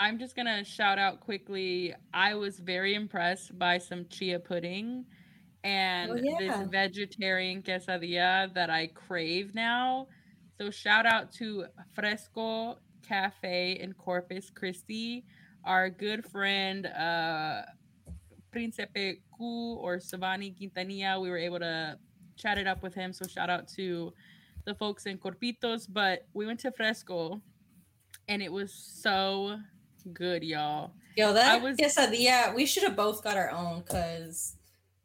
I'm just gonna shout out quickly. I was very impressed by some chia pudding and this Oh, yeah. vegetarian quesadilla that I crave now. So shout out to Fresco Cafe in Corpus Christi, our good friend uh Principe Q or Savani Quintanilla. We were able to chat it up with him. So shout out to the folks in Corpitos. But we went to Fresco and it was so good, y'all. Yo, that was- quesadilla, we should have both got our own because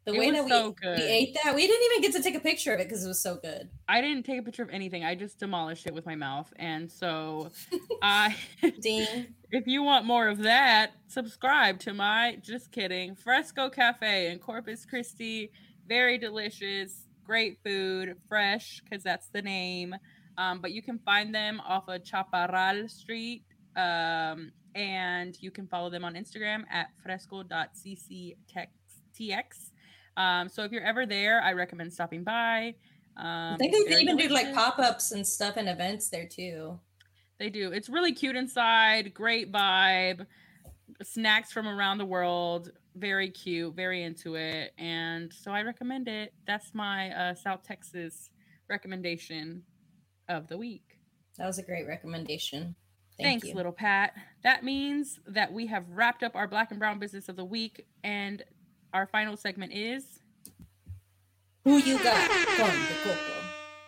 the way that we, so we ate that, we didn't even get to take a picture of it because it was so good. I didn't take a picture of anything. I just demolished it with my mouth. And so I Ding. if you want more of that, subscribe to my just kidding Fresco Cafe in Corpus Christi. Very delicious, great food, fresh because that's the name. Um, but you can find them off of Chaparral Street. Um, and you can follow them on Instagram at fresco.cctx. Um, so if you're ever there, I recommend stopping by. Um, I think they even do like pop ups and stuff and events there too. They do. It's really cute inside. Great vibe. Snacks from around the world. Very cute. Very into it. And so I recommend it. That's my uh, South Texas recommendation of the week. That was a great recommendation. Thank Thanks, you. little Pat. That means that we have wrapped up our black and brown business of the week. And our final segment is Who you got? Con de Coco.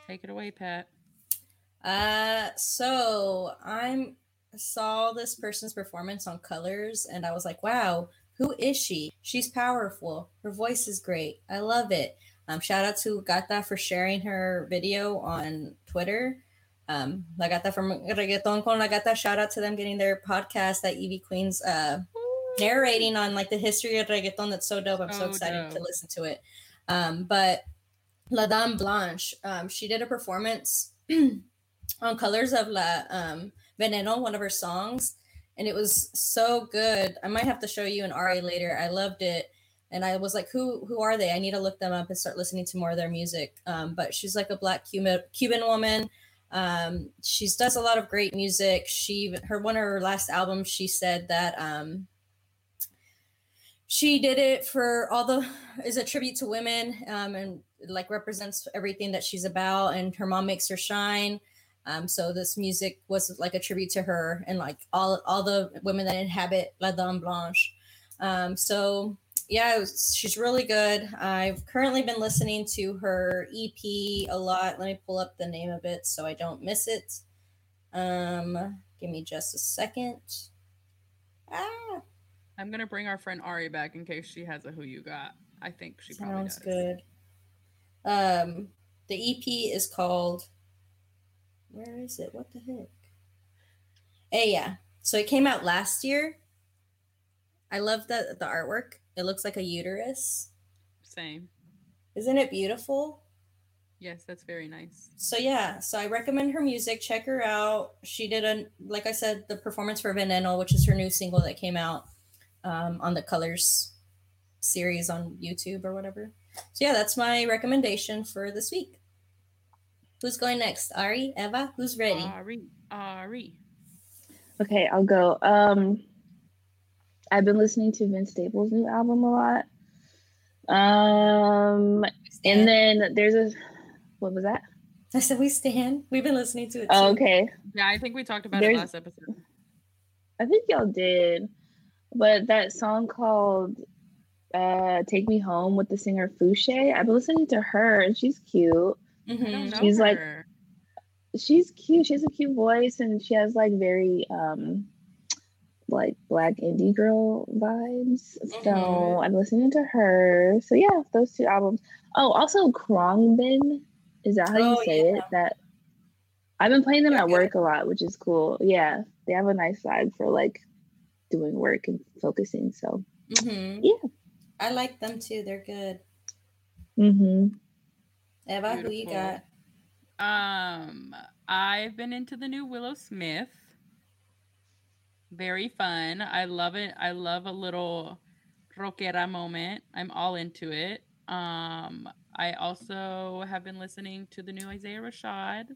take it away, Pat. Uh, so I'm saw this person's performance on Colors, and I was like, wow, who is she? She's powerful. Her voice is great. I love it. Um, shout out to Gata for sharing her video on Twitter. Um, La Gata from Reggaeton con La Gata. Shout out to them getting their podcast that Ivy Queen's uh narrating on like the history of reggaeton. That's so dope. I'm so So excited to listen to it. Um, but La Dame Blanche, um, she did a performance on Colors of La um, Veneno, one of her songs, and it was so good. I might have to show you an Ari later. I loved it, and I was like, "Who who are they? I need to look them up and start listening to more of their music." Um, but she's like a Black Cuban Cuban woman. Um, she does a lot of great music. She her one of her last albums, she said that um, she did it for all the is a tribute to women um, and like represents everything that she's about and her mom makes her shine um, so this music was like a tribute to her and like all all the women that inhabit La Dame Blanche. Um, so yeah, was, she's really good. I've currently been listening to her EP a lot. Let me pull up the name of it so I don't miss it. Um, give me just a second. Ah, I'm gonna bring our friend Ari back in case she has a who you got. I think she probably sounds does. good. Um, the EP is called. Where is it? What the heck? Hey, yeah. So it came out last year. I love the the artwork. It looks like a uterus. Same. Isn't it beautiful? Yes, that's very nice. So yeah, so I recommend her music. Check her out. She did a like I said, the performance for Veneno, which is her new single that came out um, on the Colors series on YouTube or whatever. So yeah, that's my recommendation for this week. Who's going next? Ari, Eva, who's ready? Ari, Ari. Okay, I'll go. Um, I've been listening to Vince Staples' new album a lot. Um, and then there's a what was that? I said we stand. We've been listening to it. Oh, too. okay, Yeah, I think we talked about it last episode. I think y'all did, but that song called uh "Take Me Home" with the singer Fousheé. I've been listening to her, and she's cute. I don't Mhm. know She's like- She's cute. She has a cute voice, and she has like very um like black indie girl vibes. So Mhm. I'm listening to her. So yeah, those two albums. Oh, also Khruangbin. Is that how you Oh, say yeah. it? That I've been playing them They're at good. work a lot, which is cool. Yeah, they have a nice vibe for like doing work and focusing. So Mhm. Yeah. I like them too. They're good. hmm Eva, who you got? Um, I've been into the new Willow Smith. Very fun. I love it. I love a little rockera moment. I'm all into it. Um, I also have been listening to the new Isaiah Rashad.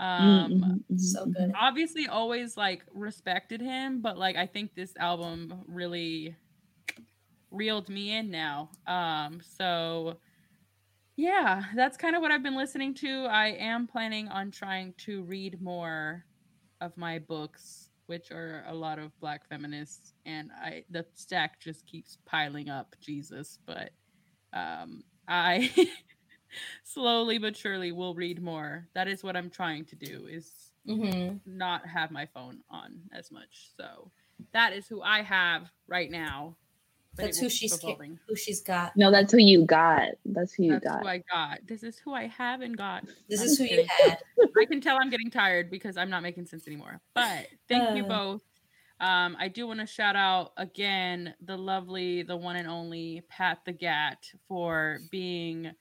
Um, Mhm, mhm, So mhm. good. obviously always like respected him, but like I think this album really reeled me in now. Um, so yeah, that's kind of what I've been listening to. I am planning on trying to read more of my books, which are a lot of black feminists, and I the stack just keeps piling up, Jesus. But um I slowly but surely will read more. That is what I'm trying to do is hmm not have my phone on as much. So that is who I have right now. But That's who she's evolving. who she's got. No, that's who you got. That's who you That's got. who I got. This is who I have and got. This I'm is just who you kidding. had. I can tell I'm getting tired because I'm not making sense anymore. But thank you Uh. both. Um, I do want to shout out again the lovely, the one and only Pat the Gat for being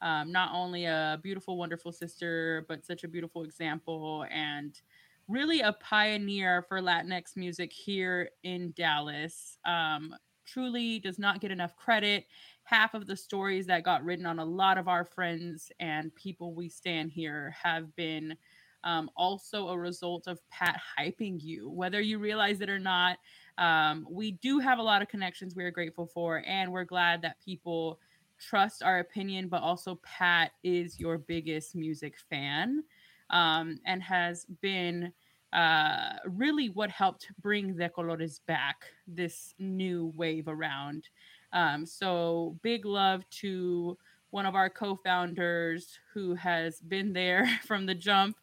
um, not only a beautiful, wonderful sister, but such a beautiful example and really a pioneer for Latinx music here in Dallas. Um, truly does not get enough credit. Half of the stories that got written on a lot of our friends and people we stand here have been um, also a result of Pat hyping you, whether you realize it or not. Um, we do have a lot of connections we are grateful for, and we're glad that people trust our opinion, but also Pat is your biggest music fan um, and has been uh, really what helped bring the Colores back, this new wave around. Um, so big love to one of our co-founders who has been there from the jump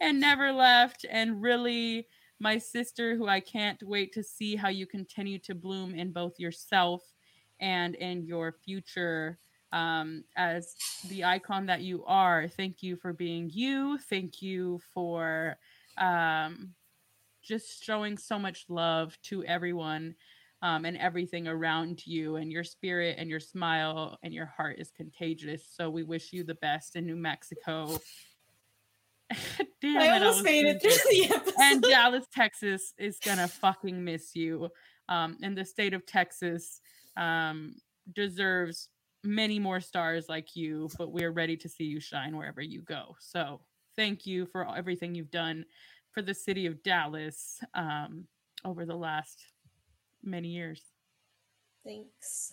and never left and really my sister who I can't wait to see how you continue to bloom in both yourself and in your future um, as the icon that you are. Thank you for being you. Thank you for um, just showing so much love to everyone um, and everything around you. And your spirit and your smile and your heart is contagious. So we wish you the best in New Mexico. Damn I it, almost made it through the episode. and Dallas, Texas is gonna fucking miss you. Um, and the state of Texas um, deserves many more stars like you, but we're ready to see you shine wherever you go. So thank you for everything you've done for the city of Dallas um, over the last many years. Thanks.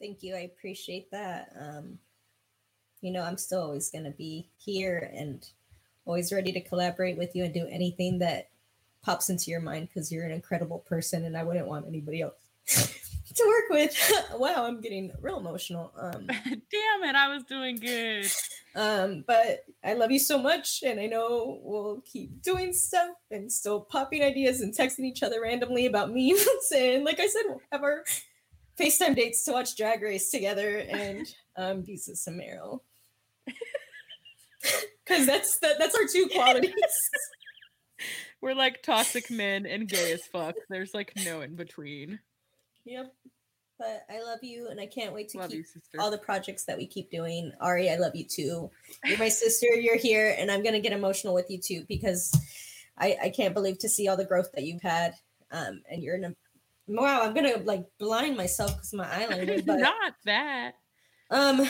Thank you. I appreciate that. Um, you know, I'm still always going to be here and always ready to collaborate with you and do anything that pops into your mind because you're an incredible person and I wouldn't want anybody else to work with. wow, I'm getting real emotional. Um, Damn it, I was doing good. um, but I love you so much, and I know we'll keep doing stuff and still popping ideas and texting each other randomly about memes. and like I said, we'll have our FaceTime dates to watch Drag Race together and um, Jesus and Meryl. Because that's that, that's our two qualities. We're like toxic men and gay as fuck. There's like no in between. Yep. But I love you, and I can't wait to Love keep you, all the projects that we keep doing. Ari, I love you too. You're my sister. You're here, and I'm gonna get emotional with you too because I I can't believe to see all the growth that you've had. Um, and you're in a wow. I'm gonna like blind myself because my eyeliner. But Not that. um,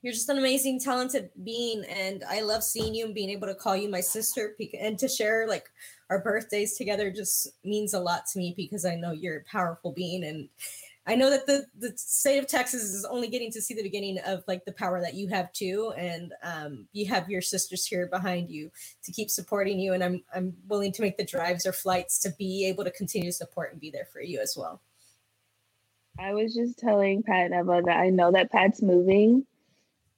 you're just an amazing, talented being, and I love seeing you and being able to call you my sister and to share like our birthdays together just means a lot to me because I know you're a powerful being. And I know that the the state of Texas is only getting to see the beginning of like the power that you have too, and um, you have your sisters here behind you to keep supporting you, and I'm I'm willing to make the drives or flights to be able to continue to support and be there for you as well. I was just telling Pat and Eva that I know that Pat's moving,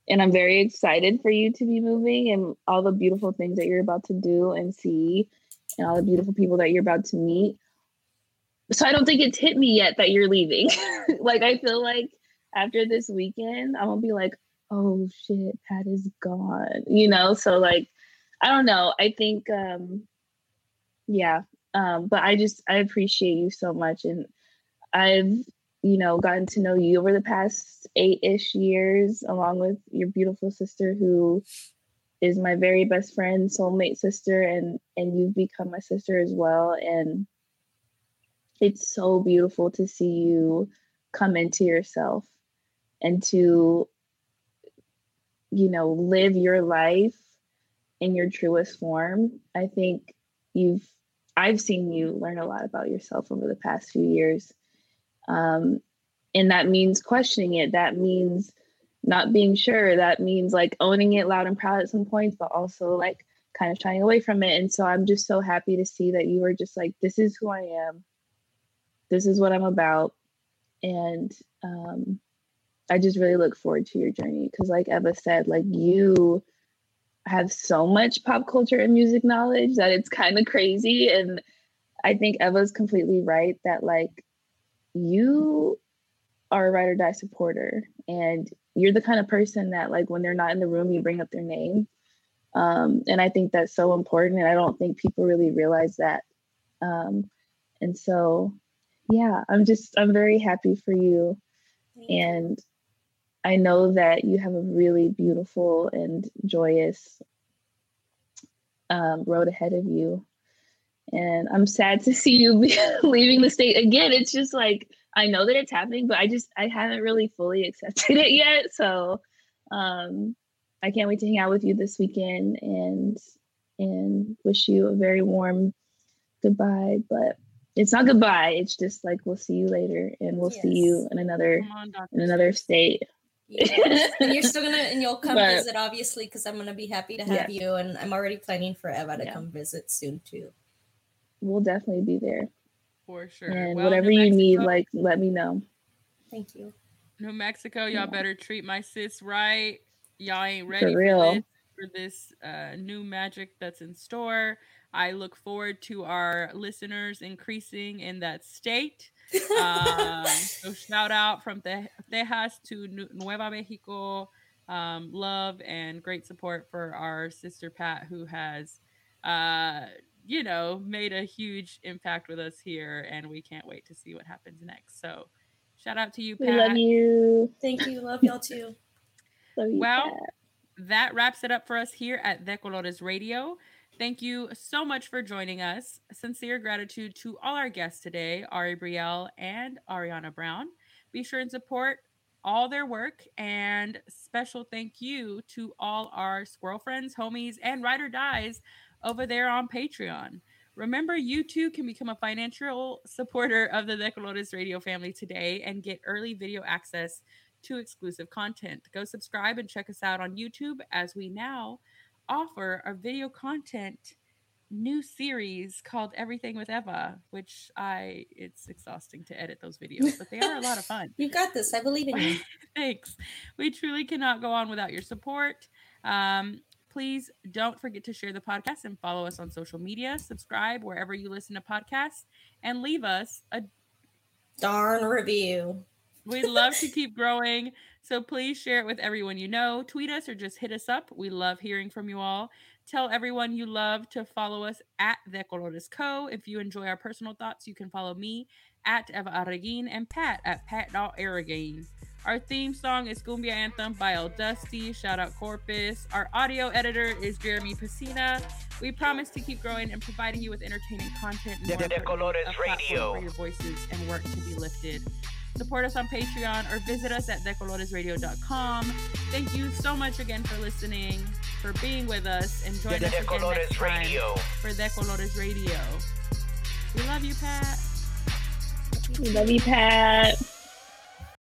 and I'm very excited for you to be moving and all the beautiful things that you're about to do and see, and all the beautiful people that you're about to meet. So I don't think it's hit me yet that you're leaving. like I feel like after this weekend, I'm gonna be like, oh shit, Pat is gone. You know, so like I don't know. I think um yeah. Um, but I just I appreciate you so much and I've you know gotten to know you over the past eight-ish years along with your beautiful sister who is my very best friend soulmate sister and and you've become my sister as well and it's so beautiful to see you come into yourself and to you know live your life in your truest form. I think you've I've seen you learn a lot about yourself over the past few years. Um, and that means questioning it. That means not being sure. That means like owning it loud and proud at some points, but also like kind of shying away from it. And so I'm just so happy to see that you were just like, this is who I am. This is what I'm about. And um, I just really look forward to your journey because, like Eva said, like you have so much pop culture and music knowledge that it's kind of crazy. And I think Eva's completely right that like you are a ride or die supporter. And you're the kind of person that like when they're not in the room you bring up their name. Um, and i think that's so important and i don't think people really realize that. Um, and so yeah i'm just i'm very happy for you. And i know that you have a really beautiful and joyous um, road ahead of you. And i'm sad to see you leaving the state again. It's just like I know that it's happening, but I just I haven't really fully accepted it yet. So um I can't wait to hang out with you this weekend and and wish you a very warm goodbye. But it's not goodbye. It's just like we'll see you later and we'll yes. see you in another on, in another state. Yes. and you're still gonna and you'll come but, visit obviously because I'm gonna be happy to have you and I'm already planning for Eva to yeah. come visit soon too. We'll definitely be there. For sure. And well, whatever you need, like let me know. Thank you. New Mexico, y'all yeah. better treat my sis right. Y'all ain't ready for, real. for this, for this uh, new magic that's in store. I look forward to our listeners increasing in that state. um, so shout out from Te- Tejas to Nueva Mexico. Um, love and great support for our sister Pat, who has uh, you know, made a huge impact with us here, and we can't wait to see what happens next. So, shout out to you, Pat. We love you. Thank you. Love y'all too. love you, well, Pat. that wraps it up for us here at De Colores Radio. Thank you so much for joining us. Sincere gratitude to all our guests today, Ari Brielle and Ariana Brown. Be sure and support all their work and special thank you to all our squirrel friends, homies, and rider dies over there on Patreon. Remember, you too can become a financial supporter of the De Colores Radio family today and get early video access to exclusive content. Go subscribe and check us out on YouTube as we now offer a video content new series called Everything with Eva, which I it's exhausting to edit those videos, but they are a lot of fun. you got this. I believe in you. Thanks. We truly cannot go on without your support. Um, Please don't forget to share the podcast and follow us on social media. Subscribe wherever you listen to podcasts and leave us a darn review. We'd love to keep growing. So please share it with everyone you know. Tweet us or just hit us up. We love hearing from you all. Tell everyone you love to follow us at The Colores Co. If you enjoy our personal thoughts, you can follow me at Eva Arreguin and Pat at Pat Pat.Arreguin. Our theme song is Cumbia Anthem by El Dusty. Shout out Corpus. Our audio editor is Jeremy Pacina. We promise to keep growing and providing you with entertaining content and De, De Colores Radio for your voices and work to be lifted. Support us on Patreon or visit us at decoloresradio.com. Thank you so much again for listening, for being with us, and join De, us De again Colores next time Radio. for De Colores Radio. We love you, Pat. We love you, Pat.